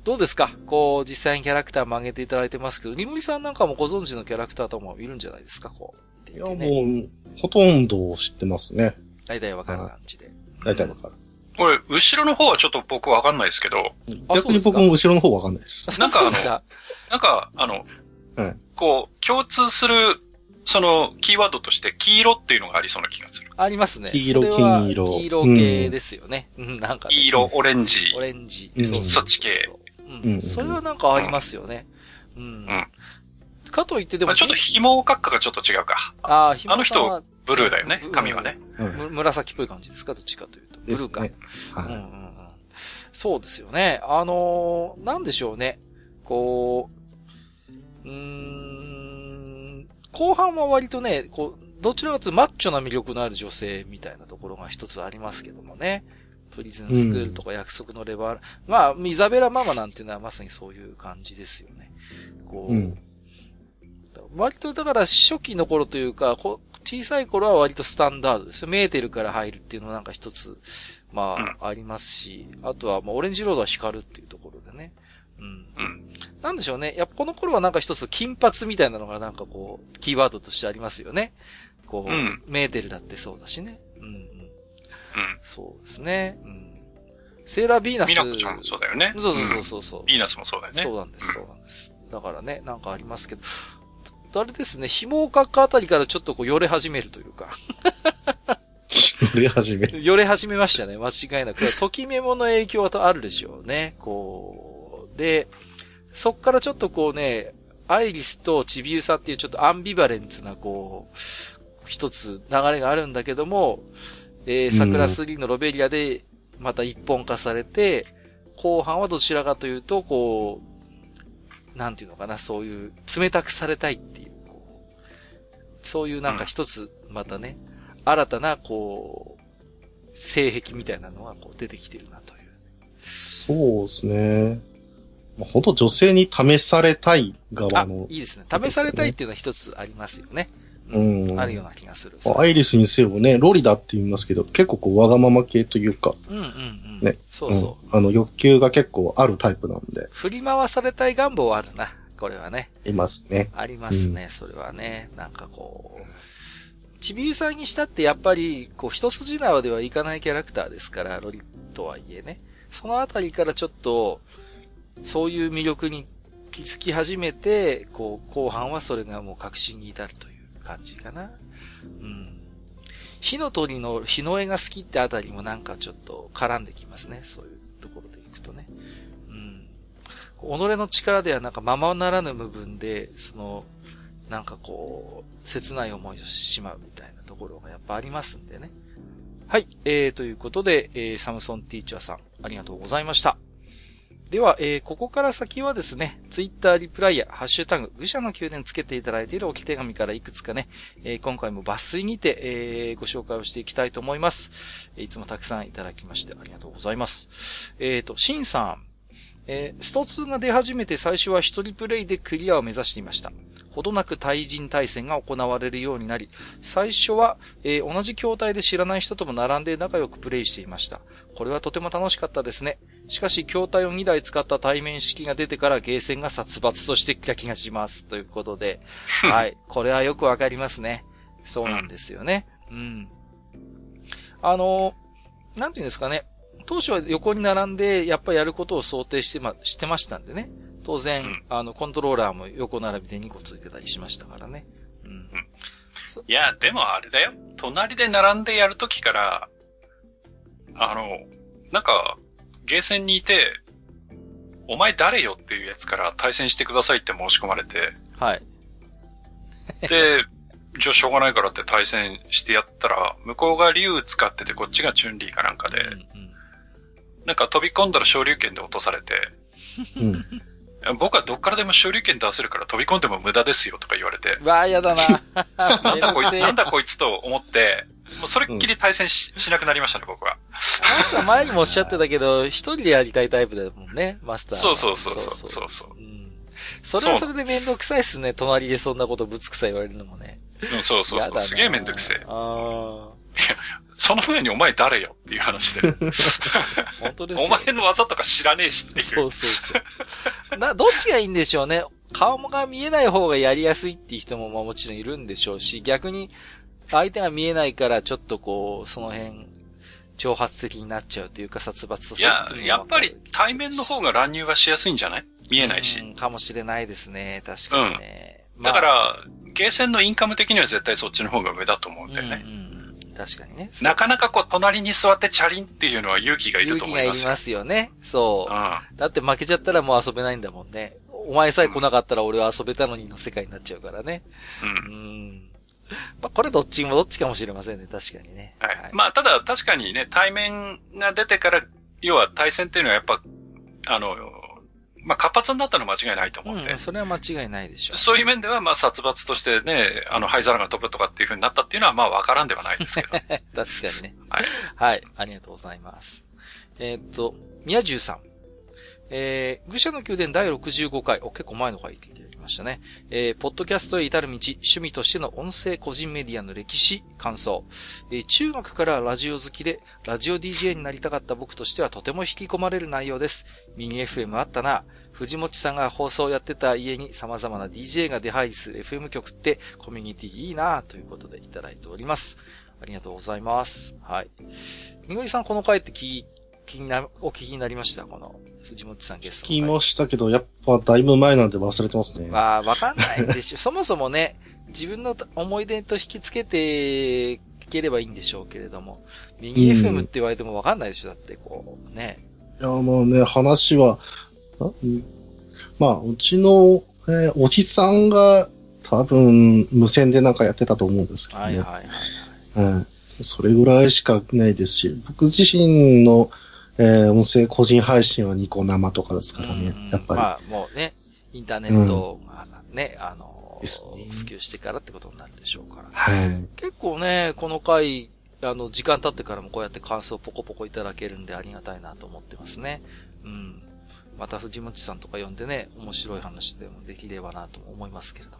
どうですか？こう、実際にキャラクターも上げていただいてますけど、リムリさんなんかもご存知のキャラクターともいるんじゃないですか？こう。いや、ね、もう、ほとんど知ってますね。大体わかる感じで。大体わかる。これ、後ろの方はちょっと僕わかんないですけど、あ逆に僕も後ろの方わかんないです。なんかなんか、あの、うんこう、共通する、その、キーワードとして、黄色っていうのがありそうな気がする。ありますね。黄色金色黄色系ですよね。うん、なんかね、黄色、オレンジオ。レンジ。うんそうそっち系そうう。うんんそれはなんかありますよね。うん。かといってでも、まあちょっと紐閣下がちょっと違うか。ああ、ひまあの人ブルーだよねブ、髪はね。うんむ紫っぽい感じですか？どっちかというと。ブルーか。はん。そうですよね。あのーなんでしょうね。こう、うーん、後半は割とね、こう、どちらかというとマッチョな魅力のある女性みたいなところが一つありますけどもね。プリズンスクールとか約束のレバー、まあ、イザベラママなんていうのはまさにそういう感じですよね。こう、い。うん。割とだから初期の頃というか、こう小さい頃は割とスタンダードですよ。メーテルから入るっていうのはなんか一つ、まあ、ありますし、あとは、まあ、オレンジロードは光るっていうところでね。うん。うん。なんでしょうね。やっぱこの頃はなんか一つ金髪みたいなのがなんかこう、キーワードとしてありますよね。こう、うんメーテルだってそうだしね。うん、うん。うん。そうですね。うん。セーラービーナス。ミラコちゃんもそうだよね。そうそうそんうそうそう。ビーナスもそうだよね。そうなんです、そうなんです。だからね、なんかありますけど、とあれですね、紐をかくあたりからちょっとこう、よれ始めるというか、売れ始め。よれ始めましたね、間違いなく。ときメモの影響はあるでしょうね、こう。で、そっからちょっとこうね、アイリスとチビウサっていうちょっとアンビバレンツなこう、一つ流れがあるんだけども、えー、桜3のロベリアでまた一本化されて、後半はどちらかというと、こう、なんていうのかな、そういう、冷たくされたいっていう、こう、そういうなんか一つ、またね、新たな、こう、性癖みたいなのがこう出てきてるなという。そうですね。まあ、本当女性に試されたい側あの、。いいですね。試されたいっていうのは一つありますよね。うんあるような気がする。アイリスにせよね、ロリだって言いますけど、結構こう、わがまま系というか、うんうんうん。ね。そうそう。うんあの、欲求が結構あるタイプなんで、振り回されたい願望はあるな。これはね。いますね。ありますね。それはね。なんかこう。ちびゆさんにしたってやっぱり、こう、一筋縄ではいかないキャラクターですから、ロリとはいえね。そのあたりからちょっと、そういう魅力に気づき始めて、こう、後半はそれがもう確信に至るという感じかな。うん。火の鳥の日の絵が好きってあたりもなんかちょっと絡んできますね。そういうところでいくとね。うん。己の力ではなんかままならぬ部分で、その、なんかこう、切ない思いをしてしまうみたいなところがやっぱありますんでね。はい。えー、ということで、えー、サムソンティーチャーさん、ありがとうございました。では、えー、ここから先はですね、ツイッターリプライやハッシュタグ、愚者の宮殿つけていただいている置き手紙からいくつかね、えー、今回も抜粋にて、えー、ご紹介をしていきたいと思います。いつもたくさんいただきましてありがとうございます。えっ、ー、と、シンさん、えー、スト2が出始めて最初は一人プレイでクリアを目指していました。ほどなく対人対戦が行われるようになり、最初は、えー、同じ筐体で知らない人とも並んで仲良くプレイしていました。これはとても楽しかったですね。しかし、筐体を2台使った対面式が出てからゲーセンが殺伐としてきた気がします。ということで。はい。これはよくわかりますね。そうなんですよね。うん。あの、なんていうんですかね。当初は横に並んで、やっぱりやることを想定してま、してましたんでね。当然、うん、あの、コントローラーも横並びで2個ついてたりしましたからね。うん。うん、いや、でもあれだよ。隣で並んでやるときから、あの、なんか、ゲーセンにいて、お前誰よっていうやつから対戦してくださいって申し込まれて。はい。で、じゃあしょうがないからって対戦してやったら、向こうが竜使っててこっちがチュンリーかなんかで、うんうん、なんか飛び込んだら昇竜拳で落とされて、うん、僕はどっからでも昇竜拳出せるから飛び込んでも無駄ですよとか言われて。わあ、やだな。なんだこいつ、なんだこいつと思って、もうそれっきり対戦しうん、しなくなりましたね、僕は。マスター前にもおっしゃってたけど、一人でやりたいタイプだもんね、マスター。そうそうそうそう。そうそう、うん、それはそれでめんどくさいっすね、隣でそんなことぶつくさ言われるのもね。うん、そうそうそう。すげえめんどくせえ。ああ。その上にお前誰よっていう話で。本当ですお前の技とか知らねえしっていう。そうそうそう。な、どっちがいいんでしょうね。顔が見えない方がやりやすいっていう人ももちろんいるんでしょうし、逆に相手が見えないからちょっとこう、その辺、挑発的になっちゃうというか殺伐とするいや、やっぱり対面の方が乱入はしやすいんじゃない？見えないし。かもしれないですね。確かにね。うん、だから、ゲーセンのインカム的には絶対そっちの方が上だと思うんだよね。うんうん確かにね。なかなかこう、隣に座ってチャリンっていうのは勇気がいると思います勇気がいりますよね。そう。うん、だって負けちゃったらもう遊べないんだもんね。お前さえ来なかったら俺は遊べたのにの世界になっちゃうからね。うん。うん まあ、これどっちもどっちかもしれませんね、確かにね。はい。はい、まあ、ただ確かにね、対面が出てから、要は対戦っていうのはやっぱ、あの、まあ、活発になったのは間違いないと思って。うん、それは間違いないでしょう。そういう面では、まあ、殺伐としてね、あの、灰皿が飛ぶとかっていう風になったっていうのは、まあ、わからんではないですけど。確かにね。はい。はい。ありがとうございます。えー、っと、宮中さん。えー、愚者の宮殿第65回、お、結構前の回聞いてましたね。えー、ポッドキャストへ至る道、趣味としての音声個人メディアの歴史、感想。えー、中学からラジオ好きで、ラジオ DJ になりたかった僕としてはとても引き込まれる内容です。ミニ FM あったな。藤持さんが放送やってた家に様々な DJ が出入りする FM 局ってコミュニティいいなということでいただいております。ありがとうございます。はい。にごりさんこの回って聞気にな、お聞きになりましたこの、藤本さんゲスト。聞きましたけど、やっぱだいぶ前なんで忘れてますね。まあ、わかんないでしょ。そもそもね、自分の思い出と引きつけて、聞ければいいんでしょうけれども、ミニ FM って言われてもわかんないでしょ、だってこう、ね。いや、まあね、話は、まあ、うちの、えー、おじさんが多分無線でなんかやってたと思うんですけどね。はいはいはい、はい。うん。それぐらいしかないですし、僕自身のえー、音声個人配信はニコ生とかですからね、うんやっぱり。まあ、もうね、インターネットがね、うん、あの、ね、普及してからってことになるでしょうから。はい。結構ね、この回、あの、時間経ってからもこうやって感想ポコポコいただけるんでありがたいなと思ってますね。うん。また藤本さんとか呼んでね、面白い話でもできればなと思いますけれども。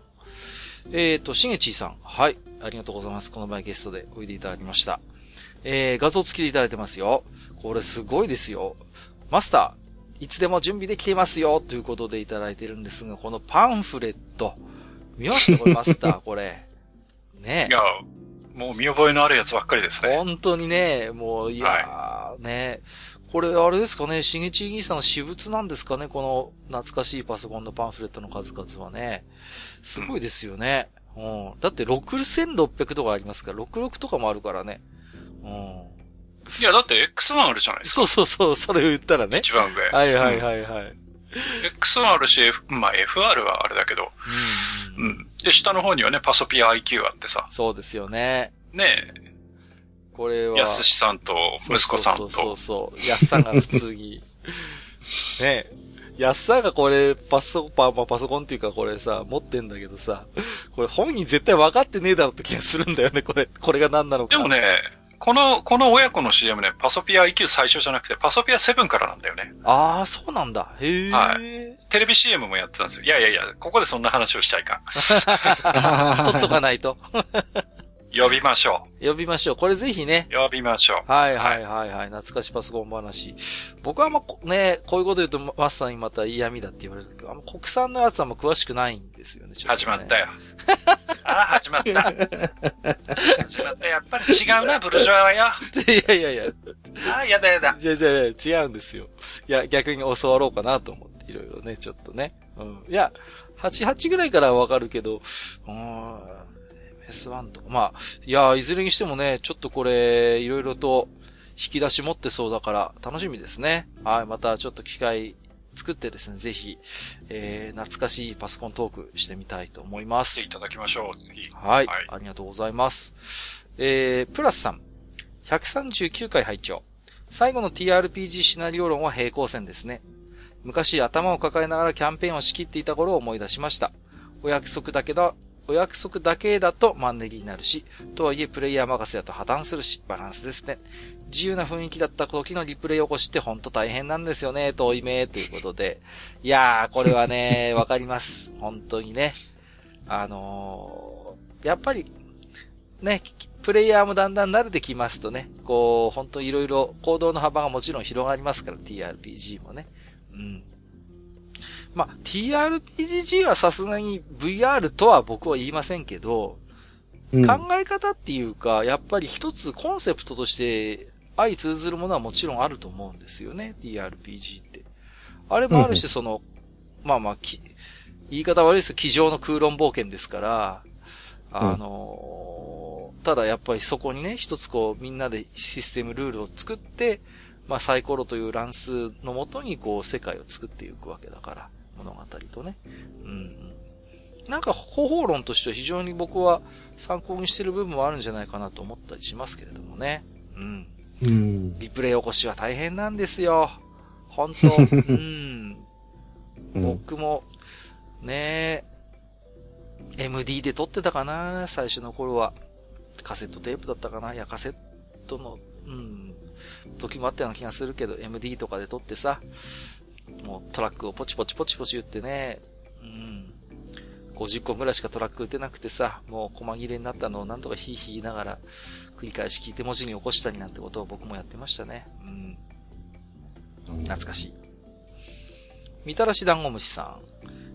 えっ、ー、と、しげちーさん。はい。ありがとうございます。この前ゲストでおいでいただきました。えー、画像付きでいただいてますよ。これすごいですよ。マスター、いつでも準備できていますよ、ということでいただいてるんですが、このパンフレット。見ましたこれマスター、これ。ねいや、もう見覚えのあるやつばっかりですね。本当にね、もう、いやー、ね。これ、あれですかね、しげち兄さんの私物なんですかね、この懐かしいパソコンのパンフレットの数々はね。すごいですよね。うん。だって6600とかありますから、66とかもあるからね。うん。いや、だって X1 あるじゃないですか。そうそうそう、それを言ったらね。一番上。はいはいはいはい。X1 あるし、F、まあ FR はあれだけど。うん、うん。で、下の方にはね、パソピア IQ あってさ。そうですよね。ねえ。これは。やすしさんと、息子さんと。そうそうそう。やすさんが普通に。ねえ。やっさんがこれ、パソパ、まあ、パソコンっていうかこれさ、持ってんだけどさ、これ本人絶対分かってねえだろって気がするんだよね、これ。これが何なのか。でもね、この、この親子の CM ね、パソピア IQ 最初じゃなくて、パソピア7からなんだよね。ああ、そうなんだ。へえ。はい。テレビ CM もやってたんですよ。いやいやいや、ここでそんな話をしちゃいかん。取っとかないと。呼びましょう。呼びましょう。これぜひね。呼びましょう。はいはいはいはい。懐かしパソコン話。僕はもうね、こういうこと言うとマスさんにまた嫌味だって言われるけど、あの国産のやつはもう詳しくないんですよね。ね始まったよ。あ あ、始まった。始まった。やっぱり違うな、ブルジョアはよ。いやいやいや。ああ、やだやだ。いやいやいや、違うんですよ。いや、逆に教わろうかなと思って、いろいろね、ちょっとね。うん。いや、88ぐらいからはわかるけど、うん、S1 とか。まあ、いや、いずれにしてもね、ちょっとこれ、いろいろと引き出し持ってそうだから楽しみですね。はい、またちょっと機会作ってですね、ぜひ、えー、懐かしいパソコントークしてみたいと思います。いただきましょう、ぜひ。はい、はい、ありがとうございます。えー、プラスさん、139回拝聴最後の TRPG シナリオ論は平行線ですね。昔頭を抱えながらキャンペーンを仕切っていた頃を思い出しました。お約束だけど、お約束だけだとマンネリになるし、とはいえプレイヤー任せだと破綻するし、バランスですね。自由な雰囲気だった時のリプレイ起こしってほんと大変なんですよね、遠い目ということで。いやー、これはね、わかります。本当にね。あのー、やっぱり、ね、プレイヤーもだんだん慣れてきますとね、こう、本当いろいろ行動の幅がもちろん広がりますから、TRPG もね。うん。まあ、TRPG はさすがに VR とは僕は言いませんけど、うん、考え方っていうか、やっぱり一つコンセプトとして相通ずるものはもちろんあると思うんですよね、TRPG って。あれもあるし、その、うん、まあまあ、言い方悪いですけど、机上の空論冒険ですから、あのー、ただやっぱりそこにね、一つこう、みんなでシステムルールを作って、まあサイコロという乱数のもとにこう、世界を作っていくわけだから。物語とね。うん。なんか方法論としては非常に僕は参考にしてる部分もあるんじゃないかなと思ったりしますけれどもね。うん。うん。リプレイ起こしは大変なんですよ。本当 うん。僕も、ねえ、MD で撮ってたかな最初の頃は。カセットテープだったかないや、カセットの、うん、時もあったような気がするけど、MD とかで撮ってさ、もうトラックをポチポチポチポチ打ってね、うん。50個ぐらいしかトラック打てなくてさ、もう細切れになったのをなんとかヒーヒー言いながら、繰り返し聞いて文字に起こしたりなんてことを僕もやってましたね。うん。懐かしい。みたらし団子虫さん。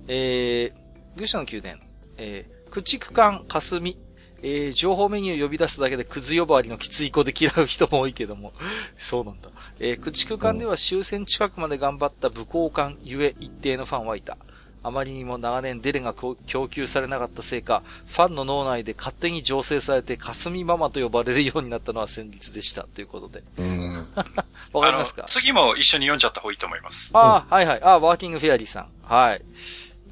えー、愚者の宮殿。えー、駆逐艦霞えー、情報メニュー呼び出すだけでクズ呼ばわりのきつい子で嫌う人も多いけども。そうなんだ。えー、駆逐艦では終戦近くまで頑張った武功艦ゆえ一定のファンはいた。あまりにも長年デレが供給されなかったせいか、ファンの脳内で勝手に醸成されて、霞ママと呼ばれるようになったのは先日でした。ということで。うん。わかりますか？次も一緒に読んじゃった方がいいと思います。ああ、はいはい。ああ、ワーキングフェアリーさん。はい。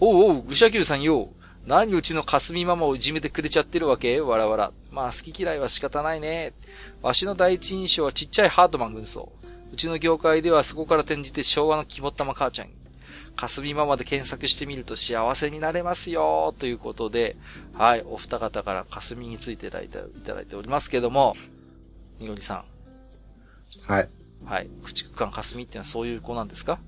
おうおう、ぐしゃきゅうさんよ。何うちの霞ママをいじめてくれちゃってるわけ？わらわら。まあ好き嫌いは仕方ないね。わしの第一印象はちっちゃいハートマン軍曹。うちの業界ではそこから転じて昭和の肝っ玉母ちゃん。霞ママで検索してみると幸せになれますよということで、はい、お二方から霞についていただいていただいておりますけども、みのりさん。はい。はい。駆逐艦霞っていうのはそういう子なんですか？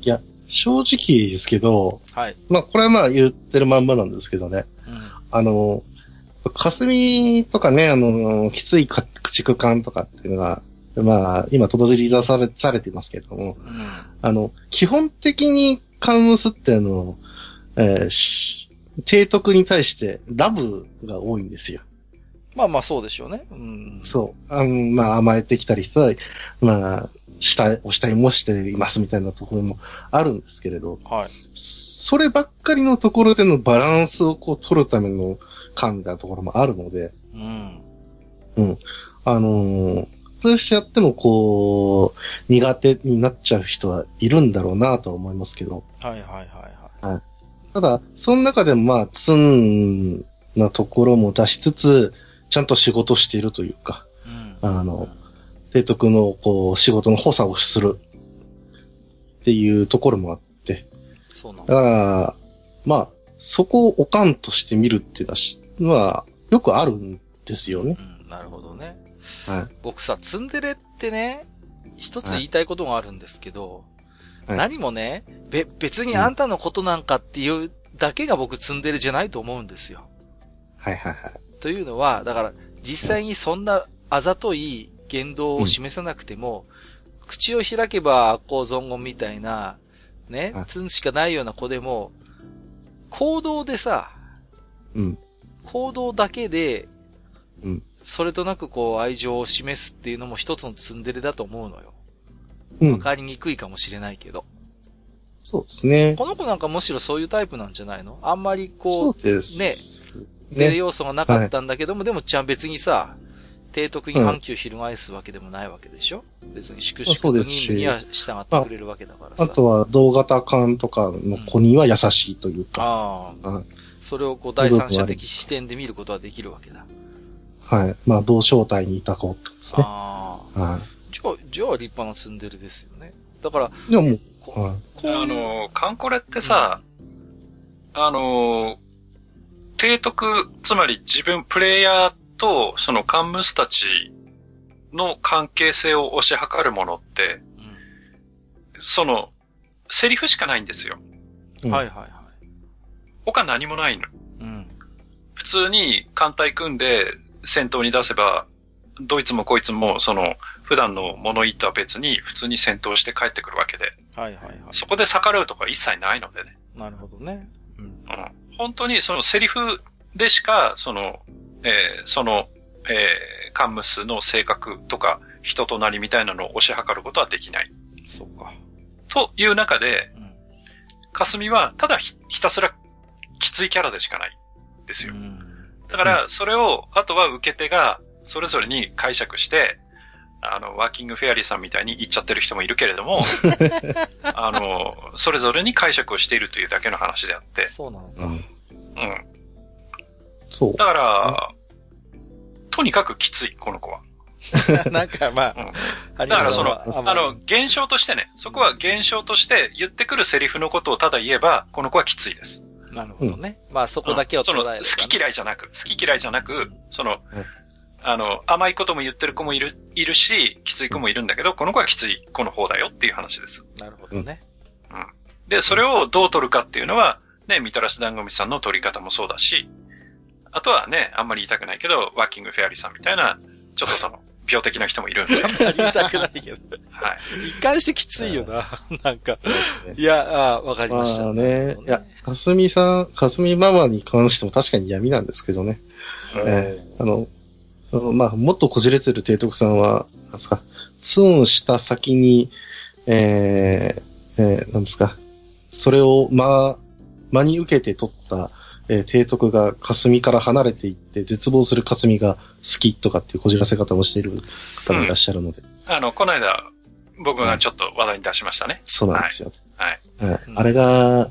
いや、正直ですけど、はい。まあ、これはまあ言ってるまんまなんですけどね。うん。あの、霞とかね、あの、きつい駆逐艦とかっていうのは、まあ、今、届り出され、されてますけども、うん、あの、基本的にカムスってあの、えー、提督に対してラブが多いんですよ。まあまあそうでしょうね。うん。そう。あの、まあ甘えてきたり人は、まあ、した、おしたりもしていますみたいなところもあるんですけれど、はい。そればっかりのところでのバランスをこう取るための感みたいなところもあるので、うん。うん。あのー、そうしてやってもこう、苦手になっちゃう人はいるんだろうなとは思いますけど、はいはいはいはい。ただ、その中でもまあ、ツンなところも出しつつ、ちゃんと仕事しているというか、うん。あの、提督のこう、仕事の補佐をするっていうところもあって、そうなんだ。だから、まあ、そこをおかんとして見るっていうのはしのは、よくあるんですよね。うん、なるほどね。はい。僕さ、ツンデレってね、一つ言いたいことがあるんですけど、はい何もね、べ、別にあんたのことなんかっていうだけが僕ツンデレじゃないと思うんですよ。はいはいはい。というのは、だから、実際にそんなあざとい言動を示さなくても、口を開けば悪行存言みたいな、ねはい、ツンしかないような子でも、行動でさ、うん。行動だけで、うんそれとなくこう愛情を示すっていうのも一つのツンデレだと思うのよ。うん。わかりにくいかもしれないけど。そうですね。この子なんかむしろそういうタイプなんじゃないの？あんまりそこう、うです。ねね。デレ要素がなかったんだけども、でもちゃん別にさ、提督に反旗を翻すわけでもないわけでしょう、別に粛々とすし任務には従ってくれるわけだからさ。あとは、同型感とかの子には優しいというか、ああ、はいそれをこう第三者的視点で見ることはできるわけだ。はい。まあ、同正体にいた子ってことですね。ああ。はじゃあ、じゃあ立派なツンデレですよね。だから、でも、はい。あの、カンコレってさ、あの、提督、つまり自分、プレイヤーとそのカンムスたちの関係性を推し量るものって、その、セリフしかないんですよ。うん、はいはいはい。他何もないの。うん。普通に艦隊組んで戦闘に出せば、どいつもこいつも、その、普段の物言いとは別に普通に戦闘して帰ってくるわけで、はいはいはい。そこで逆らうとか一切ないのでね。なるほどね。うん。うん本当にそのセリフでしか、その、えーその、えーカンムスの性格とか人となりみたいなのを推し量ることはできない。そうか。という中で、うん。霞はただひひたすらきついキャラでしかない。ですよ。うん。だから、それを、あとは受け手がそれぞれに解釈して、あの、ワーキングフェアリーさんみたいに言っちゃってる人もいるけれども、あの、それぞれに解釈をしているというだけの話であって、そうなのか。うん。うん。そう。だから、とにかくきつい、この子は。なんかまうんあ、ハニだからそのあの、現象としてね、そこは現象として言ってくるセリフのことをただ言えば、この子はきついです。なるほどね。まあそこだけを捉えれば、ね。その好き嫌いじゃなく、好き嫌いじゃなく、そのうん、あの、甘いことも言ってる子もいる、いるし、きつい子もいるんだけど、この子はきつい子の方だよっていう話です。なるほどね。で、それをどう取るかっていうのは、ね、みたらし団子さんの取り方もそうだし、あとはね、あんまり言いたくないけど、ワーキングフェアリーさんみたいな、ちょっとその、病的な人もいるんで、あんまり言いたくないけど。はい。一貫してきついよな。なんか。いや、ああわかりました。まあねいや、かすみさん、かすみママに関しても確かに闇なんですけどね。ええあの、あのまあ、もっとこじれてる提督さんは、なんですか、ツーンした先に、えー、えー、なんですか、それを、ま、真に受けて取った、えー、提督が霞から離れていって、絶望する霞が好きとかっていうこじらせ方をしている方もいらっしゃるので、あの、この間、僕がちょっと話題に出しましたね。そうなんですよ。はい。うんはいあれが、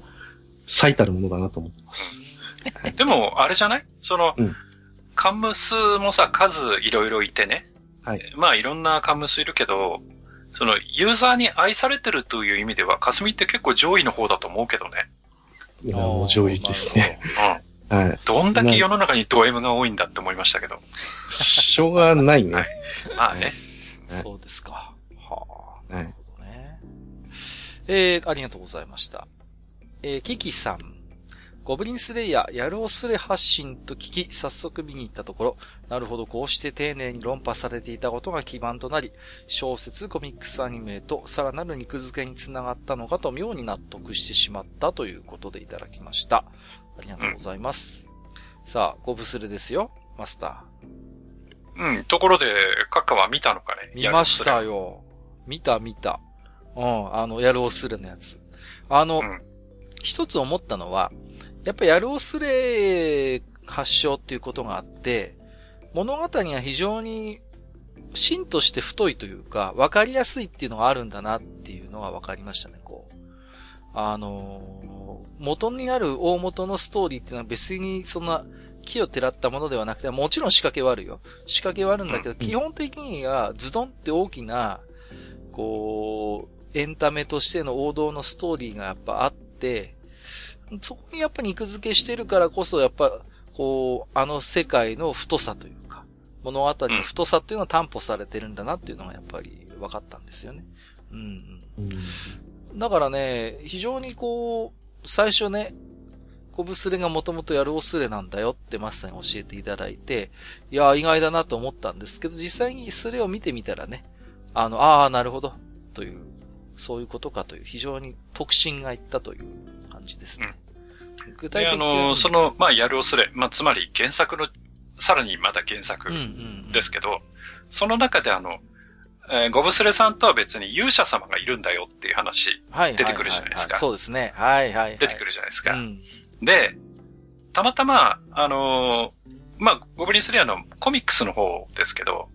最たるものだなと思ってます。でも、あれじゃない？その、うんカンムスもさ、数いろいろいてね。はい。まあ、いろんなカンムスいるけど、その、ユーザーに愛されてるという意味では、霞って結構上位の方だと思うけどね。もう上位ですね。うん。はい。どんだけ世の中にド M が多いんだって思いましたけど。しょうがないね。はいまあね。はいそうですか。はあ。はいなるほどね。えー、ありがとうございました。えー、キキさん。ゴブリンスレイヤー、ヤルオスレ発信と聞き、早速見に行ったところ、なるほど、こうして丁寧に論破されていたことが基盤となり、小説、コミックスアニメとさらなる肉付けにつながったのかと妙に納得してしまったということでいただきました。ありがとうございます。さあ、ゴブスレですよ、マスター。うん。ところで、カッカは見たのかね？見ましたよ。よ。見た見た。うん、あの、やるおすれのやつ。あの、うん一つ思ったのは、やっぱやるおすれ発祥っていうことがあって、物語が非常に芯として太いというか、わかりやすいっていうのがあるんだなっていうのがわかりましたね、こう。あのー元になる大元のストーリーっていうのは別にそんな木をてらったものではなくて、もちろん仕掛けはあるよ。仕掛けはあるんだけど、うん基本的にはズドンって大きな、こう、エンタメとしての王道のストーリーがやっぱあって、そこにやっぱ肉付けしてるからこそ、やっぱ、こう、あの世界の太さというか、物語の太さっていうのは担保されてるんだなっていうのがやっぱり分かったんですよね。うん。だからね、非常にこう、最初ね、コブスレがもともとやるおスレなんだよってマスさんに教えていただいて、いや、意外だなと思ったんですけど、実際にスレを見てみたらね、あの、ああ、なるほど、という、そういうことかという、非常に特進がいったという感じですね。具体で、的に。あの、その、まあ、やるおすれ。まあ、つまり原作の、さらにまだ原作うんうんうん、ですけど、その中であの、えーゴブスレさんとは別に勇者様がいるんだよっていう話、出てくるじゃないですかそうですね。はいはい、はい。出てくるじゃないですか。うん。で、たまたま、あのーまあ、ゴブリンスレアのコミックスの方ですけど、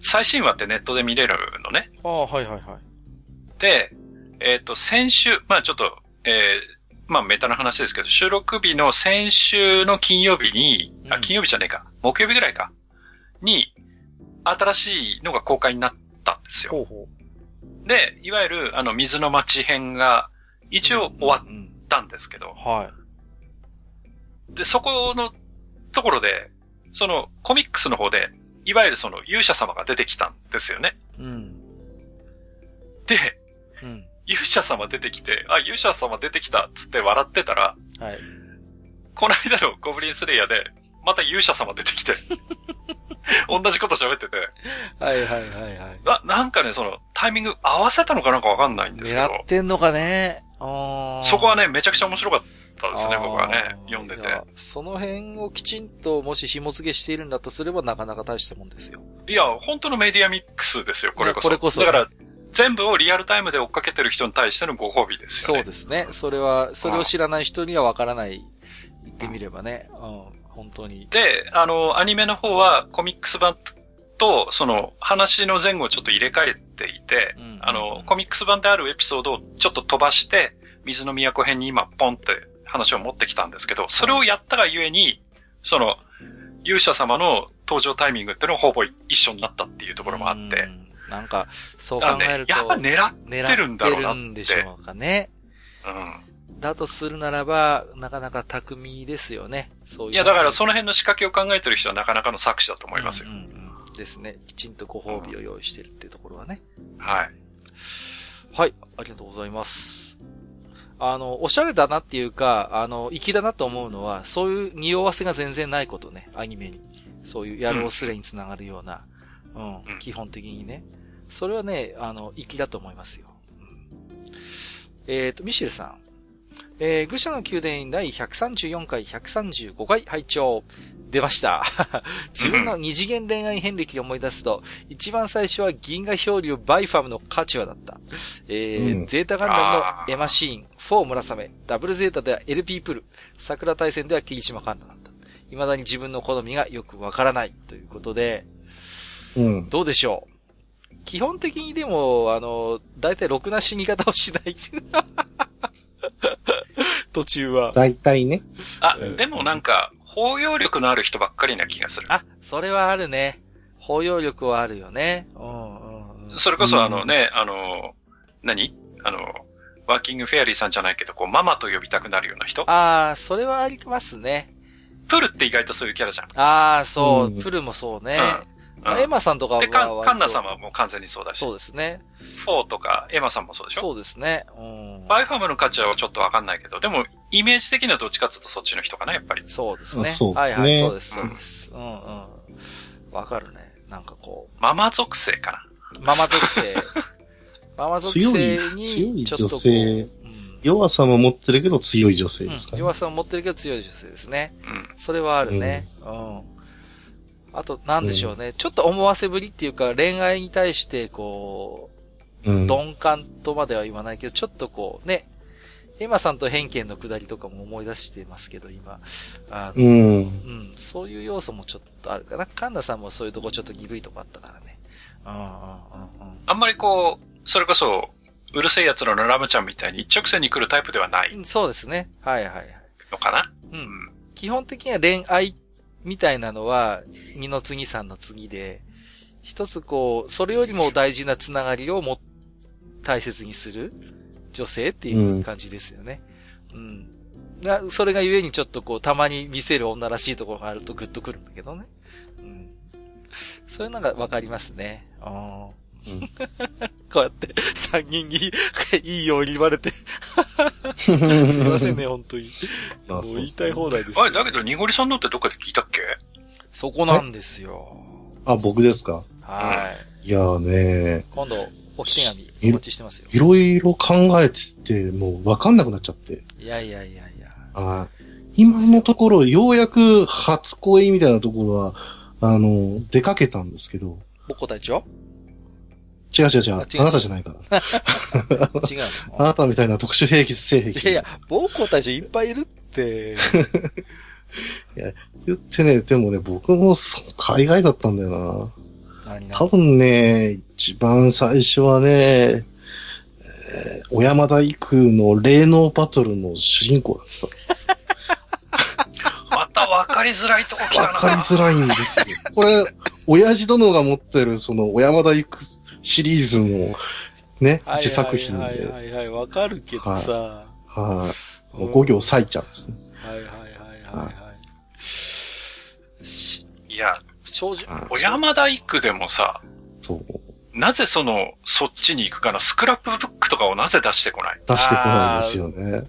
最新話ってネットで見れるのね。ああ、はいはいはい。で、えっ、と、先週、まあちょっと、えーまあメタの話ですけど、収録日の先週の金曜日に、あ、うん金曜日じゃねえか、木曜日ぐらいか、に、新しいのが公開になったんですよ。ほうほで、いわゆる、あの、水の町編が、う。一応終わっうん。たんですけど、はで、そこのところで、そのコミックスの方で、いわゆるその勇者様が出てきたんですよね。い。うん。で、うん。勇者様出てきて、あ、勇者様出てきたっつって笑ってたら、はい。この間のゴブリンスレイヤーで、また勇者様出てきて、同じこと喋ってて、はいはいはいはい。な、なんかね、その、タイミング合わせたのかなんかわかんないんですけど、狙ってんのかね？そこはね、めちゃくちゃ面白かったですね、僕はね読んでて。その辺をきちんともし紐付けしているんだとすればなかなか大したもんですよ。いや、本当のメディアミックスですよ、これこそ。いやこれこそだから、全部をリアルタイムで追っかけてる人に対してのご褒美ですよね。そうですね。それは、それを知らない人にはわからない。言ってみればね。うん。本当に。で、あの、アニメの方はコミックス版と、その、話の前後をちょっと入れ替えていて、うんあの、コミックス版であるエピソードをちょっと飛ばして、水の都編に今、ポンって話を持ってきたんですけど、それをやったがゆえに、その、勇者様の登場タイミングっていうのがほぼ一緒になったっていうところもあってう、んなんか、そう考えると。やっぱ狙っ狙てるんだろうなってるんでしょうかね。うん。だとするならば、なかなか巧みですよね。そういう。いや、だからその辺の仕掛けを考えてる人はなかなかの作詞だと思いますよ。うんうんうんですね。きちんとご褒美を用意してるっていうところはね。はい。はい、ありがとうございます。あの、おしゃれだなっていうか、あの、粋だなと思うのは、そういう匂わせが全然ないことね、アニメに。そういうやるおすれにつながるような、うん、うん基本的にね。それはね、あの、粋だと思いますよ。うんえっ、と、ミシェルさん。えー、愚者の宮殿第134回、135回拝聴出ました。自分の二次元恋愛遍歴を思い出すと、一番最初は銀河漂流バイファムのカチュアだった。えーうんゼータガンダムのエマシーン、4村雨、ダブルゼータでは LP プル、桜大戦では霧島カンナだった。未だに自分の好みがよくわからないということで、うん。どうでしょう基本的にでも、あの、だいたいろくな死に方をしない。途中は。大体ね。あうん、でもなんか、包容力のある人ばっかりな気がする。あ、それはあるね。包容力はあるよね。うんうんうん。それこそうんあのね、あの、何？あの、ワーキングフェアリーさんじゃないけど、こう、ママと呼びたくなるような人？ああ、それはありますね。プルって意外とそういうキャラじゃん。ああ、そう、うんプルもそうね。うんまあエマさんとかはで、カンナ様も完全にそうだし、そうですね。フォーとかエマさんもそうでしょ？そうですね。うん。バイファムの価値はちょっとわかんないけど、でも、イメージ的にはどっちかっていうとそっちの人かな、やっぱり。そうですね。あそうですねはいはい、そうです、そうです。うんうん。わかるね。なんかこママ属性かな。う、ママ属性。ママ属性に、強いちょっとこう女性うん弱さも持ってるけど強い女性ですかね。うん弱さを持ってるけど強い女性ですね。うん。それはあるね。うん。あと、なんでしょうね、ちょっと思わせぶりっていうか、恋愛に対して、こう、うん。鈍感とまでは言わないけど、ちょっとこう、ね、エマさんと偏見の下りとかも思い出してますけど、今。あの、うん。うん、そういう要素もちょっとあるかな。カンナさんもそういうとこちょっと鈍いとこあったからね。うんうんうんうん。あんまりこう、それこそ、うるせえ奴らのラムちゃんみたいに一直線に来るタイプではないうんそうですね。はいはいはい。のかな？う。うんん。基本的には恋愛みたいなのは、二の次三の次で、一つこう、それよりも大事なつながりをも、大切にする女性っていう感じですよね。うん。が、それがゆえにちょっとこう、たまに見せる女らしいところがあるとグッとくるんだけどね。うん。そういうのがわかりますね。うん こうやって、三人に いいように言われて。すいませんね、本当に。まあもう言いたい放題です。あれ、だけど、ニゴリさんのってどっかで聞いたっけ？そこなんですよ。あ、僕ですか？はい。いやーね今度、置き手紙お待ちしてますよ。いろいろ考えてて、もうわかんなくなっちゃって。いやいやいやいや。あ今のところ、ようやく初恋みたいなところは、あの、出かけたんですけど、ボコ隊長違う違う違う、あ違うあなたじゃないから。違う あのなたみたいな特殊兵器、性いやい癖。や、ボコ隊長いっぱいいるって。言ってね、でもね、僕も海外だったんだよ何な。多分ね、一番最初はね、えー小山田育の霊能バトルの主人公だった。また分かりづらいとこ来たな。わかりづらいんですよ。これ、親父殿が持ってる、その、小山田育シリーズの、ね、はい自作品はいで、はいはい、わかるけどさ。ははい。もう5行割いちゃうんですね。いはいはいはいはい。しいや、少女、はい小山田一区でもさ、そう。なぜその、そっちに行くかな、スクラップブックとかをなぜ出してこない？出してこないですよね。うん。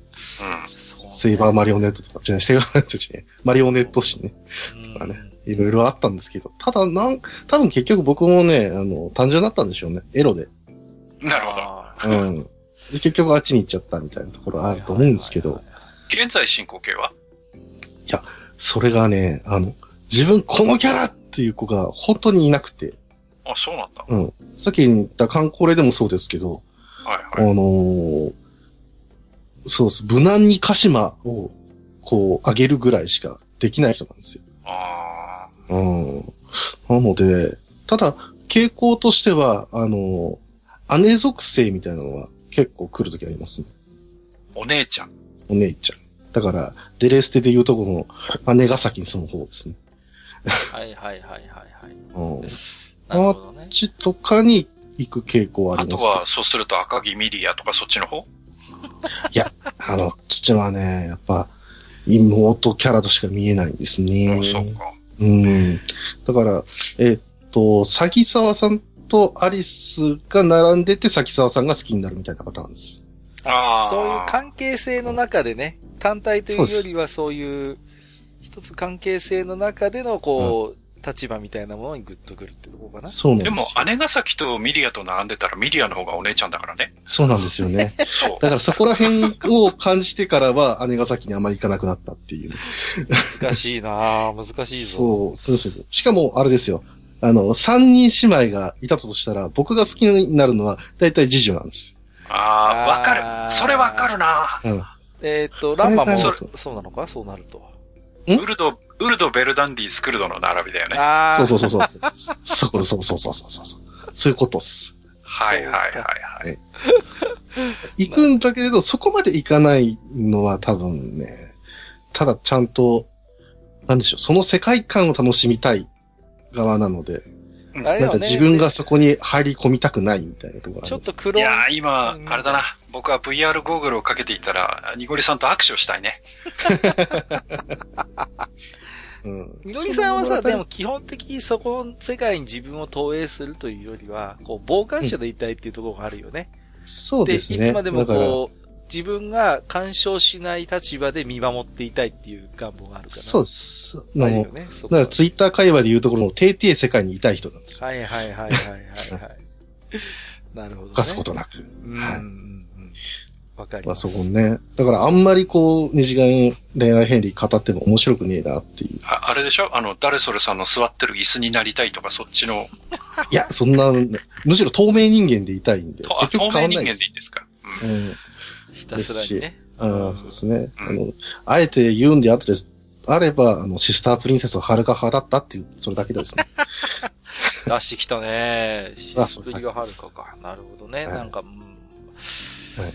そうねセイバーマリオネットとか、違う、セイバーマリオネットじゃないマリオネット誌ね。うんとかねいろいろあったんですけど、ただなん、多分結局僕もね、あの、単純だったんでしょうね。エロで。なるほど。あうん。で結局あっちに行っちゃったみたいなところーあると思うんですけど現在進行形は？それがね、あの、自分このキャラっていう子が本当にいなくて、あ、そうなんだ。うん。さっき言った観光例でもそうですけど、あはいはい。のーそうです。無難に鹿島を、こう、上げるぐらいしかできない人なんですよ。あうん。なので、ただ、傾向としては、あのー姉属性みたいなのは結構来るときありますね。ーお姉ちゃん。お姉ちゃん。だから、デレステで言うとこの姉が先にその方ですね。はいはいはいはいはい。うん。こなるほどねっ。ちとかに行く傾向はああとりますけどは、そうすると赤木ミリアとかそっちの方？あの、父はね、やっぱ、妹キャラとしか見えないんですあね。そうか。うん。だから、えっと、崎沢さんとアリスが並んでて、崎沢さんが好きになるみたいなパターンです。ああ。そういう関係性の中でね、単体というよりはそういう、一つ関係性の中でのこう、立場みたいなものにグッとくるってとこかな。でそうなんですよ。も、姉ヶ崎とミリアと並んでたら、ミリアの方がお姉ちゃんだからね。そうなんですよね。そう。だからそこら辺を感じてからは、姉ヶ崎にあまり行かなくなったっていう。難しいなぁ、難しいぞ。そう、そうですよ。しかも、あれですよ。あの、三人姉妹がいたとしたら、僕が好きになるのは、だいたい次女なんですああ、わあーかる。それわかるな。よ。うん。えーっと、ランマもそそううなのか？そうなると。ん？ウルド、ウルド、ベルダンディ、スクルドの並びだよね。ああ。そうそうそうそう。そうそうそうそうそうそうそう。そういうことっす。はいはいはいはい。行くんだけれど、そこまで行かないのは多分ね、ただちゃんと、なんでしょう、その世界観を楽しみたい側なので、あれだよね。自分がそこに入り込みたくないみたいなところがあちょっと黒い。いやー、今、あれだな。僕は VR ゴーグルをかけていたら、ニゴリさんと握手をしたいね。うん。みのりさんはさ、でも基本的にそこの世界に自分を投影するというよりは、こう、傍観者でいたいっていうところがあるよね。そうですね。いつまでもだからこう、自分が干渉しない立場で見守っていたいっていう願望があるかな。そうです。ああの、るよね。だからツイッター会話で言うところの定々世界にいたい人なんですよ。はいはいはいはいはいはい。なるほど、ね。犯すことなく。うん。はいうんうんまあわかります。そこね。だからあんまりこう、二次元恋愛変理語っても面白くねえなっていう。ああれでしょ？あの、誰それさんの座ってる椅子になりたいとか、そっちの、いや、そんな、むしろ透明人間でいたいんで。結局透明人間変わんないです。でいいんですか、う、うんん。ひたすらにね。ああ、そうですね。うんあの、あえて言うんであってです、あれば、あの、シスタープリンセスをはるか派だったっていう、それだけですね。出してきたね。シあスプリがはるかか。なるほどね。はいなんか、うん。はい。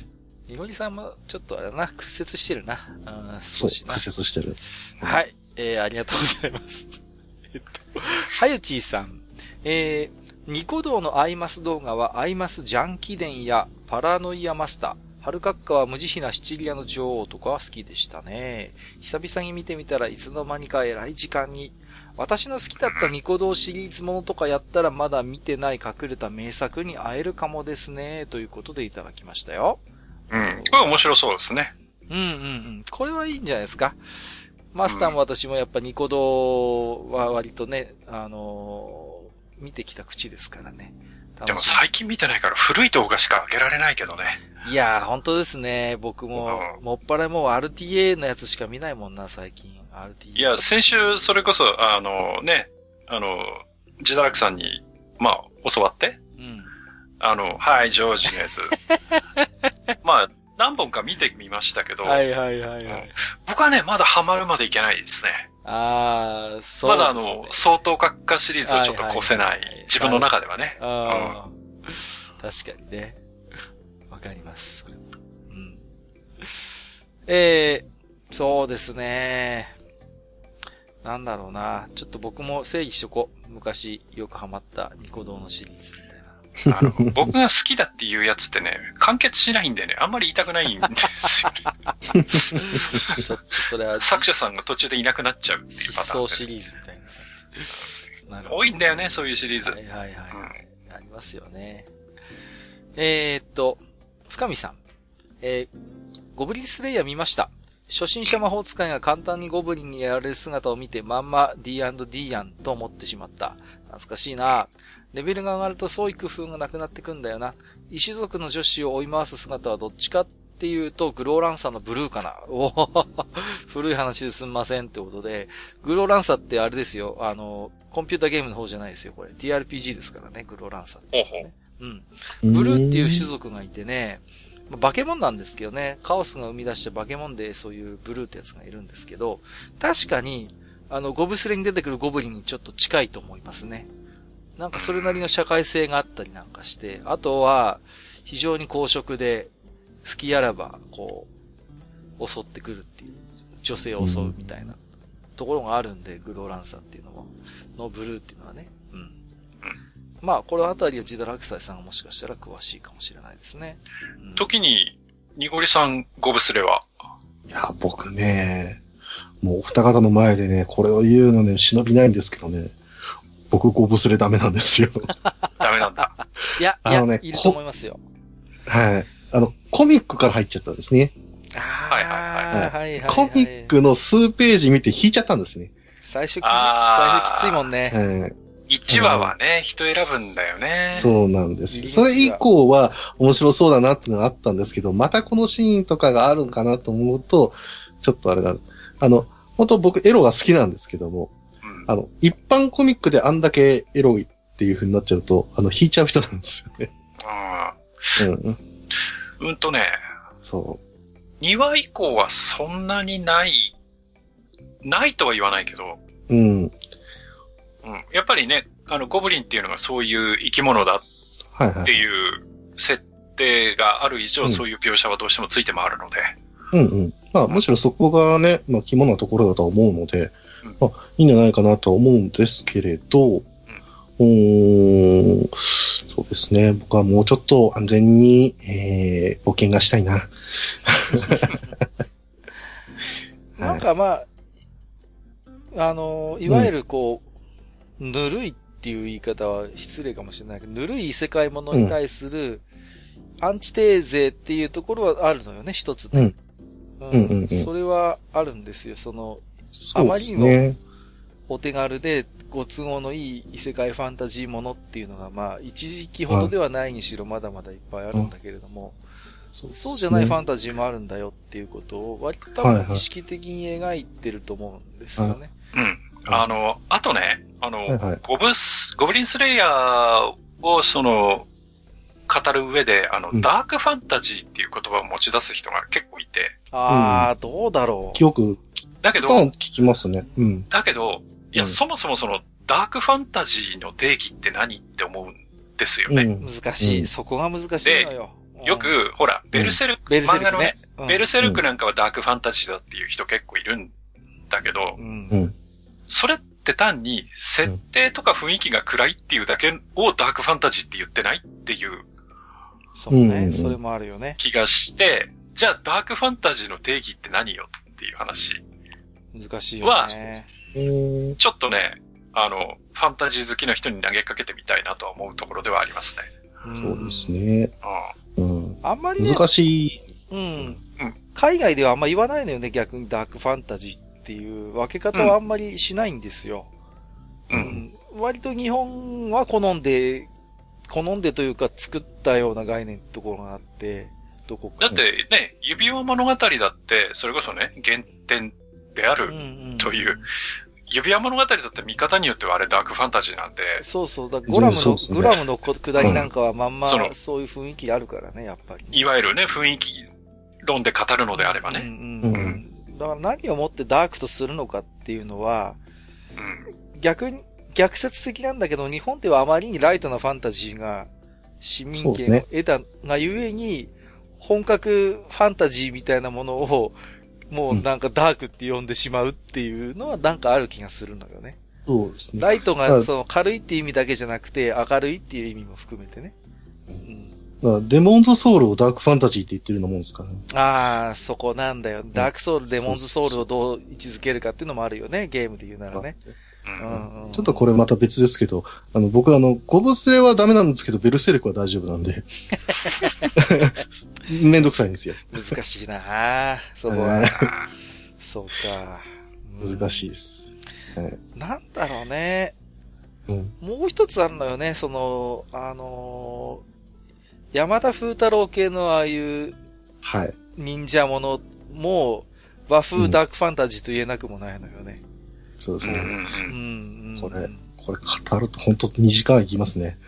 みのりさんもちょっとあれだな、屈折してるな。うん、そう。屈折してる。はい。えー、ありがとうございます。えっと、はゆちーさん。えー、ニコ動のアイマス動画はアイマスジャンキ伝やパラノイアマスター、ハルカッカは無慈悲なシチリアの女王とかは好きでしたね。久々に見てみたらいつの間にか偉い時間に。私の好きだったニコ動シリーズものとかやったらまだ見てない隠れた名作に会えるかもですね。ということでいただきましたよ。うん。これ面白そうですね。うんうんうん。これはいいんじゃないですか。マスターも私もやっぱニコ動は割とね、あのー見てきた口ですからね。でも最近見てないから古い動画しか上げられないけどね。いいやー、本当ですね。僕も、うんもっぱらもう RTA のやつしか見ないもんな、最近。RTA。いや、先週、それこそ、あのね、あの、ジダラクさんに、まあ、教わって、うん。あの、はい、ジョージのやつ。まあ、何本か見てみましたけど、はいはいはいはい。僕はね、まだハマるまでいけないですね。あー、そうね。だあの、相当閣下シリーズをちょっと越せないはいはいはい。自分の中ではね。ああ、確かにね。わかります。うん。えー、そうですね。なんだろうな。ちょっと僕も整理しとこう。昔よくハマったニコ動のシリーズ。あの僕が好きだっていうやつってね、完結しないんでね、あんまり言いたくないんですよね。ちょっとそれは、作者さんが途中でいなくなっちゃうっていう失パターンで踪シリーズみたいな感じ。多いんだよね、そういうシリーズ。はいはいはい。ありますよね。えー、っと、深見さん。えー、ゴブリンスレイヤー見ました。初心者魔法使いが簡単にゴブリンにやられる姿を見てまんま D&D やんと思ってしまった。懐かしいなレベルが上がると創意工夫がなくなってくんだよな。異種族の女子を追い回す姿はどっちかっていうと、グローランサーのブルーかな。おお 古い話ですんませんってことで、グローランサーってあれですよ。あの、コンピュータゲームの方じゃないですよ。これ。TRPG ですからね、グローランサーって、ほうん。ブルーっていう種族がいてね、まあ化け物なんですけどね、カオスが生み出した化け物でそういうブルーってやつがいるんですけど、確かに、あの、ゴブスレに出てくるゴブリンにちょっと近いと思いますね。なんかそれなりの社会性があったりなんかして、あとは、非常に公職で、好きあらば、こう、襲ってくるっていう、女性を襲うみたいなところがあるんで、グローランサーっていうのも、のブルーっていうのはね。うん。まあ、このあたりはジダラクサイさんがもしかしたら詳しいかもしれないですね。うん時に、ニゴリさん、ゴブスレは、いや、僕ね、もうお二方の前でね、これを言うのね、忍びないんですけどね、僕ゴブスレダメなんですよ。ダメなんだ。いや、あのねいると思いますよ。はい。あの、コミックから入っちゃったんですね。ああ、はいはいはい。コミックの数ページ見て引いちゃったんですね。最初き、最初きついもんね。はい。1話はね、人選ぶんだよね。そうなんです。それ以降は面白そうだなっていうのがあったんですけど、またこのシーンとかがあるんかなと思うと、ちょっとあれなんです。あの、本当僕エロが好きなんですけども、うんあの、一般コミックであんだけエロいっていう風になっちゃうと、あの、引いちゃう人なんですよね。うん。うん。うんとね、そ2話以降はそんなにない、ないとは言わないけど、う。うん。うん。やっぱりね、あの、ゴブリンっていうのがそういう生き物だってはいはい。いう設定がある以上、うんそういう描写はどうしてもついて回るので、うんうん。まあ、むしろそこがね、まあ、肝なところだとは思うのでうん、まあ、いいんじゃないかなとは思うんですけれど、うーん、そうですね。僕はもうちょっと安全に、えー、冒険がしたいな。なんかまあ、あの、いわゆるこう、ぬるいっていう言い方は失礼かもしれないけど、ぬるい異世界ものに対する、アンチテーゼっていうところはあるのよね、一つね。うんうんうんうんうんそれはあるんですよ。その、そうですね。お手軽でご都合のいい異世界ファンタジーものっていうのが、まあ、一時期ほどではないにしろ、まだまだいっぱいあるんだけれども、そうそうじゃないファンンタジーもあるんだよっていうことを、割と多分意識的に描いてると思うんですよね。うん。あの、あとね、あの、はいはい。ゴブス、ゴブリンスレイヤーをその、語る上で、あの、うん。ダークファンタジーっていう言葉を持ち出す人が結構いて、あー、どうだろ記憶、だけど、聞きますね。うん。だけど、いや、うんそもそもその、ダークファンタジーの定義って何って思うんですよね。うんう。。難しい。うんそこが難しいのよ。うんよ、く、ほら、ベルセルク、ベルセル漫画のねベルセルクなんかはダークファンタジーだっていう人結構いるんだけど。それって単に設定とか雰囲気が暗いっていうだけをダークファンタジーって言ってないっていうそうね。それもあるよね。気がして、じゃあダークファンタジーの定義って何よっていう話。難しいよね。うんちょっとね、あの、ファンタジー好きの人に投げかけてみたいなとは思うところではありますね。んそうです。ね。ううん。あんまりね、難しい。うん。海外ではあんま言わないのよね、逆にダークファンタジーっていう分け方はあんまりしないんですよ。ん。うん。割と日本は好んで、好んでというか作ったような概念ってところがあって、どこか。だってね、指輪物語だって、それこそね、原点であるうんうんという、指輪物語だって見方によってはあれダークファンタジーなんで、そうそう。だゴラムの、グラムのこ下りなんかはまんまそういう雰囲気あるからね、やっぱり。いわゆるね、雰囲気論で語るのであればね。うんうんううん。だから何をもってダークとするのかっていうのは、うん。逆に、逆説的なんだけど、日本ではあまりにライトなファンタジーが市民権を得たがゆえに、本格ファンタジーみたいなものを、もうなんかダークって呼んでしまうっていうのはなんかある気がするのよね。そうですね。ライトはいがその軽いっていう意味だけじゃなくて明るいっていう意味も含めてね。うん、デモンズソウルをダークファンタジーって言ってるようなもんですからね。ああ、そこなんだよ。ダークソウル、デモンズソウルをどう位置づけるかっていうのもあるよね。ゲームで言うならね。ちょっとこれまた別ですけど、あの、僕あの、ゴブスレはダメなんですけど、ベルセルクは大丈夫なんで。めんどくさいんですよ。難しいなそこは。そうか。うん難しいです。はいなんだろうね。うん。もう一つあるのよね。その、あのー山田風太郎系のああいうはい。忍者ものも和風ダークファンタジーと言えなくもないのよね。そうですね。うんうんう。うんん。うんこれこれ語ると本当2時間いきますね。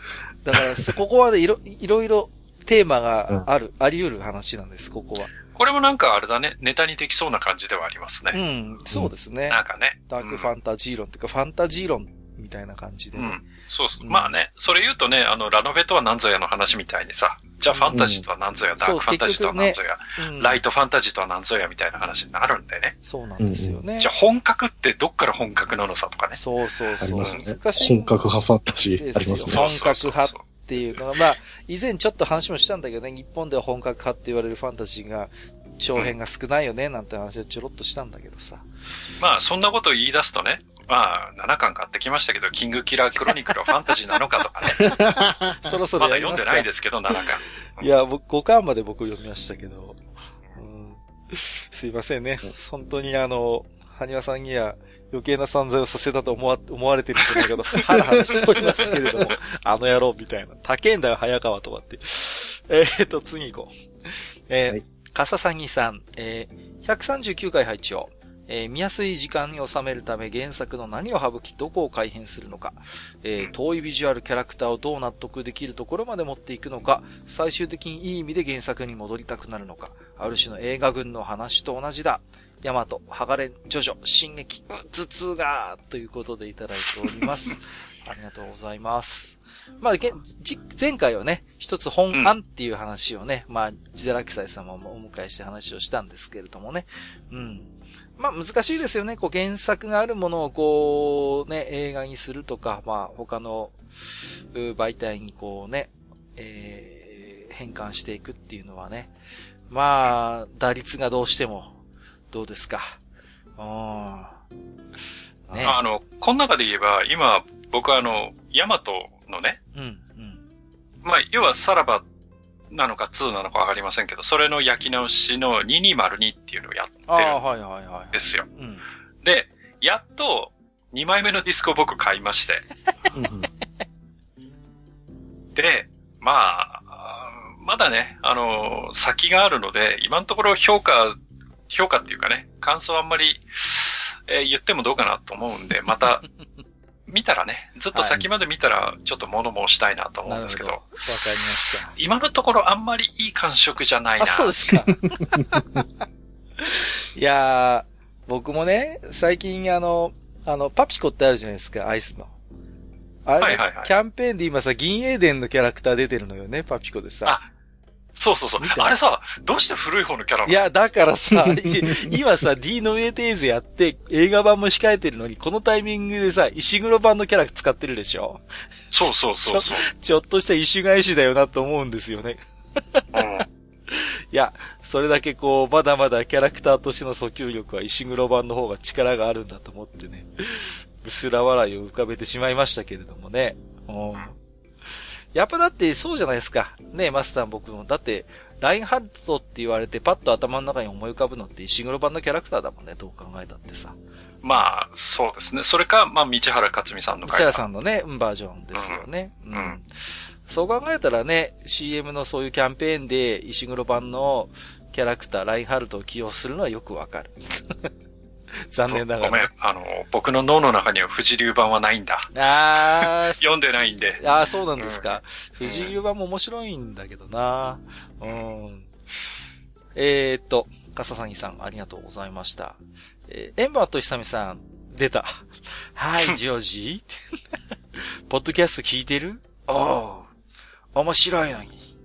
だから、そここはね、いろ、いろいろテーマがある、あり得る話なんです、ここは。これもなんかあれだね、ネタにできそうな感じではありますうね。ん、そうですね。なんかね。ダークファンタジー論っていうか、ファンタジー論みたいな感じでね。うん。そうそう。うんまあね、それ言うとね、あの、ラノベとは何ぞやの話みたいにさ、じゃあファンタジーとは何ぞや、ダークファンタジーとは何ぞや、うんライトファンタジーとは何ぞやみたいな話になるんでね。そうなんですよね。じゃあ本格ってどっから本格なのさとかね。そうそうあそう。りますね。難しい本格派ファンタジーありますね。本格派っていうのが、まあ、以前ちょっと話もしたんだけどね、日本では本格派って言われるファンタジーが、長編が少ないよね、なんて話をちょろっとしたんだけどさ。まあ、そんなことを言い出すとね、まあ、7巻買ってきましたけど、キングキラークロニクルはファンタジーなのかとかね。そろそろまだ読んでないですけど、7巻。いや、僕、5巻まで僕読みましたけど、うん、すいませんね。本当にあの、はにわさんには余計な散財をさせたと思わ思われてるんじゃないかと、ハラハラしておりますけれども、あの野郎みたいな。高えんだよ、早川とかって。えー、っと、次行こう。えーはい笠杉さん、えー、139回配置を、えー見やすい時間に収めるため原作の何を省き、どこを改変するのか、えー遠いビジュアル、キャラクターをどう納得できるところまで持っていくのか、最終的にいい意味で原作に戻りたくなるのか、ある種の映画群の話と同じだ。ヤマト、ハガレン、ジョジョ、進撃、う、頭痛が、ということでいただいております。ありがとうございます。まあ、前回はね、一つ本案っていう話をね、まあ、ジダラキサイ様もお迎えして話をしたんですけれどもね。うん。まあ、難しいですよね。こう、原作があるものをこう、ね、映画にするとか、まあ、他の、う媒体にこうね、えー、変換していくっていうのはね。まあ、打率がどうしても、どうですか。うん。ね。あの、この中で言えば、今、僕はあの、ヤマトのね、うん、うん。まあ、要はさらばなのか2なのかわかりませんけど、それの焼き直しの2202っていうのをやってるはいはいはい。んですよ。うん。で、やっと2枚目のディスクを僕買いまして、で、まあ、まだね、あの、先があるので、今のところ評価、評価っていうかね、感想あんまり、えー言ってもどうかなと思うんで、また、見たらね、ずっと先まで見たら、ちょっと物申したいなと思うんですけど、わかりました。今のところあんまりいい感触じゃないな。あ、そうですか。いやー、僕もね、最近あの、あの、パピコってあるじゃないですか、アイスの。あれ、はいはいはいキャンペーンで今さ、銀英伝のキャラクター出てるのよね、パピコでさ。あそうそうそうあれさ、どうして古い方のキャラないや、だからさ、い今さ、D の上テーゼやって、映画版も控えてるのに、このタイミングでさ、石黒版のキャラ使ってるでしょ？そうそうそうそう。ちょっとした一種返しだよなと思うんですよね。うん いや、それだけこう、まだまだキャラクターとしての訴求力は石黒版の方が力があるんだと思ってね、薄ら笑いを浮かべてしまいましたけれどもね。うん。やっぱだってそうじゃないですか。ねマスター僕も。だって、ラインハルトって言われてパッと頭の中に思い浮かぶのって石黒版のキャラクターだもんね、どう考えたってさ。まあ、そうですね。それか、まあ、道原克美さんのセラ回さんのね、うんバージョンですよね。うん。んそう考えたらね、CM のそういうキャンペーンで石黒版のキャラクター、ラインハルトを起用するのはよくわかる。残念ながごめんら。。あの、僕の脳の中には富士流版はないんだ。あー、読んでないんで。あー、そうなんですか。富士流版も面白いんだけどな。うん。えーっと、笠崎さん、ありがとうございました。えーエンバーとひさみさん、出た。はい、ジョージ。ポッドキャスト聞いてる？おう。面白いのに。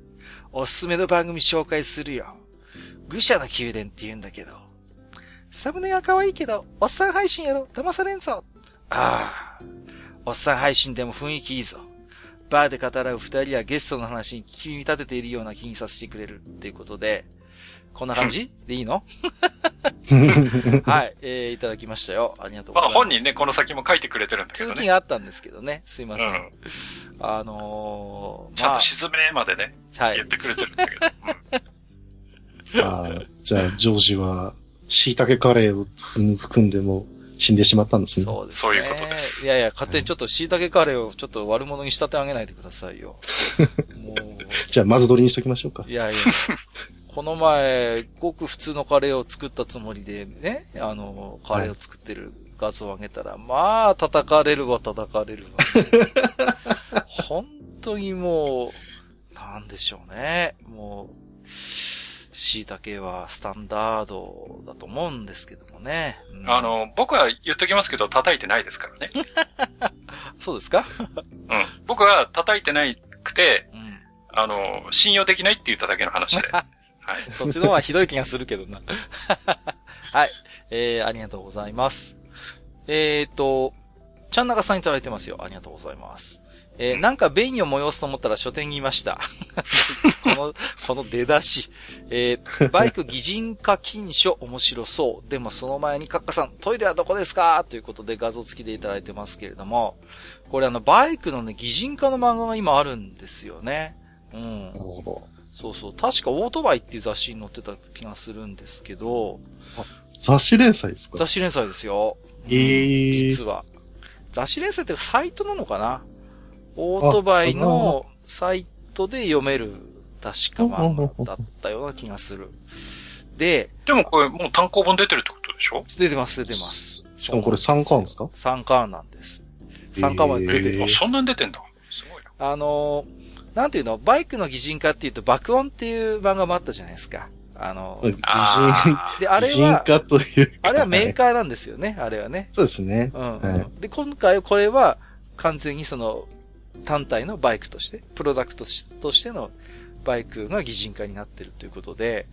おすすめの番組紹介するよ。愚者の宮殿って言うんだけど。サムネは可愛いけど、おっさん配信やろ、騙されんぞ。ああ。おっさん配信でも雰囲気いいぞ。バーで語らう二人はゲストの話に聞き耳立てているような気にさせてくれるっていうことで、こんな感じ？でいいの？はい、えー、いただきましたよ。ありがとうごまあ、ざいます。本人ね、この先も書いてくれてるんだけどね。続きがあったんですけどね。すいません。うん。あのー、ちゃんと沈めまでね、まあ、はい言っ。てくれてるんだけど。うん あーじゃあ、ジョージは、椎茸カレーを含んでも死んでしまったんですね。そうですね。そういうことですいやいや、勝手にちょっと椎茸カレーをちょっと悪者に仕立て上げないでくださいよ。もじゃあ、まず取りにしときましょうかう、い。やいや。この前、ごく普通のカレーを作ったつもりでね、あの、カレーを作ってる画像を上げたら、まあ、叩かれるわ、叩かれるわ。本当にもう、なんでしょうね。もう、椎茸はスタンダードだと思うんですけどもね。うんあ、の、僕は言っときますけど、叩いてないですからね。そうですか？うん。僕は叩いてないくて、うん。あの、信用できないって言っただけの話で。はい。そっちの方がひどい気がするけどな。はい。えー、ありがとうございます。えーと、ちゃんなかさんいただいてますよ。ありがとうございます。えー、なんか便意を催すと思ったら書店にいました。この、この出だし。えー、バイク擬人化禁書面白そう。でもその前にカッカさん、トイレはどこですか？ということで画像付きでいただいてますけれども、これあの、バイクのね、擬人化の漫画が今あるんですよね。うんな。るほど。そうそう。確かオートバイっていう雑誌に載ってた気がするんですけど、雑誌連載ですか？雑誌連載ですよ。えー実は。雑誌連載ってサイトなのかな？オートバイのサイトで読める、確か漫画だったような気がする。で、でもこれもう単行本出てるってことでしょ？出てます、出てます。しかもこれ3巻ですか ?3 巻なんです。3巻まで出てるえーあ、そんなに出てんだ。すごいな。あのー、なんていうの？バイクの擬人化っていうと爆音っていう漫画もあったじゃないですか。あのー、擬人、あで、あれ擬人は、化というか。あれはメーカーなんですよね、あれはね。そうですね。うん、はいで、今回これは完全にその単体のバイクとして、プロダクトとしてのバイクが擬人化になってるということで、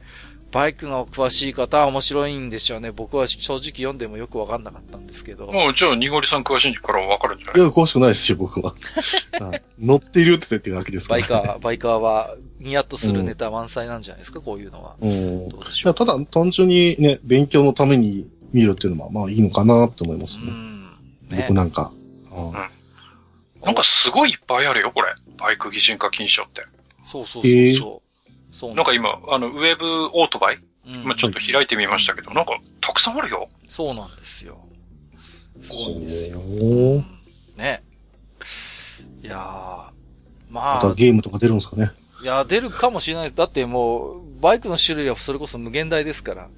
バイクが詳しい方は面白いんでしょうね。僕は正直読んでもよくわかんなかったんですけど。もうじゃあ、ニゴリさん詳しいからわかるんじゃないいや、詳しくないですよ、僕は。はい乗っているって言ってるだけですから。バイカー、バイカーはニヤッとするネタ満載なんじゃないですか、こういうのは。うん。どうでしょう。いやただ、単純にね、勉強のために見るっていうのは、まあいいのかなって思いますね。うん。ね僕。なんか。うんなんかすごいいっぱいあるよ、これ。バイク擬人化禁書って。そうそうそうへそう。そうなんか今、あの、ウェブオートバイ？うんまあちょっと開いてみましたけど、なんか、たくさんあるよ。そうなんですよ。すごいんですよ。ね。いやー、ままあ、たゲームとか出るんですかね。いいや、出るかもしれないです。だってもう、バイクの種類はそれこそ無限大ですから、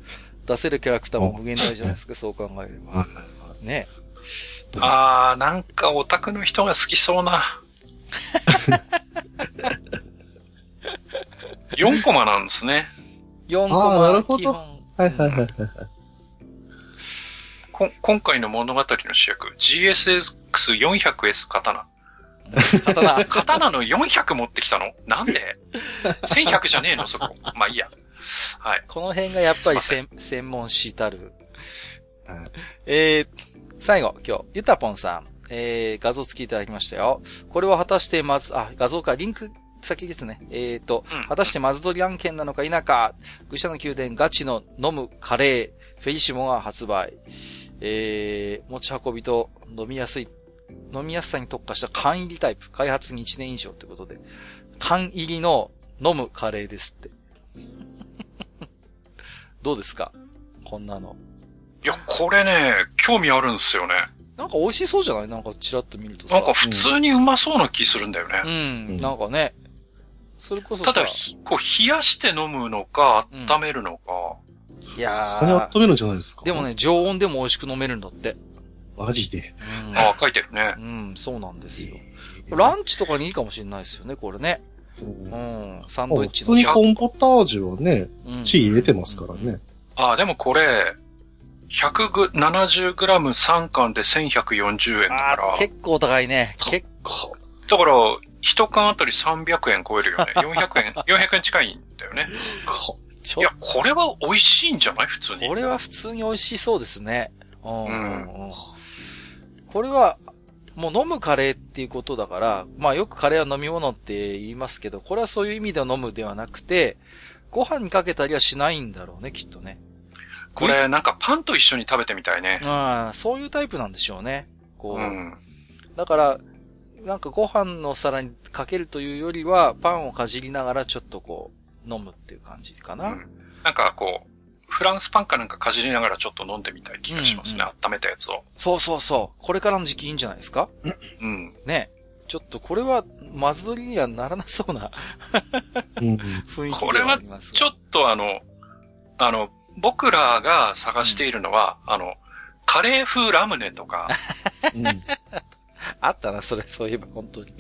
出せるキャラクターも無限大じゃないですか、そう考えれば。ね。あー、なんかオタクの人が好きそうな。4コマなんですね。4コあーなるマほど基本。はいはいはいはい。こ今回の物語の主役、GSX400S 刀。刀。刀の400持ってきたの？なんで ?1100 じゃねえの？そこ。まあいいや。はい。この辺がやっぱり専専門誌たる。はいえー、最後、今日、ゆたぽんさん、えー、画像付きいただきましたよ。これは果たしてまず、あ、画像か、リンク先ですね。えーと、うん果たしてマズドリ案件なのか否か、愚者の宮殿ガチの飲むカレー、フェリシモが発売。えー、持ち運びと飲みやすい、飲みやすさに特化した缶入りタイプ、開発に1年以上ということで、缶入りの飲むカレーですって。どうですか？こんなの。いや、これね、興味あるんですよね。なんか美味しそうじゃない？なんかチラッと見るとさ。なんか普通にうまそうな気するんだよね。うん、うんなんかね。それこそさ。ただ、ひこう、冷やして飲むのか、温めるのか。いやそこに温めるんじゃないですか？でも。ね、常温でも美味しく飲めるんだって。マジで。うん。ああ、書いてるね。うん、そうなんですよ。えーランチとかにいいかもしれないですよね、これね。うんうん。サンドイッチ普通にの。コーンポタージュはね、うんチー入れてますからね。ああ、でもこれ、170g3 巻で1140円だから結構高いね。結かだから、一缶あたり300円超えるよね。400円、400円近いんだよね。いや、これは美味しいんじゃない？普通に。これは普通に美味しそうですね。うんこれは、もう飲むカレーっていうことだから、まあよくカレーは飲み物って言いますけど、これはそういう意味で飲むではなくて、ご飯にかけたりはしないんだろうね、きっとね。これ、なんかパンと一緒に食べてみたいね。うん、そういうタイプなんでしょうね。こう。うん。だから、なんかご飯の皿にかけるというよりは、パンをかじりながらちょっとこう、飲むっていう感じかな。うんなんかこう、フランスパンかなんかかじりながらちょっと飲んでみたい気がしますね。うん温めたやつを。そうそうそう。これからの時期いいんじゃないですか？うん。ね。ちょっとこれは、マズドリにはならなそうなうん。雰囲気ではありますがちょっとあの、あの、僕らが探しているのは、あの、カレー風ラムネとか、うん。あったな、それ、そういえば、本当に。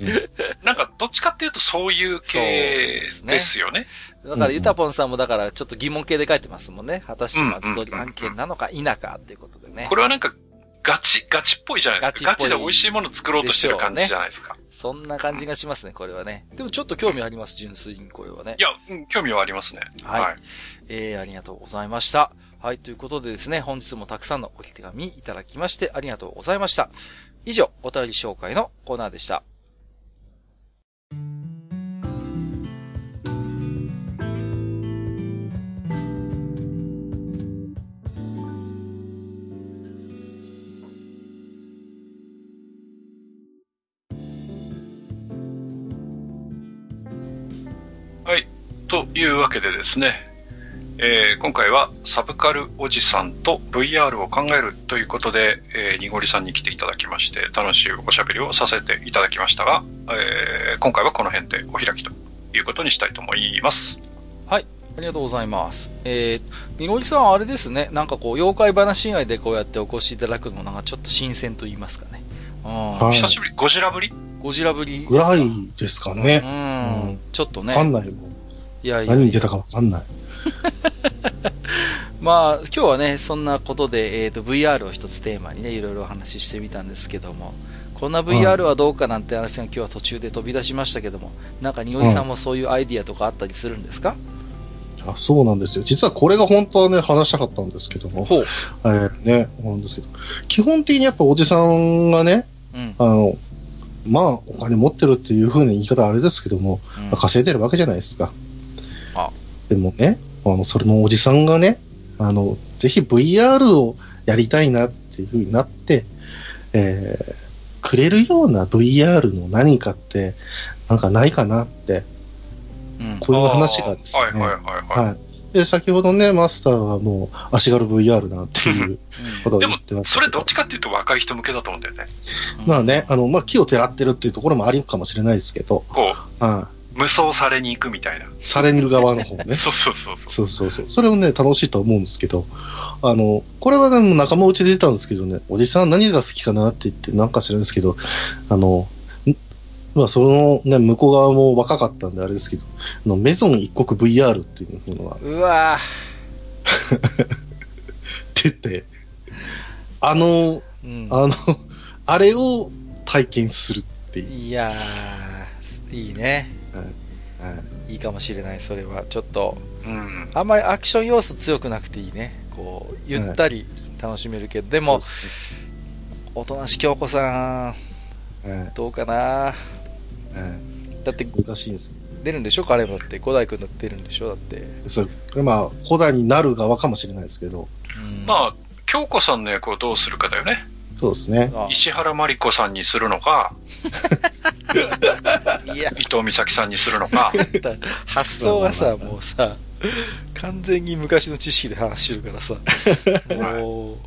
なんかどっちかっていうとそういう系そうですねですよね。だから、うんユタポンさんもだから、ちょっと疑問系で書いてますもんね。果たしてマズドリ案件なのか否かっていうことでねこ。れはなんかガチ、ガチっぽいじゃないですか。ガガチで美味しいもの作ろうとしてる感じじゃないですか。そんな感じがしますね、これはね。でもちょっと興味あります、純粋にこれはねい。や、うん興味はありますね。はいえー、ありがとうございました。はい、ということでですね、本日もたくさんのお手紙いただきましてありがとうございました。以上、お便り紹介のコーナーでした。というわけでですね、えー今回はサブカルおじさんと VR を考えるということで、えー、にごりさんに来ていただきまして、楽しいおしゃべりをさせていただきましたが、えー今回はこの辺でお開きということにしたいと思います。ありがとうございます。えー、にごりさんはあれですね、なんかこう、妖怪話以外でこうやってお越しいただくのがちょっと新鮮と言いますかね。うん。はい久しぶり、ゴジラぶり？ゴジラぶり。ぐらいですかね。うん。うんちょっとね。わかんないもん。いやいや何に出たかわかんない。まあ、今日はね、そんなことで、えっ、と、VR を一つテーマにね、いろいろお話ししてみたんですけども、こんな VR はどうかなんて話が今日は途中で飛び出しましたけども、なんか、におりさんもそういうアイディアとかあったりするんですか、あそうなんですよ。実はこれが本当はね、話したかったんですけども。ほう。えーね、なんですけど。基本的にやっぱおじさんがね、うん。あの、まあ、お金持ってるっていう風な言い方はあれですけども、うんまあ稼いでるわけじゃないですか。あでもね、あの、それのおじさんがね、あの、ぜひ VR をやりたいなっていう風になって、えーくれるような VR の何かって、なんかないかなって、うん。こういう話がですね。はいはいはいはい。はい。で、先ほどね、マスターはもう、足軽 VR なんていうことをでも言ってま、したそけど。れどっちかっていうと若い人向けだと思うんだよね。うんまあね、あの、まあ、木をてらってるっていうところもありかもしれないですけど、こは無双されに行くみたいな。されにる側の方ね。そうそうそうそう。そうそうそう。それもね、楽しいと思うんですけど、あの、これはでも仲間内で出たんですけどね、おじさん何が好きかなって言って、なんか知らないですけど、あの、んまあ、そのね、向こう側も若かったんであれですけど、あのメゾン一国 VR っていうのがうわ 出て、あの、ぁ。うん。あの、あれを体験するっていう。いやー、いいね。はいいいかもしれない、それは。ちょっと、うん。あんまりアクション要素強くなくていいね。こう、ゆったり楽しめるけど、でも、おとなし京子さん、どうかなはいだって、難しいんですよ出るんでしょ？彼もだって。五代君だって出るんでしょ？だって。それ、まあ、古代になる側かもしれないですけど、うんまあ、京子さんの役をどうするかだよね。そうですね。あ石原まり子さんにするのか、いや、伊藤美咲さんにするのか。発想がさ、もうさ、完全に昔の知識で話してるからさ。も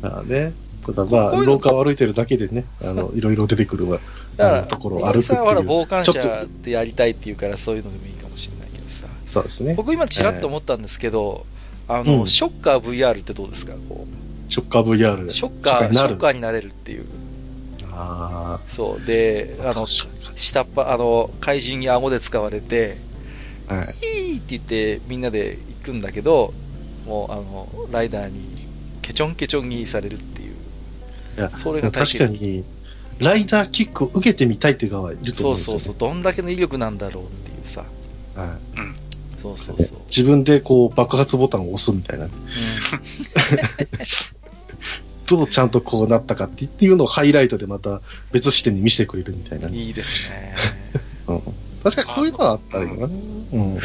まあね。ただまあ、廊下を歩いてるだけでね、あの、いろいろ出てくるわ。う、だから、あのところを歩くっていうら、傍観ちょっ者でやりたいっていうから、そういうのでもいいかもしれないけどさ。そうですね。僕今ちらっと思ったんですけど、あの、うんショッカー VR ってどうですか？こショッカー VR。ショッカー、シになるョッカーになれるっていう。あそう。で、あ。あの、確下っ端、あの、怪人に顎で使われて、はい。って言ってみんなで行くんだけど、もう、あの、ライダーに、ケチョンケチョンにされるっていう。いや、それが確かに、ライダーキックを受けてみたいっていう側はいるとそう思うんですよ、ね。そうそう、どんだけの威力なんだろうっていうさ。はいそうそうそう。自分でこう爆発ボタンを押すみたいな。う どうちゃんとこうなったかっていうのをハイライトでまた別視点に見せてくれるみたいな。ん、いいですね。うん、確かにそういうのはあったらいいかな。うん。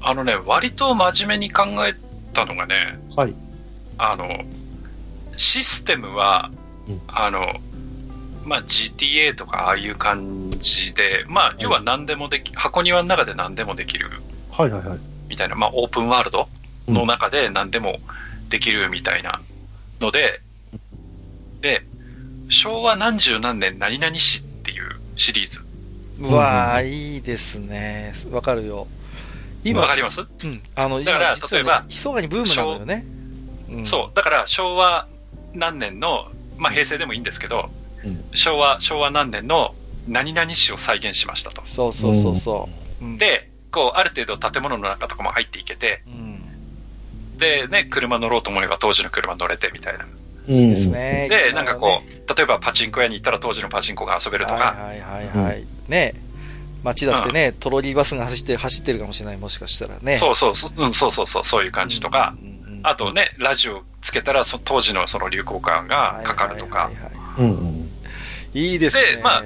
あのね、割と真面目に考えたのがね、はい。あの、システムは、うんあの、まあ、GTA とかああいう感じで、まあ、要は何でもでき、箱庭の中で何でもできるはいはいはい。みたいな、まあ、オープンワールドの中で何でもできるみたいなので、で、昭和何十何年何々市っていうシリーズ。うわー、いいですね。わかるよ。今、わかります？うん。あの、だからね例えばひそかにブームなのよね。うんそう。だから昭和何年の、まあ、平成でもいいんですけど、うん昭和、昭和何年の何々市を再現しましたと。そうそうそうそう。うん、で、こう、ある程度建物の中とかも入っていけて、うん。で、ね、車乗ろうと思えば当時の車乗れてみたいな。うんです。ね。で、なんかこう、う、例えばパチンコ屋に行ったら当時のパチンコが遊べるとか、はいはいはいはい。ね街だってね、トロリーバスが走って、走ってるかもしれない、もしかしたらね。そうそうそう、うんそうそうそう、そういう感じとか、うんうんうんあとね、ラジオつけたらそ当時のその流行感がかかるとかはい、はいはいはうんうん。いいいですね。でまあ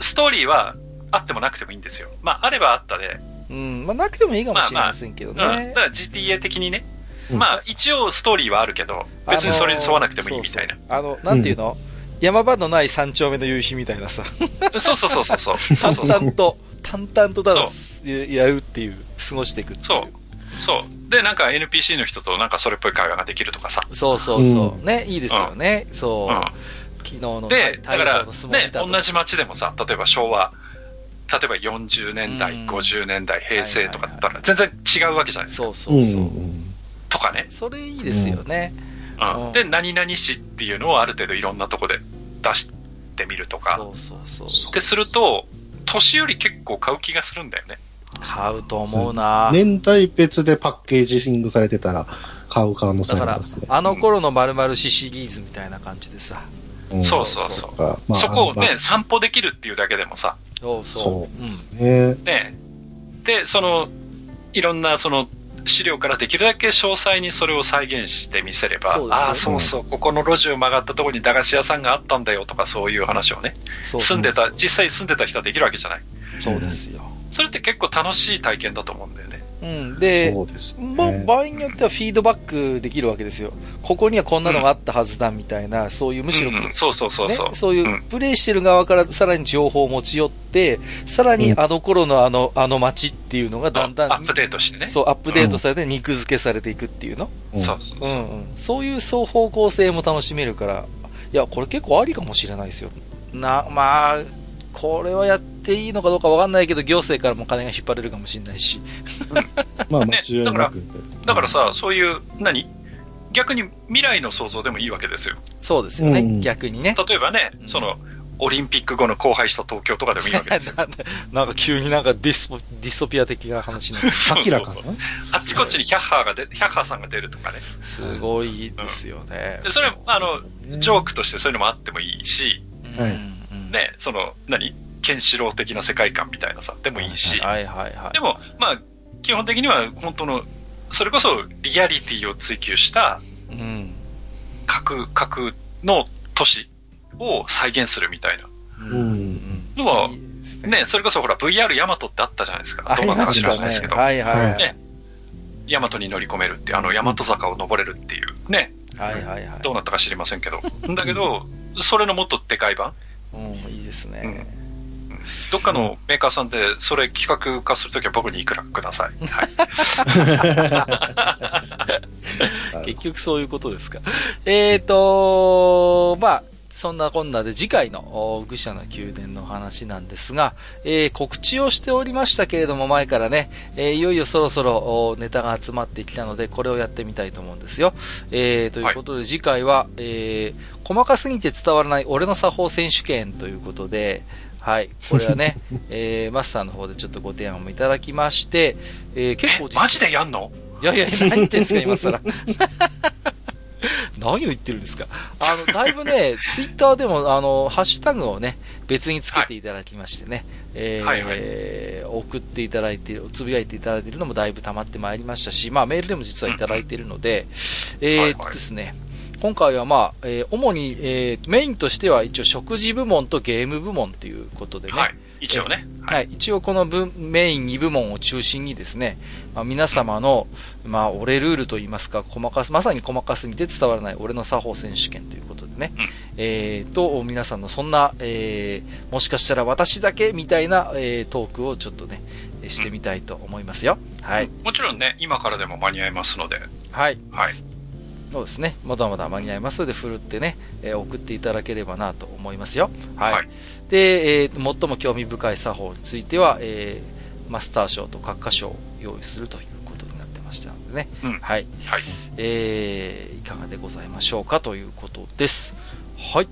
ストーリーはあってもなくてもいいんですよ。まあ、あればあったで、うん。まあ、なくてもいいかもしれませんけどうん。だねか。ら GTA 的にね、うんまあ、一応ストーリーはあるけど、別にそれに沿わなくてもいいみたいな。あの、なんていうの、山場のない三丁目の夕日みたいなさ、そうそうそうそうそう。そう淡そうそう。々と、淡々とただやるっていう、過ごしていくっていう。そう。そう。で、なんか NPC の人となんかそれっぽい会話ができるとかさ。そうそうそう。ね、いいですよね。そうう。ん。昨日ので、だから、太陽の相撲ね同じ街でもさ、例えば昭和、例えば40年代、うん50年代、平成とかだったら全然違うわけじゃないですか。そうそうそう。んとかね。それいいですよね。うんうんで、何々市っていうのをある程度いろんなとこで出してみるとか。そうそうそう。ってすると、年より結構買う気がするんだよね。買うと思うな。年代別でパッケージングされてたら、買う可能性だからありますね、。あの頃の〇〇市シリーズみたいな感じでさ。うんそうそうそう。かまあそこをね、散歩できるっていうだけでもさ、そうそう。そうね。ね、で、その、いろんなその資料からできるだけ詳細にそれを再現してみせれば、ああ、そうそう、ここの路地を曲がったところに駄菓子屋さんがあったんだよとかそういう話をね、住んでた、実際住んでた人はできるわけじゃない。そうですよ。それって結構楽しい体験だと思うんだよね。うん。で、そうですね。まあ、場合によってはフィードバックできるわけですよ。ここにはこんなのがあったはずだみたいな、そういうむしろ、うんうんそうそうそうそう。ね、そういううんプレイしてる側からさらに情報を持ち寄って、さらにあの頃のあの、あの街っていうのがだんだん、アップデートしてね。そう、アップデートされて肉付けされていくっていうの、うんそうそうそう。うんうん、そういう双方向性も楽しめるから、いや、これ結構ありかもしれないですよ。な、まあ、これはやっていいのかどうかわかんないけど、行政からも金が引っ張れるかもしれないし。まあ、間違いなく。だからさ、そういう、何？逆に未来の想像でもいいわけですよ。そうですよね、うん逆にね。例えばね、うんその、オリンピック後の荒廃した東京とかでもいいわけですよ。なんでなんか急になんかディスポディストピア的な話になって明らかな？あっちこっちにヒャッハーが出、ヒャッハーさんが出るとかね。すごいですよねで。それ、あの、ジョークとしてそういうのもあってもいいし、うんね、その、何？ケンシロウ的な世界観みたいなさ、でもいいし、はいはいはい。でも、まあ、基本的には本当の、それこそリアリティを追求したうん。核、核の都市を再現するみたいな。のはねね、それこそほら VR ヤマトってあったじゃないですか。どうなったか知ましたねらないですけど。はいはいはい。ねヤマトに乗り込めるっていう、あの、ヤマト坂を登れるっていう、ね、はいはいはい。どうなったか知りませんけど。だけど、それのもっとでかい版うん、いいですね。どっかのメーカーさんでそれ企画化するときは僕にいくらかください。はい。結局そういうことですか。えーと、まあ、そんなこんなで次回のお愚者の宮殿の話なんですが、えー告知をしておりましたけれども前からね、えーいよいよそろそろおネタが集まってきたのでこれをやってみたいと思うんですよ。えーということで次回は、えー細かすぎて伝わらない俺の作法選手権ということで、はい。これはね、えーマスターの方でちょっとご提案もいただきまして、えー結構え、マジでやんの？いやいや、何言ってんすか、今更。何を言ってるんですか。あの、だいぶね、ツイッターでも、あの、ハッシュタグをね、別につけていただきましてね、えーはいはい送っていただいて、つぶやいていただいているのもだいぶ溜まってまいりましたし、まあ、メールでも実はいただいているので、えーっとはいはいですね、今回はまあ、えー主に、えーメインとしては一応食事部門とゲーム部門ということでね、はい。一応ね。はい、一応この部メイン2部門を中心にですね、まあ、皆様の、まあ、俺ルールといいますか、細かす、まさに細かすぎて伝わらない俺の作法選手権ということでね、うんえー、と、皆さんのそんな、えー、もしかしたら私だけみたいな、えー、トークをちょっとね、えーしてみたいと思いますよ。はい。もちろんね、今からでも間に合いますので、はい。はい。そうですね。まだまだ間に合いますので、ふるってね、えー送っていただければなと思いますよ。はい。はいで、えーと最も興味深い作法については、えーマスター賞と閣下賞を用意するということになってましたのでね。うんはい。はい。えーいかがでございましょうかということです。はい。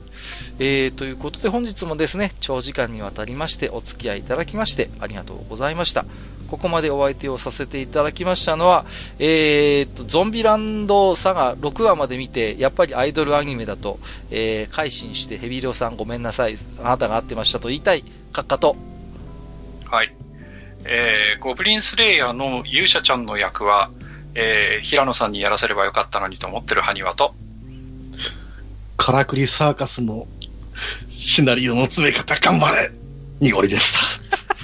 えー、ということで本日もですね、長時間にわたりましてお付き合いいただきましてありがとうございました。ここまでお相手をさせていただきましたのは、えー、と、ゾンビランドサガ6話まで見て、やっぱりアイドルアニメだと、えー、改心してヘビリョウさんごめんなさい、あなたが合ってましたと言いたい、カッカと、はい。えー、ゴブリンスレイヤーの勇者ちゃんの役は、えー、平野さんにやらせればよかったのにと思ってる埴輪と、カラクリサーカスのシナリオの詰め方頑張れ濁りでした。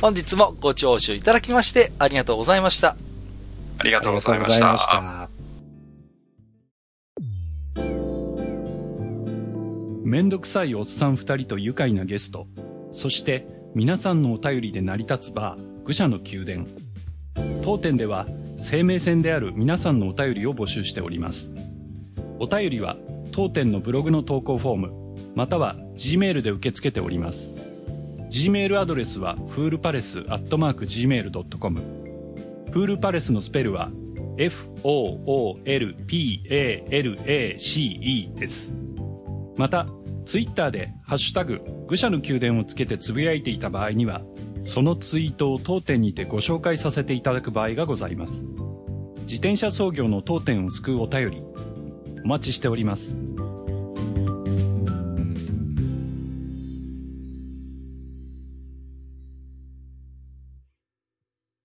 本日もご聴取いただきましてありがとうございました。ありがとうございま。した。めんどくさいおっさん二人と愉快なゲスト、そして皆さんのお便りで成り立つバー、愚者の宮殿。当店では生命線である皆さんのお便りを募集しております。お便りは当店のブログの投稿フォーム、または G メールで受け付けております。G メールアドレスはフールパレスアットマーク Gmail.com。フールパレスのスペルは F-O-O-L-P-A-L-A-C-E です。また、ツイッターでハッシュタグ、愚者の宮殿をつけてつぶやいていた場合には、そのツイートを当店にてご紹介させていただく場合がございます。自転車操業の当店を救うお便り、お待ちしております。